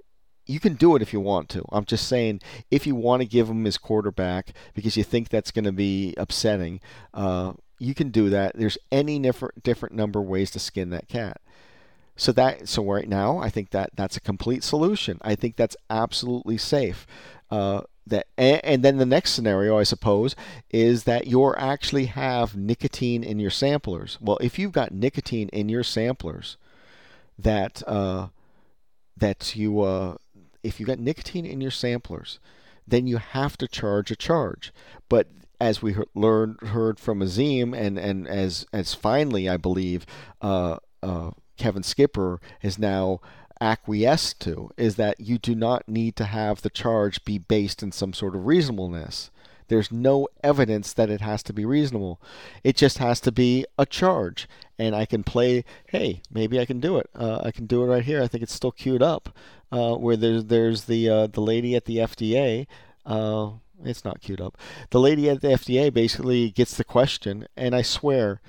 you can do it if you want to. I'm just saying, if you want to give him his quarterback because you think that's going to be upsetting, uh, you can do that. There's any different different number of ways to skin that cat. So that so right now, I think that that's a complete solution. I think that's absolutely safe. Uh, that and, and then the next scenario, I suppose, is that you actually have nicotine in your samplers. Well, if you've got nicotine in your samplers, that uh, that you uh, if you got nicotine in your samplers, then you have to charge a charge. But as we learned heard from Azim, and and as as finally I believe uh, uh, Kevin Skipper has now acquiesced to, is that you do not need to have the charge be based in some sort of reasonableness. There's no evidence that it has to be reasonable. It just has to be a charge. And I can play, hey, maybe I can do it. Uh, I can do it right here. I think it's still queued up. Uh, where there's there's the uh, the lady at the FDA. Uh, it's not queued up. The lady at the FDA basically gets the question, and I swear,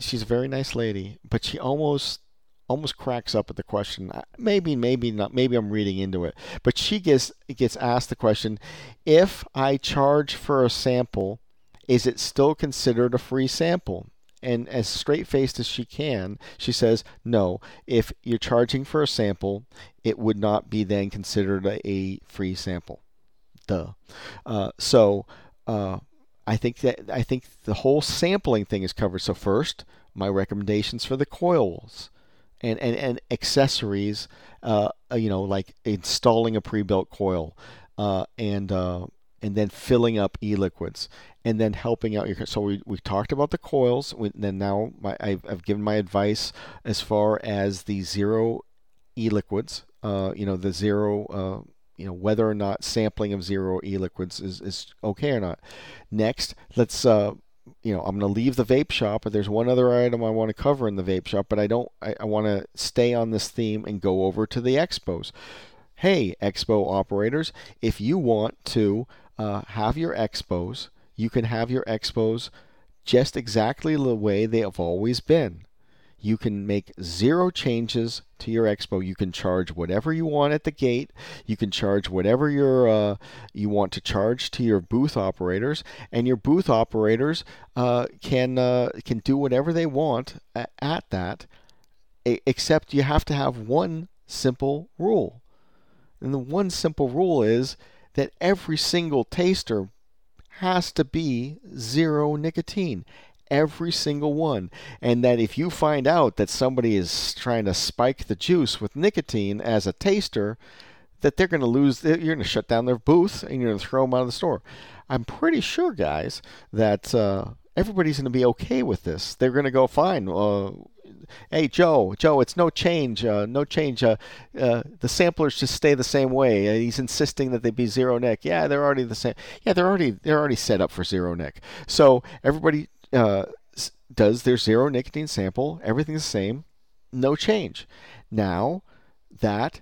she's a very nice lady, but she almost almost cracks up at the question. Maybe, maybe not. Maybe I'm reading into it. But she gets gets asked the question: If I charge for a sample, is it still considered a free sample? And as straight faced as she can, she says, No, if you're charging for a sample, it would not be then considered a, free sample. Duh. Uh, so, uh, I think that I think the whole sampling thing is covered. So first, my recommendations for the coils and and, and accessories, uh, uh you know, like installing a pre-built coil, uh, and uh, and then filling up e-liquids, and then helping out your. So we, we talked about the coils. We, then now my, I've, I've given my advice as far as the zero e-liquids. Uh, you know, the zero. Uh, you know whether or not sampling of zero e-liquids is, is okay or not. Next, let's uh, you know, I'm going to leave the vape shop, but there's one other item I want to cover in the vape shop, but I don't, I, I want to stay on this theme and go over to the expos. Hey, expo operators, if you want to uh, have your expos, you can have your expos just exactly the way they have always been. You can make zero changes to your expo. You can charge whatever you want at the gate. You can charge whatever your uh, you want to charge to your booth operators, and your booth operators uh, can uh, can do whatever they want at, at that. Except you have to have one simple rule, and the one simple rule is that every single taster has to be zero nicotine every single one. And that if you find out that somebody is trying to spike the juice with nicotine as a taster, that they're going to lose, you're going to shut down their booth and you're going to throw them out of the store. I'm pretty sure, guys, that uh, everybody's going to be okay with this. They're going to go, fine. Uh, hey, Joe, Joe, it's no change. Uh, no change. Uh, uh, the samplers just stay the same way. Uh, he's insisting that they be zero nic. Yeah, they're already the same. Yeah, they're already they're already set up for zero nic. So everybody uh, does their zero nicotine sample. Everything's the same, no change. Now that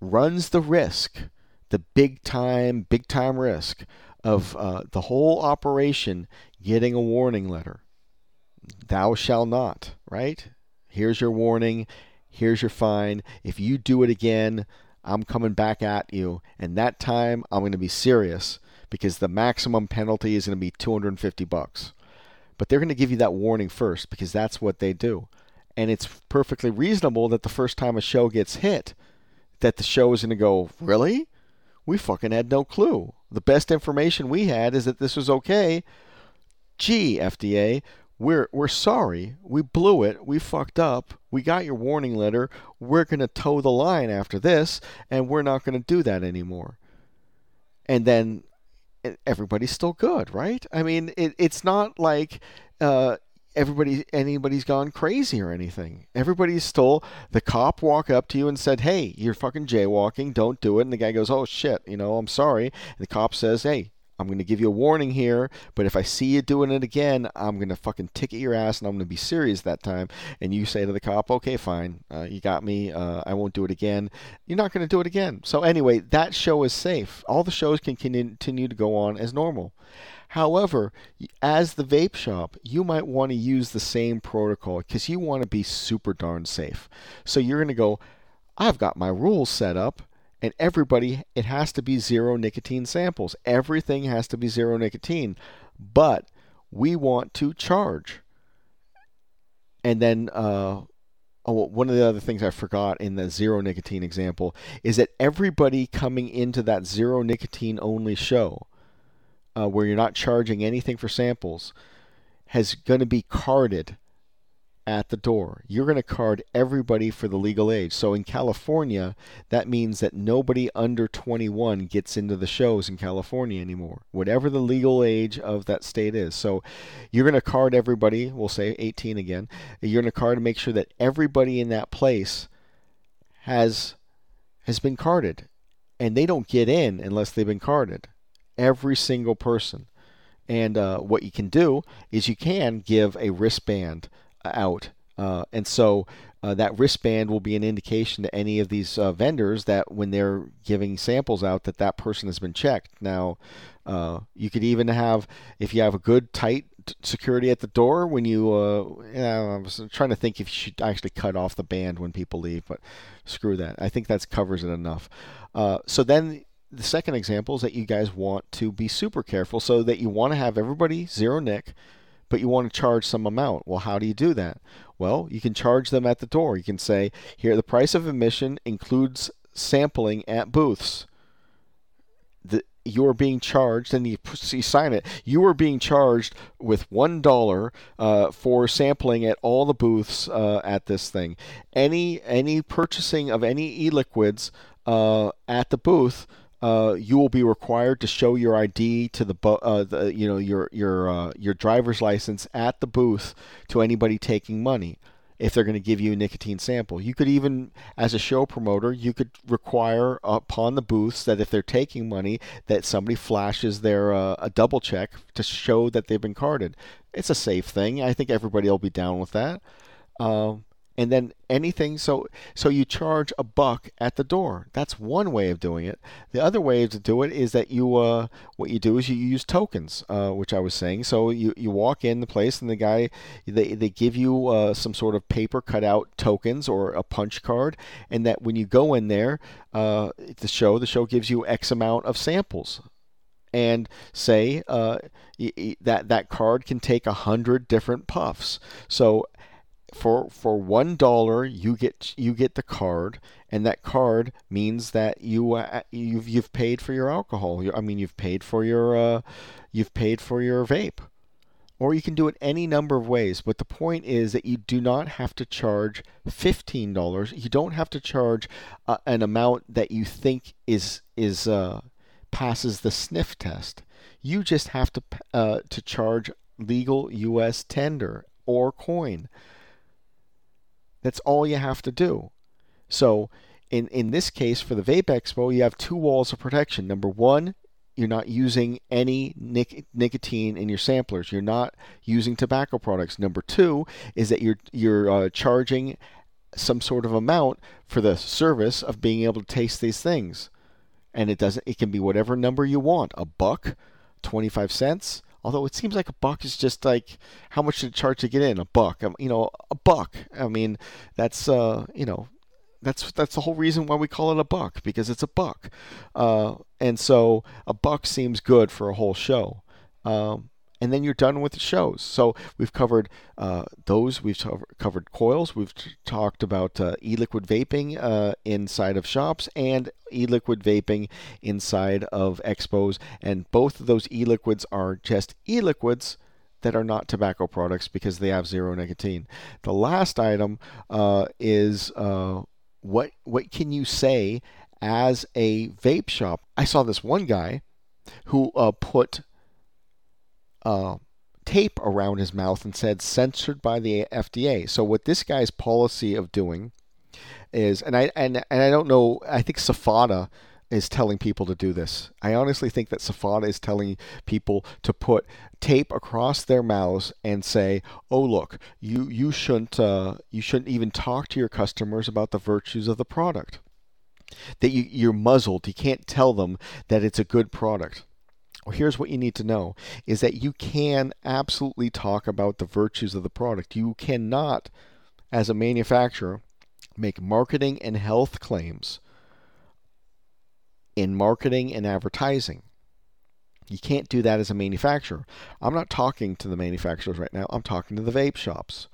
runs the risk, the big time, big time risk of uh, the whole operation getting a warning letter. Thou shall not, right? Here's your warning. Here's your fine. If you do it again, I'm coming back at you. And that time, I'm going to be serious because the maximum penalty is going to be 250 bucks. But they're going to give you that warning first because that's what they do. And it's perfectly reasonable that the first time a show gets hit, that the show is going to go, Really? We fucking had no clue. The best information we had is that this was okay. Gee, FDA, we're we're sorry. We blew it. We fucked up. We got your warning letter. We're going to toe the line after this and we're not going to do that anymore. And then everybody's still good, right? I mean, it, it's not like uh, everybody anybody's gone crazy or anything. Everybody's still the cop walk up to you and said, "Hey, you're fucking jaywalking. Don't do it." And the guy goes, "Oh shit, you know, I'm sorry." And the cop says, "Hey, I'm going to give you a warning here, but if I see you doing it again, I'm going to fucking ticket your ass and I'm going to be serious that time. And you say to the cop, okay, fine, uh, you got me, uh, I won't do it again. You're not going to do it again. So, anyway, that show is safe. All the shows can continue to go on as normal. However, as the vape shop, you might want to use the same protocol because you want to be super darn safe. So, you're going to go, I've got my rules set up and everybody it has to be zero nicotine samples. Everything has to be zero nicotine. But we want to charge. And then uh, oh, one of the other things i forgot in the zero nicotine example is that everybody coming into that zero nicotine only show uh, where you're not charging anything for samples has going to be carded at the door. You're going to card everybody for the legal age. So in California, that means that nobody under 21 gets into the shows in California anymore, whatever the legal age of that state is. So you're going to card everybody, we'll say 18 again. You're going to card to make sure that everybody in that place has has been carded and they don't get in unless they've been carded. Every single person. And uh, what you can do is you can give a wristband out. Uh, and so uh, that wristband will be an indication to any of these uh, vendors that when they're giving samples out that that person has been checked. Now, uh, you could even have, if you have a good tight security at the door when you, uh, you know, I was trying to think if you should actually cut off the band when people leave, but screw that. I think that covers it enough. Uh, so then the second example is that you guys want to be super careful so that you want to have everybody zero nic but you want to charge some amount. Well, how do you do that? Well, you can charge them at the door. You can say, here, the price of admission includes sampling at booths. The, you are being charged, and you, you sign it. You are being charged with one dollar uh, for sampling at all the booths uh, at this thing. Any any purchasing of any e-liquids uh, at the booth uh, you will be required to show your ID to the, uh, the you know your your uh, your driver's license at the booth to anybody taking money if they're going to give you a nicotine sample. You could even, as a show promoter, you could require upon the booths that if they're taking money, that somebody flashes their uh, a double check to show that they've been carded. It's a safe thing. I think everybody will be down with that. Um, and then anything so so you charge a buck at the door. That's one way of doing it. The other way to do it is that you uh, what you do is you use tokens uh, which i was saying. So you, you walk in the place and the guy they, they give you uh, some sort of paper cut out tokens or a punch card. And that when you go in there uh, the show the show gives you x amount of samples. And say uh, that that card can take a hundred different puffs. So for for one dollar you get you get the card and that card means that you uh, you've you've paid for your alcohol. I mean you've paid for your uh, you've paid for your vape. Or you can do it any number of ways but the point is that you do not have to charge $15 you don't have to charge uh, an amount that you think is is uh, passes the sniff test. You just have to uh, to charge legal US tender or coin that's all you have to do. So, in, in this case, for the Vape Expo, you have two walls of protection. Number one, you're not using any nic- nicotine in your samplers. You're not using tobacco products. Number two is that you're you're uh, charging some sort of amount for the service of being able to taste these things, and it doesn't. It can be whatever number you want. A buck, twenty five cents, Although it seems like a buck is just like how much did it charge to get in? A buck, um, you know, a buck. I mean, that's uh, you know, that's that's the whole reason why we call it a buck because it's a buck, uh, and so a buck seems good for a whole show. Um, and then you're done with the shows. So we've covered uh, those. We've covered coils. We've t- talked about uh, e-liquid vaping uh, inside of shops and e-liquid vaping inside of expos. And both of those e-liquids are just e-liquids that are not tobacco products because they have zero nicotine. The last item uh, is uh, what what can you say as a vape shop? I saw this one guy who uh, put uh, tape around his mouth and said censored by the FDA. So what this guy's policy of doing is, and I and and I don't know. I think SFATA is telling people to do this. I honestly think that SFATA is telling people to put tape across their mouths and say, "Oh, look, you you shouldn't uh, you shouldn't even talk to your customers about the virtues of the product." That you, you're muzzled. You can't tell them that it's a good product. Here's what you need to know is that you can absolutely talk about the virtues of the product. You cannot, as a manufacturer, make marketing and health claims in marketing and advertising. You can't do that as a manufacturer. I'm not talking to the manufacturers right now. I'm talking to the vape shops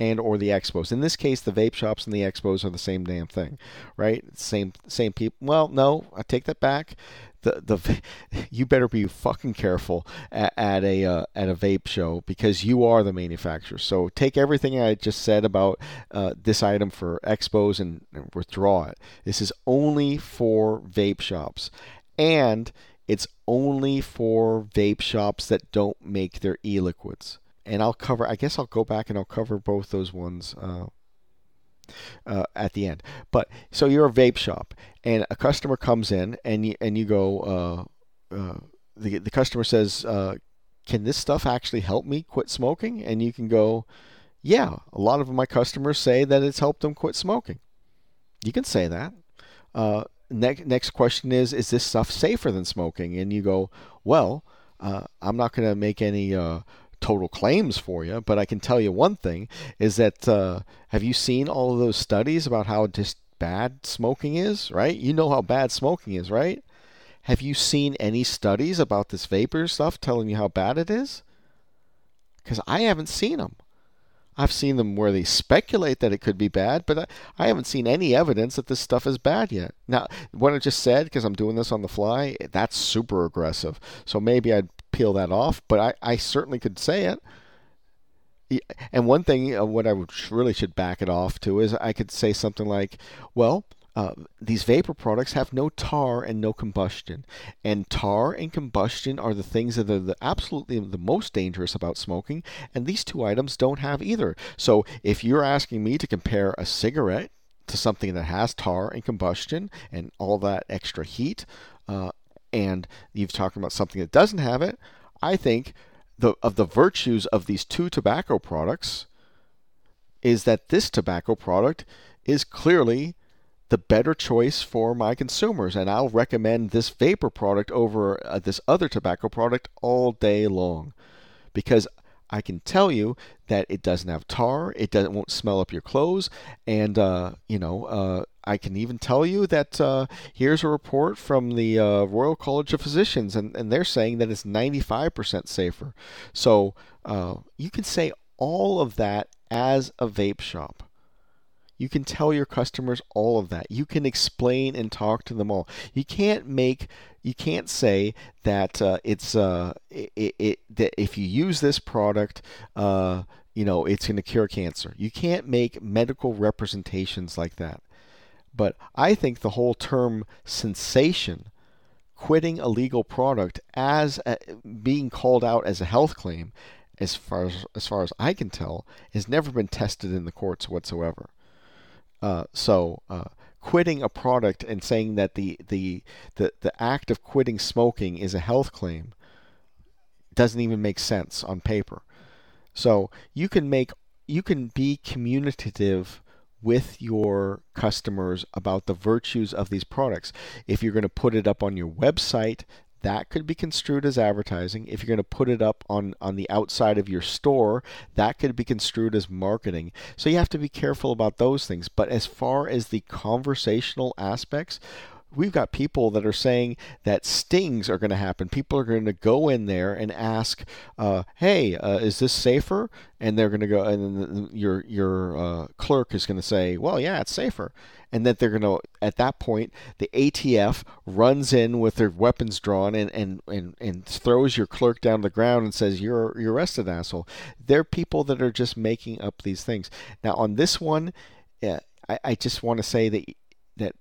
and or the expos. In this case, the vape shops and the expos are the same damn thing, right? Same same people. Well, no, I take that back the the you better be fucking careful at, at a uh, at a vape show because you are the manufacturer. So take everything I just said about uh, this item for expos and, and withdraw it. This is only for vape shops, and it's only for vape shops that don't make their e-liquids. And I'll cover. I guess I'll go back and I'll cover both those ones. Uh, uh, at the end. But so you're a vape shop, and a customer comes in, and you and you go. Uh, uh, the the customer says, uh, "Can this stuff actually help me quit smoking?" And you can go, "Yeah." A lot of my customers say that it's helped them quit smoking. You can say that. Uh, next next question is, is this stuff safer than smoking? And you go, well. Uh, I'm not going to make any uh, total claims for you, but I can tell you one thing is that uh, have you seen all of those studies about how just bad smoking is, right? You know how bad smoking is, right? Have you seen any studies about this vapor stuff telling you how bad it is? Because I haven't seen them. I've seen them where they speculate that it could be bad, but I, I haven't seen any evidence that this stuff is bad yet. Now, what I just said, because I'm doing this on the fly, that's super aggressive. So maybe I'd peel that off, but I, I certainly could say it. And one thing, uh, what I really should back it off to is I could say something like, well, uh, these vapor products have no tar and no combustion. And tar and combustion are the things that are the, absolutely the most dangerous about smoking, and these two items don't have either. So if you're asking me to compare a cigarette to something that has tar and combustion and all that extra heat, uh, and you've talked about something that doesn't have it, I think the of the virtues of these two tobacco products is that this tobacco product is clearly the better choice for my consumers. And I'll recommend this vapor product over uh, this other tobacco product all day long because I can tell you that it doesn't have tar, it doesn't won't smell up your clothes, and uh, you know uh, I can even tell you that uh, here's a report from the uh, Royal College of Physicians, and, and they're saying that it's 95% safer. So uh, you can say all of that as a vape shop. You can tell your customers all of that. You can explain and talk to them all. You can't make you can't say that uh, it's uh, it, it, that if you use this product, uh, you know it's going to cure cancer. You can't make medical representations like that. But I think the whole term cessation, quitting a legal product as a, being called out as a health claim, as far as as far as I can tell, has never been tested in the courts whatsoever. Uh, so uh, quitting a product and saying that the, the the the act of quitting smoking is a health claim doesn't even make sense on paper. So you can make you can be communicative with your customers about the virtues of these products. If you're going to put it up on your website, that could be construed as advertising. If you're going to put it up on, on the outside of your store, that could be construed as marketing. So you have to be careful about those things. But as far as the conversational aspects, we've got people that are saying that stings are going to happen. People are going to go in there and ask, uh, "Hey, uh, is this safer?" And they're going to go, and your your uh, clerk is going to say, "Well, yeah, it's safer." And that they're going to, at that point, the ATF runs in with their weapons drawn and, and, and, and throws your clerk down the ground and says, "You're you're arrested, asshole." They're people that are just making up these things. Now, on this one, yeah, I, I just want to say that that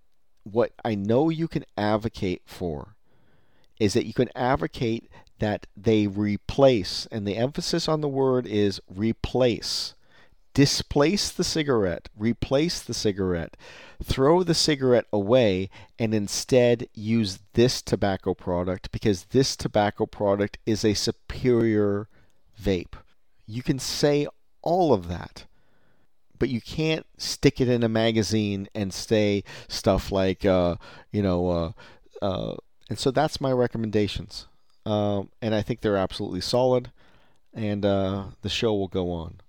what I know you can advocate for is that you can advocate that they replace, and the emphasis on the word is replace. Displace the cigarette, replace the cigarette, throw the cigarette away, and instead use this tobacco product because this tobacco product is a superior vape. You can say all of that but you can't stick it in a magazine and say stuff like, uh, you know, uh, uh, and so that's my recommendations. Um, and I think they're absolutely solid, and uh, the show will go on.